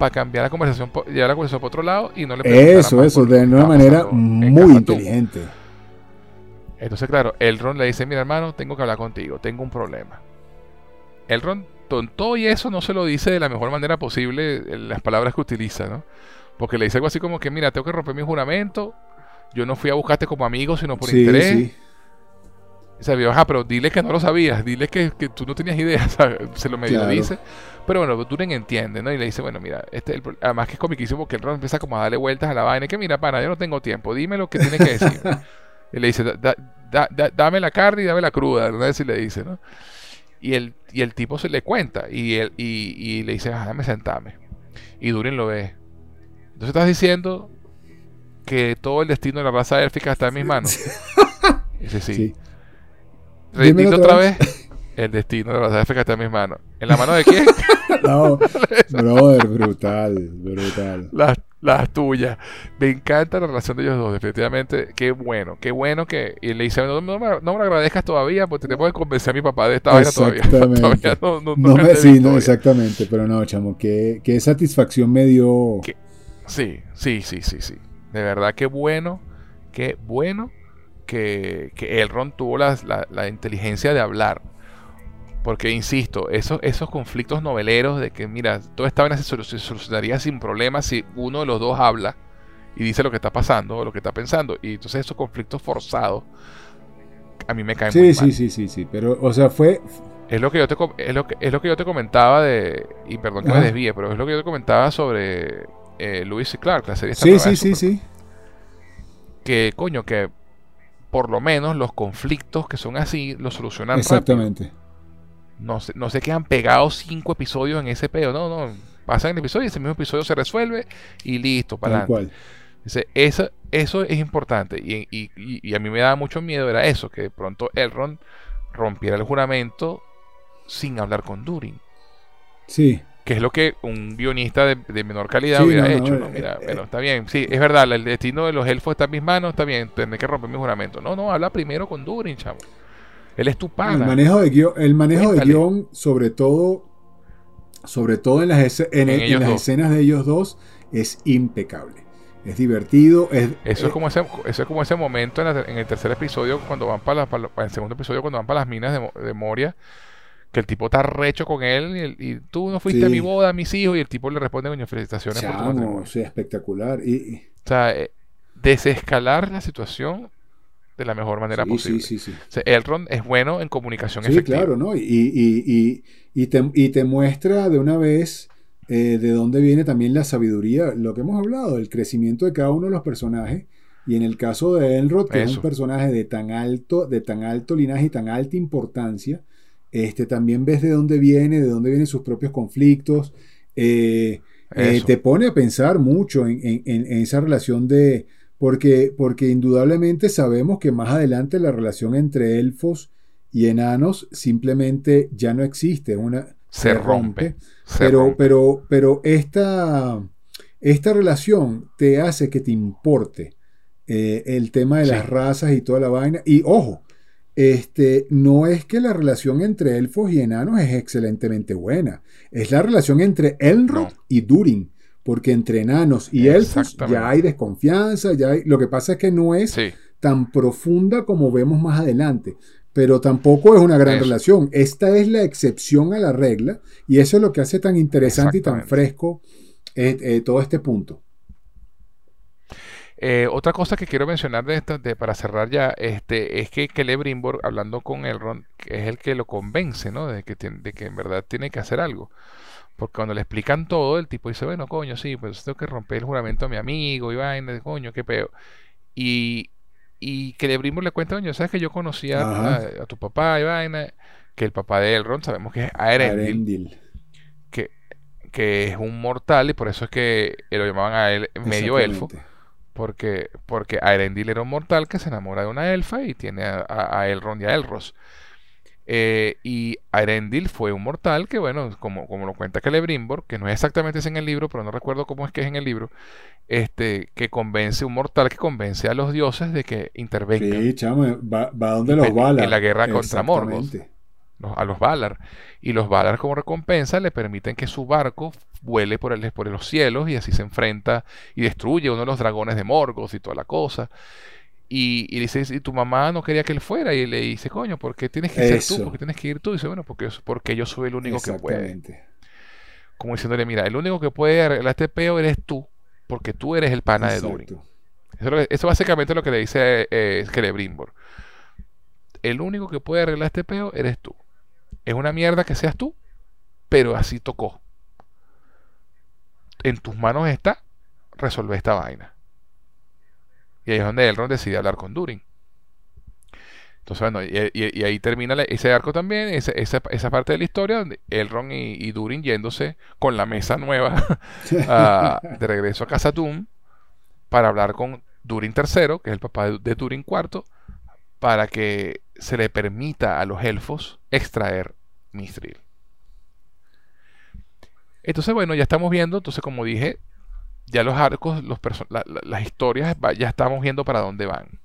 A: para cambiar la conversación, llevar la conversación por otro lado y no
B: le Eso, eso, de una manera muy inteligente.
A: Entonces, claro, Elrond le dice, mira hermano, tengo que hablar contigo, tengo un problema. Elrond, todo y eso no se lo dice de la mejor manera posible en las palabras que utiliza, ¿no? Porque le dice algo así como que, mira, tengo que romper mi juramento, yo no fui a buscarte como amigo, sino por interés. Sí. O sea, ajá, pero dile que no lo sabías, dile que, tú no tenías idea, se lo medio dice. Pero bueno, Duren entiende, ¿no? Y le dice, bueno, mira, este además que es comiquísimo porque el Ron empieza como a darle vueltas a la vaina, que mira, pana, yo no tengo tiempo, dime lo que tiene que decir. y le dice, dame la carne y dame la cruda, ¿no? Así le dice, ¿no? Y el, y el tipo se le cuenta y, él, y, y le dice, ah, déjame sentarme. Y Duren lo ve. Entonces estás diciendo que todo el destino de la raza élfica está en mis manos. Ese sí. sí. Otra vez. El destino de la élfica está en mis manos. ¿En la mano de quién?
B: no, brother, brutal, brutal.
A: Las, las tuyas. Me encanta la relación de ellos dos, definitivamente. Qué bueno, qué bueno que. Y le dice, no, me, no me agradezcas todavía, porque te puedo convencer a mi papá de esta vaina todavía. todavía
B: no, no, no me, sí, no, exactamente. Pero no, chamo, qué, qué satisfacción me dio.
A: Sí, sí, sí, sí, sí. De verdad, qué bueno, qué bueno que, que Elrond tuvo la, la, inteligencia de hablar. Porque, insisto, esos, esos conflictos noveleros de que, mira, toda esta vaina se, solucionaría sin problemas si uno de los dos habla y dice lo que está pasando o lo que está pensando. Y entonces esos conflictos forzados a mí me caen
B: sí, sí, Sí, sí, sí, pero, o sea, fue...
A: Es lo que yo te, es lo que, es lo que yo te comentaba de... Y perdón que me desvíe, pero es lo que yo te comentaba sobre eh, Luis y Clark, la serie
B: Sí, sí, sí, sí.
A: Que, coño, que por lo menos los conflictos que son así los solucionan
B: Exactamente.
A: No se, no se quedan pegados cinco episodios en ese pedo, no, no. Pasan el episodio y ese mismo episodio se resuelve y listo, para adelante. eso, eso es importante. Y, y, y, a mí me daba mucho miedo, era eso, que de pronto Elrond rompiera el juramento sin hablar con Durin.
B: Sí
A: que es lo que un guionista de, menor calidad hubiera hecho. ¿no? Mira, eh, bueno, está bien, sí, es verdad, el destino de los elfos está en mis manos, está bien, tendré que romper mi juramento. No, no, habla primero con Durin, chamo. Él es tu pana.
B: El manejo de guion, el manejo de guion sobre todo, sobre todo en las, en, las escenas de ellos dos, es impecable. Es divertido. Es,
A: eso, es como ese, eso es como ese momento en, el tercer episodio, cuando van para, para, el segundo episodio, cuando van para las minas de, de Moria que el tipo está recho con él y, tú no fuiste a mi boda, a mis hijos, y el tipo le responde, coño, felicitaciones
B: por tu matrimonio. Sí, espectacular. Y,
A: O sea, eh, desescalar la situación de la mejor manera posible.
B: Sí, sí,
A: sí. Elrond es bueno en comunicación sí,
B: claro, ¿no? Y, y, y, te, y te muestra de una vez eh, de dónde viene también la sabiduría, lo que hemos hablado, el crecimiento de cada uno de los personajes. Y en el caso de Elrond, que es un personaje de tan alto, de tan alto linaje y tan alta importancia, este, también ves de dónde viene, de dónde vienen sus propios conflictos. Eh, eh, te pone a pensar mucho en, esa relación de... Porque, porque indudablemente sabemos que más adelante la relación entre elfos y enanos simplemente ya no existe. Una,
A: se, rompe.
B: pero, pero, pero esta, esta relación te hace que te importe eh, el tema de las razas y toda la vaina. Y ojo, este, no es que la relación entre elfos y enanos es excelentemente buena. Es la relación entre Elrond y Durin. Porque entre enanos y elfos ya hay desconfianza, ya lo que pasa es que no es tan profunda como vemos más adelante. Pero tampoco es una gran relación. Esta es la excepción a la regla y eso es lo que hace tan interesante y tan fresco eh, eh, todo este punto.
A: Eh, otra cosa que quiero mencionar de esta, de, para cerrar ya, este, es que Celebrimbor, hablando con Elrond, es el que lo convence, ¿no? De que, de que en verdad tiene que hacer algo. Porque cuando le explican todo, el tipo dice, bueno, coño, sí, pues tengo que romper el juramento a mi amigo y vaina, coño, qué peo. Y, y Celebrimbor le cuenta, coño, sabes que yo conocía a, tu papá y vaina, que el papá de Elrond sabemos que es Aerendil. Que, que es un mortal y por eso es que lo llamaban a él medio elfo porque, porque Aerendil era un mortal que se enamora de una elfa y tiene a, a, Elrond y a Elros. Eh, y Aerendil fue un mortal que, bueno, como, como lo cuenta Celebrimbor, que no es exactamente ese en el libro, pero no recuerdo cómo es que es en el libro, este, que convence, un mortal que convence a los dioses de que intervengan.
B: Sí, chamo, va, donde los balas.
A: En la guerra contra Morgoth a los Valar. Y los Valar como recompensa le permiten que su barco vuele por, el, por los cielos y así se enfrenta y destruye uno de los dragones de Morgoth y toda la cosa. Y, y dice, y tu mamá no quería que él fuera. Y le dice, coño, ¿por qué tienes que ser tú? ¿Por qué tienes que ir tú? Y dice, bueno, porque, porque yo soy el único que puede. Como diciéndole, mira, el único que puede arreglar este peo eres tú, porque tú eres el pana de Durin. Eso, eso, básicamente es lo que le dice eh, Celebrimbor. El único que puede arreglar este peo eres tú. Es una mierda que seas tú, pero así tocó. En tus manos está resolver esta vaina. Y ahí es donde Elrond decide hablar con Durin. Entonces, bueno, y, ahí termina ese arco también, esa, esa, parte de la historia, donde Elrond y, Durin yéndose con la mesa nueva de regreso a Casa Doom para hablar con Durin III, que es el papá de Durin IV, para que se le permita a los elfos extraer Mithril. Entonces, bueno, ya estamos viendo, entonces como dije, ya los arcos, los las historias, ya estamos viendo para dónde van.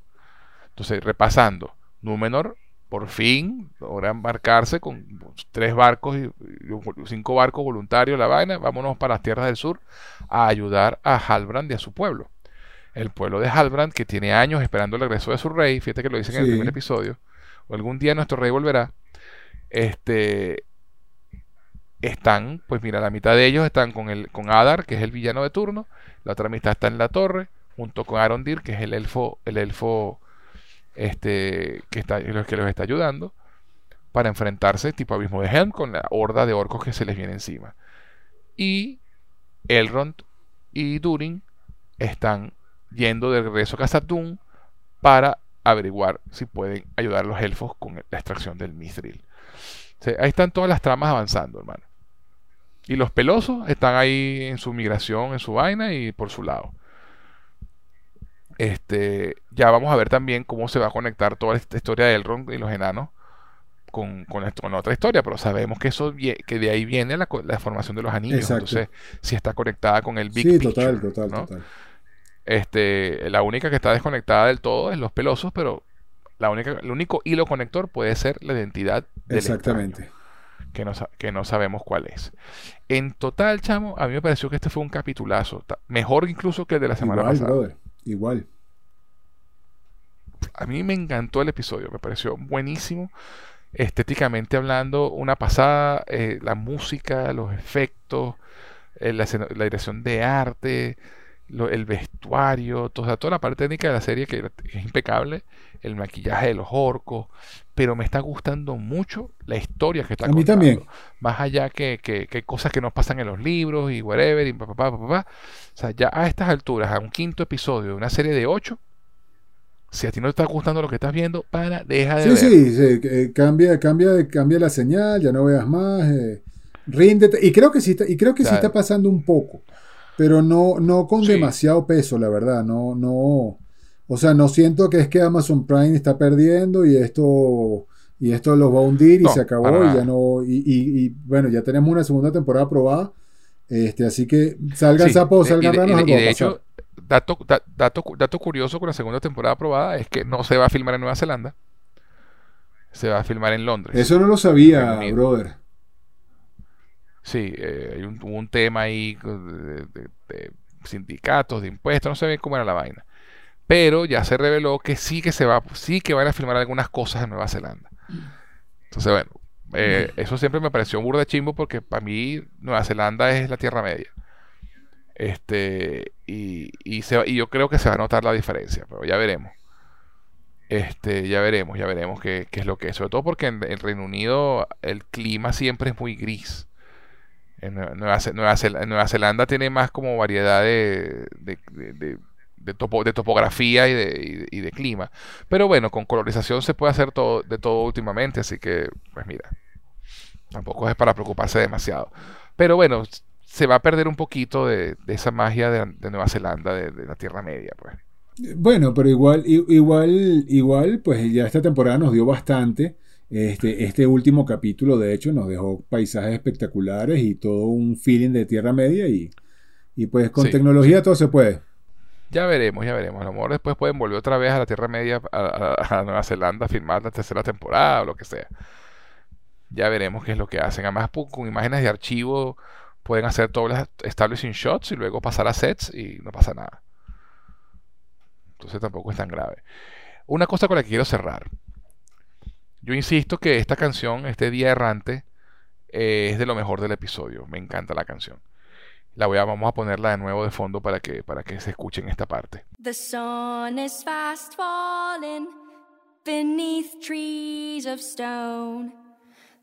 A: Entonces, repasando, Númenor por fin logra embarcarse con tres barcos y cinco barcos voluntarios la vaina, vámonos para las tierras del sur a ayudar a Halbrand y a su pueblo. El pueblo de Halbrand, que tiene años esperando el regreso de su rey, fíjate que lo dicen en el primer episodio, o algún día nuestro rey volverá, este, están, pues mira, la mitad de ellos están con, el, con Adar, que es el villano de turno, la otra mitad está en la torre, junto con Arondir, que es el elfo, el elfo este, que, está, que los está ayudando, para enfrentarse tipo abismo de Helm con la horda de orcos que se les viene encima. Y Elrond y Durin están yendo de regreso a Casa para averiguar si pueden ayudar a los elfos con la extracción del Mithril. Ahí están todas las tramas avanzando, hermano. Y los pelosos están ahí en su migración, en su vaina y por su lado. Este, ya vamos a ver también cómo se va a conectar toda esta historia de Elrond y los enanos con, con, otra historia, pero sabemos que eso que de ahí viene la, formación de los anillos. Entonces, si está conectada con el Big
B: sí, total, total, total.
A: Este, la única que está desconectada del todo es los pelosos, pero la única, el único hilo conector puede ser la identidad
B: del Exactamente.
A: que no, que no sabemos cuál es. En total, chamo, a mí me pareció que este fue un capitulazo. Mejor incluso que el de la semana
B: igual,
A: pasada.
B: Brother, igual.
A: A mí me encantó el episodio, me pareció buenísimo. Estéticamente hablando, una pasada. Eh, la música, los efectos, eh, la, la dirección de arte el vestuario, toda, toda la parte técnica de la serie que, es impecable, el maquillaje de los orcos, pero me está gustando mucho la historia que está
B: A mí también.
A: Más allá que, que, cosas que nos pasan en los libros y whatever, y papá, papá, papá. O sea, ya a estas alturas, a un quinto episodio de una serie de ocho, si a ti no te está gustando lo que estás viendo, para, deja de
B: sí, ver. Sí, sí, cambia, cambia, cambia la señal, ya no veas más, eh, ríndete. Y creo que sí está, y creo que sí está pasando un poco pero no, no con demasiado peso, la verdad. No, no. O sea, no siento que es que Amazon Prime está perdiendo y esto y esto los va a hundir y se acabó y ya no y, bueno ya tenemos una segunda temporada aprobada este así que salgan sapos salgan ranos
A: y, de, hecho dato, dato, dato curioso con la segunda temporada aprobada es que no se va a filmar en Nueva Zelanda se va a filmar en Londres
B: eso no lo sabía brother.
A: Sí, eh, hay un, un, tema ahí de, sindicatos, de impuestos, no sé bien cómo era la vaina. Pero ya se reveló que sí que se va, sí que van a filmar algunas cosas en Nueva Zelanda. Entonces, bueno, eh, eso siempre me pareció un burda chimbo porque para mí Nueva Zelanda es la Tierra Media. Este, y, y, se, y yo creo que se va a notar la diferencia, pero ya veremos. Este, ya veremos, ya veremos qué, qué es lo que es. Sobre todo porque en el Reino Unido el clima siempre es muy gris. En Nueva, Zelanda, tiene más como variedad de, de, topografía y de, y de, clima. Pero bueno, con colorización se puede hacer todo, de todo últimamente, así que, pues mira, tampoco es para preocuparse demasiado. Pero bueno, se va a perder un poquito de, esa magia de, Nueva Zelanda, de, la Tierra Media, pues.
B: Bueno, pero igual, igual, igual, pues ya esta temporada nos dio bastante. Este, este último capítulo, de hecho, nos dejó paisajes espectaculares y todo un feeling de Tierra Media y, y pues con tecnología todo se puede.
A: Ya veremos, ya veremos. A lo mejor después pueden volver otra vez a la Tierra Media, a, Nueva Zelanda, a filmar la tercera temporada o lo que sea. Ya veremos qué es lo que hacen. Además, con imágenes de archivo pueden hacer todos los establishing shots y luego pasar a sets y no pasa nada. Entonces tampoco es tan grave. Una cosa con la que quiero cerrar. Yo insisto que esta canción, este día errante, es de lo mejor del episodio. Me encanta la canción. La voy a, vamos a ponerla de nuevo de fondo para que, para que se escuche en esta parte. The sun is fast falling beneath trees of stone.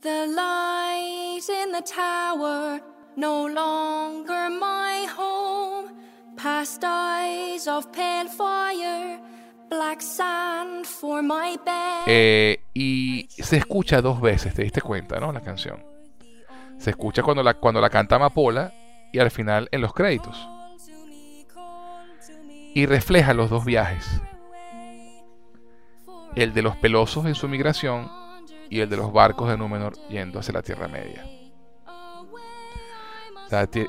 A: The light in the tower no longer my home. Past eyes of pale fire eh, y se escucha dos veces, te diste cuenta, ¿no? La canción. Se escucha cuando la, cuando la canta Amapola y al final en los créditos. y refleja los dos viajes. El de los pelosos en su migración y el de los barcos de Númenor yendo hacia la Tierra Media.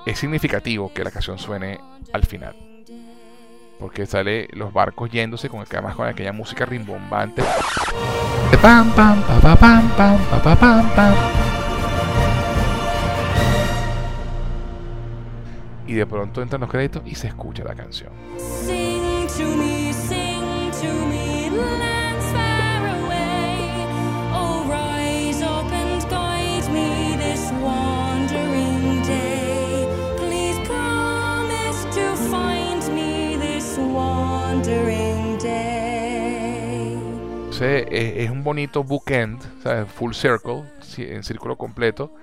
A: es significativo que la canción suene al final. Porque sale los barcos yéndose con, además con aquella música rimbombante. Pam, pam, pam, pam, pam, pam, pam. Y de pronto entran los créditos y se escucha la canción. es, un bonito bookend, full circle, en círculo completo,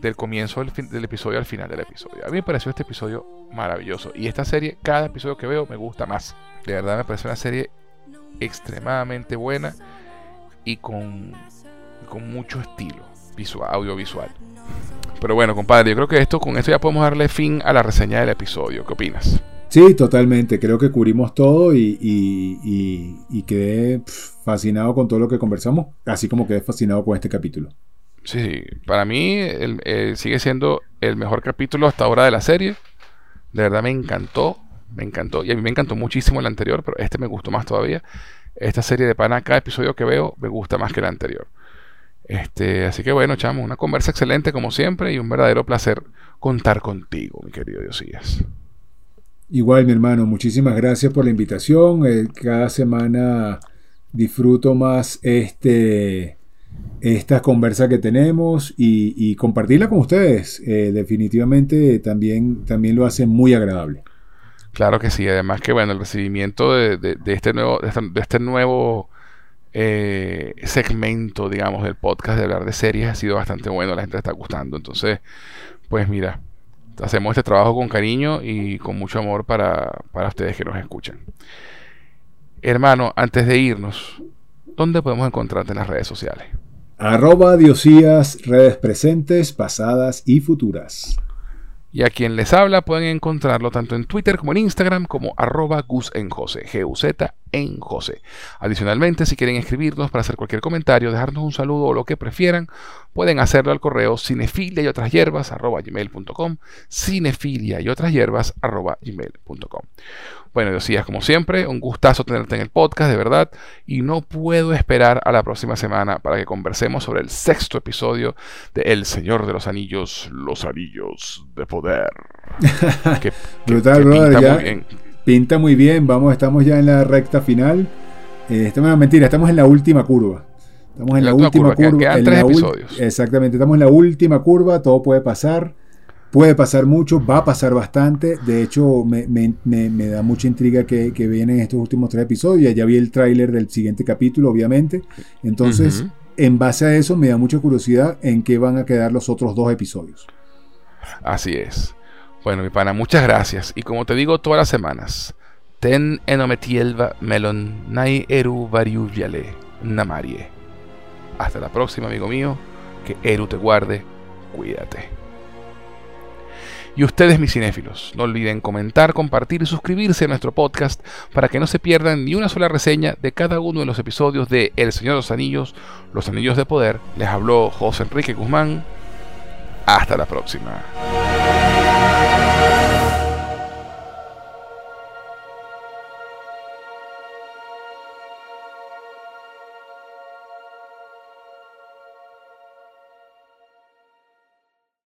A: del comienzo del, episodio al final del episodio. A mí me pareció este episodio maravilloso. Y esta serie, cada episodio que veo me gusta más. De verdad me parece una serie extremadamente buena y con, con mucho estilo visual, audiovisual. Pero bueno, compadre, yo creo que esto con esto ya podemos darle fin a la reseña del episodio. ¿Qué opinas?
B: Sí, totalmente. Creo que cubrimos todo y, quedé fascinado con todo lo que conversamos, así como quedé fascinado con este capítulo.
A: Sí, para mí sigue siendo el mejor capítulo hasta ahora de la serie. De verdad me encantó, me encantó. Y a mí me encantó muchísimo el anterior, pero este me gustó más todavía. Esta serie de pana, cada episodio que veo me gusta más que el anterior. Este, así que bueno, chamo, una conversa excelente como siempre y un verdadero placer contar contigo, mi querido Diosías.
B: Igual, mi hermano, muchísimas gracias por la invitación. Eh, cada semana disfruto más este, esta conversa que tenemos y, compartirla con ustedes. Eh, definitivamente también, también lo hace muy agradable.
A: Claro que sí, además que bueno, el recibimiento de, este nuevo, de este nuevo eh, segmento, digamos, del podcast de hablar de series ha sido bastante bueno, la gente está gustando. Entonces, pues mira, hacemos este trabajo con cariño y con mucho amor para, para ustedes que nos escuchan. Hermano, antes de irnos, ¿dónde podemos encontrarte en las redes sociales?
B: Arroba Diosías, redes presentes, pasadas y futuras.
A: Y a quien les habla pueden encontrarlo tanto en Twitter como en Instagram como arroba Gus en José, G-U-Z en José. Adicionalmente, si quieren escribirnos para hacer cualquier comentario, dejarnos un saludo o lo que prefieran, pueden hacerlo al correo cinefilia y otras hierbas arroba gmail.com, cinefilia y otras hierbas gmail.com. Bueno, decías como siempre, un gustazo tenerte en el podcast, de verdad, y no puedo esperar a la próxima semana para que conversemos sobre el sexto episodio de El Señor de los Anillos, los Anillos de Poder.
B: que, pinta muy bien. Pinta muy bien, vamos, estamos ya en la recta final. Eh, estamos, mentira, estamos en la última curva. Estamos en la, última curva.
A: tres episodios.
B: Exactamente, estamos en la última curva, todo puede pasar. Puede pasar mucho, va a pasar bastante. De hecho, me, da mucha intriga que, que, vienen estos últimos tres episodios. Ya vi el tráiler del siguiente capítulo, obviamente. Entonces, en base a eso, me da mucha curiosidad en qué van a quedar los otros dos episodios.
A: Así es. Bueno, mi pana, muchas gracias. Y como te digo todas las semanas, ten enometielva melon nai eru variuviale namarie. Hasta la próxima, amigo mío. Que Eru te guarde. Cuídate. Y ustedes, mis cinéfilos, no olviden comentar, compartir y suscribirse a nuestro podcast para que no se pierdan ni una sola reseña de cada uno de los episodios de El Señor de los Anillos, Los Anillos de Poder. Les habló José Enrique Guzmán. Hasta la próxima.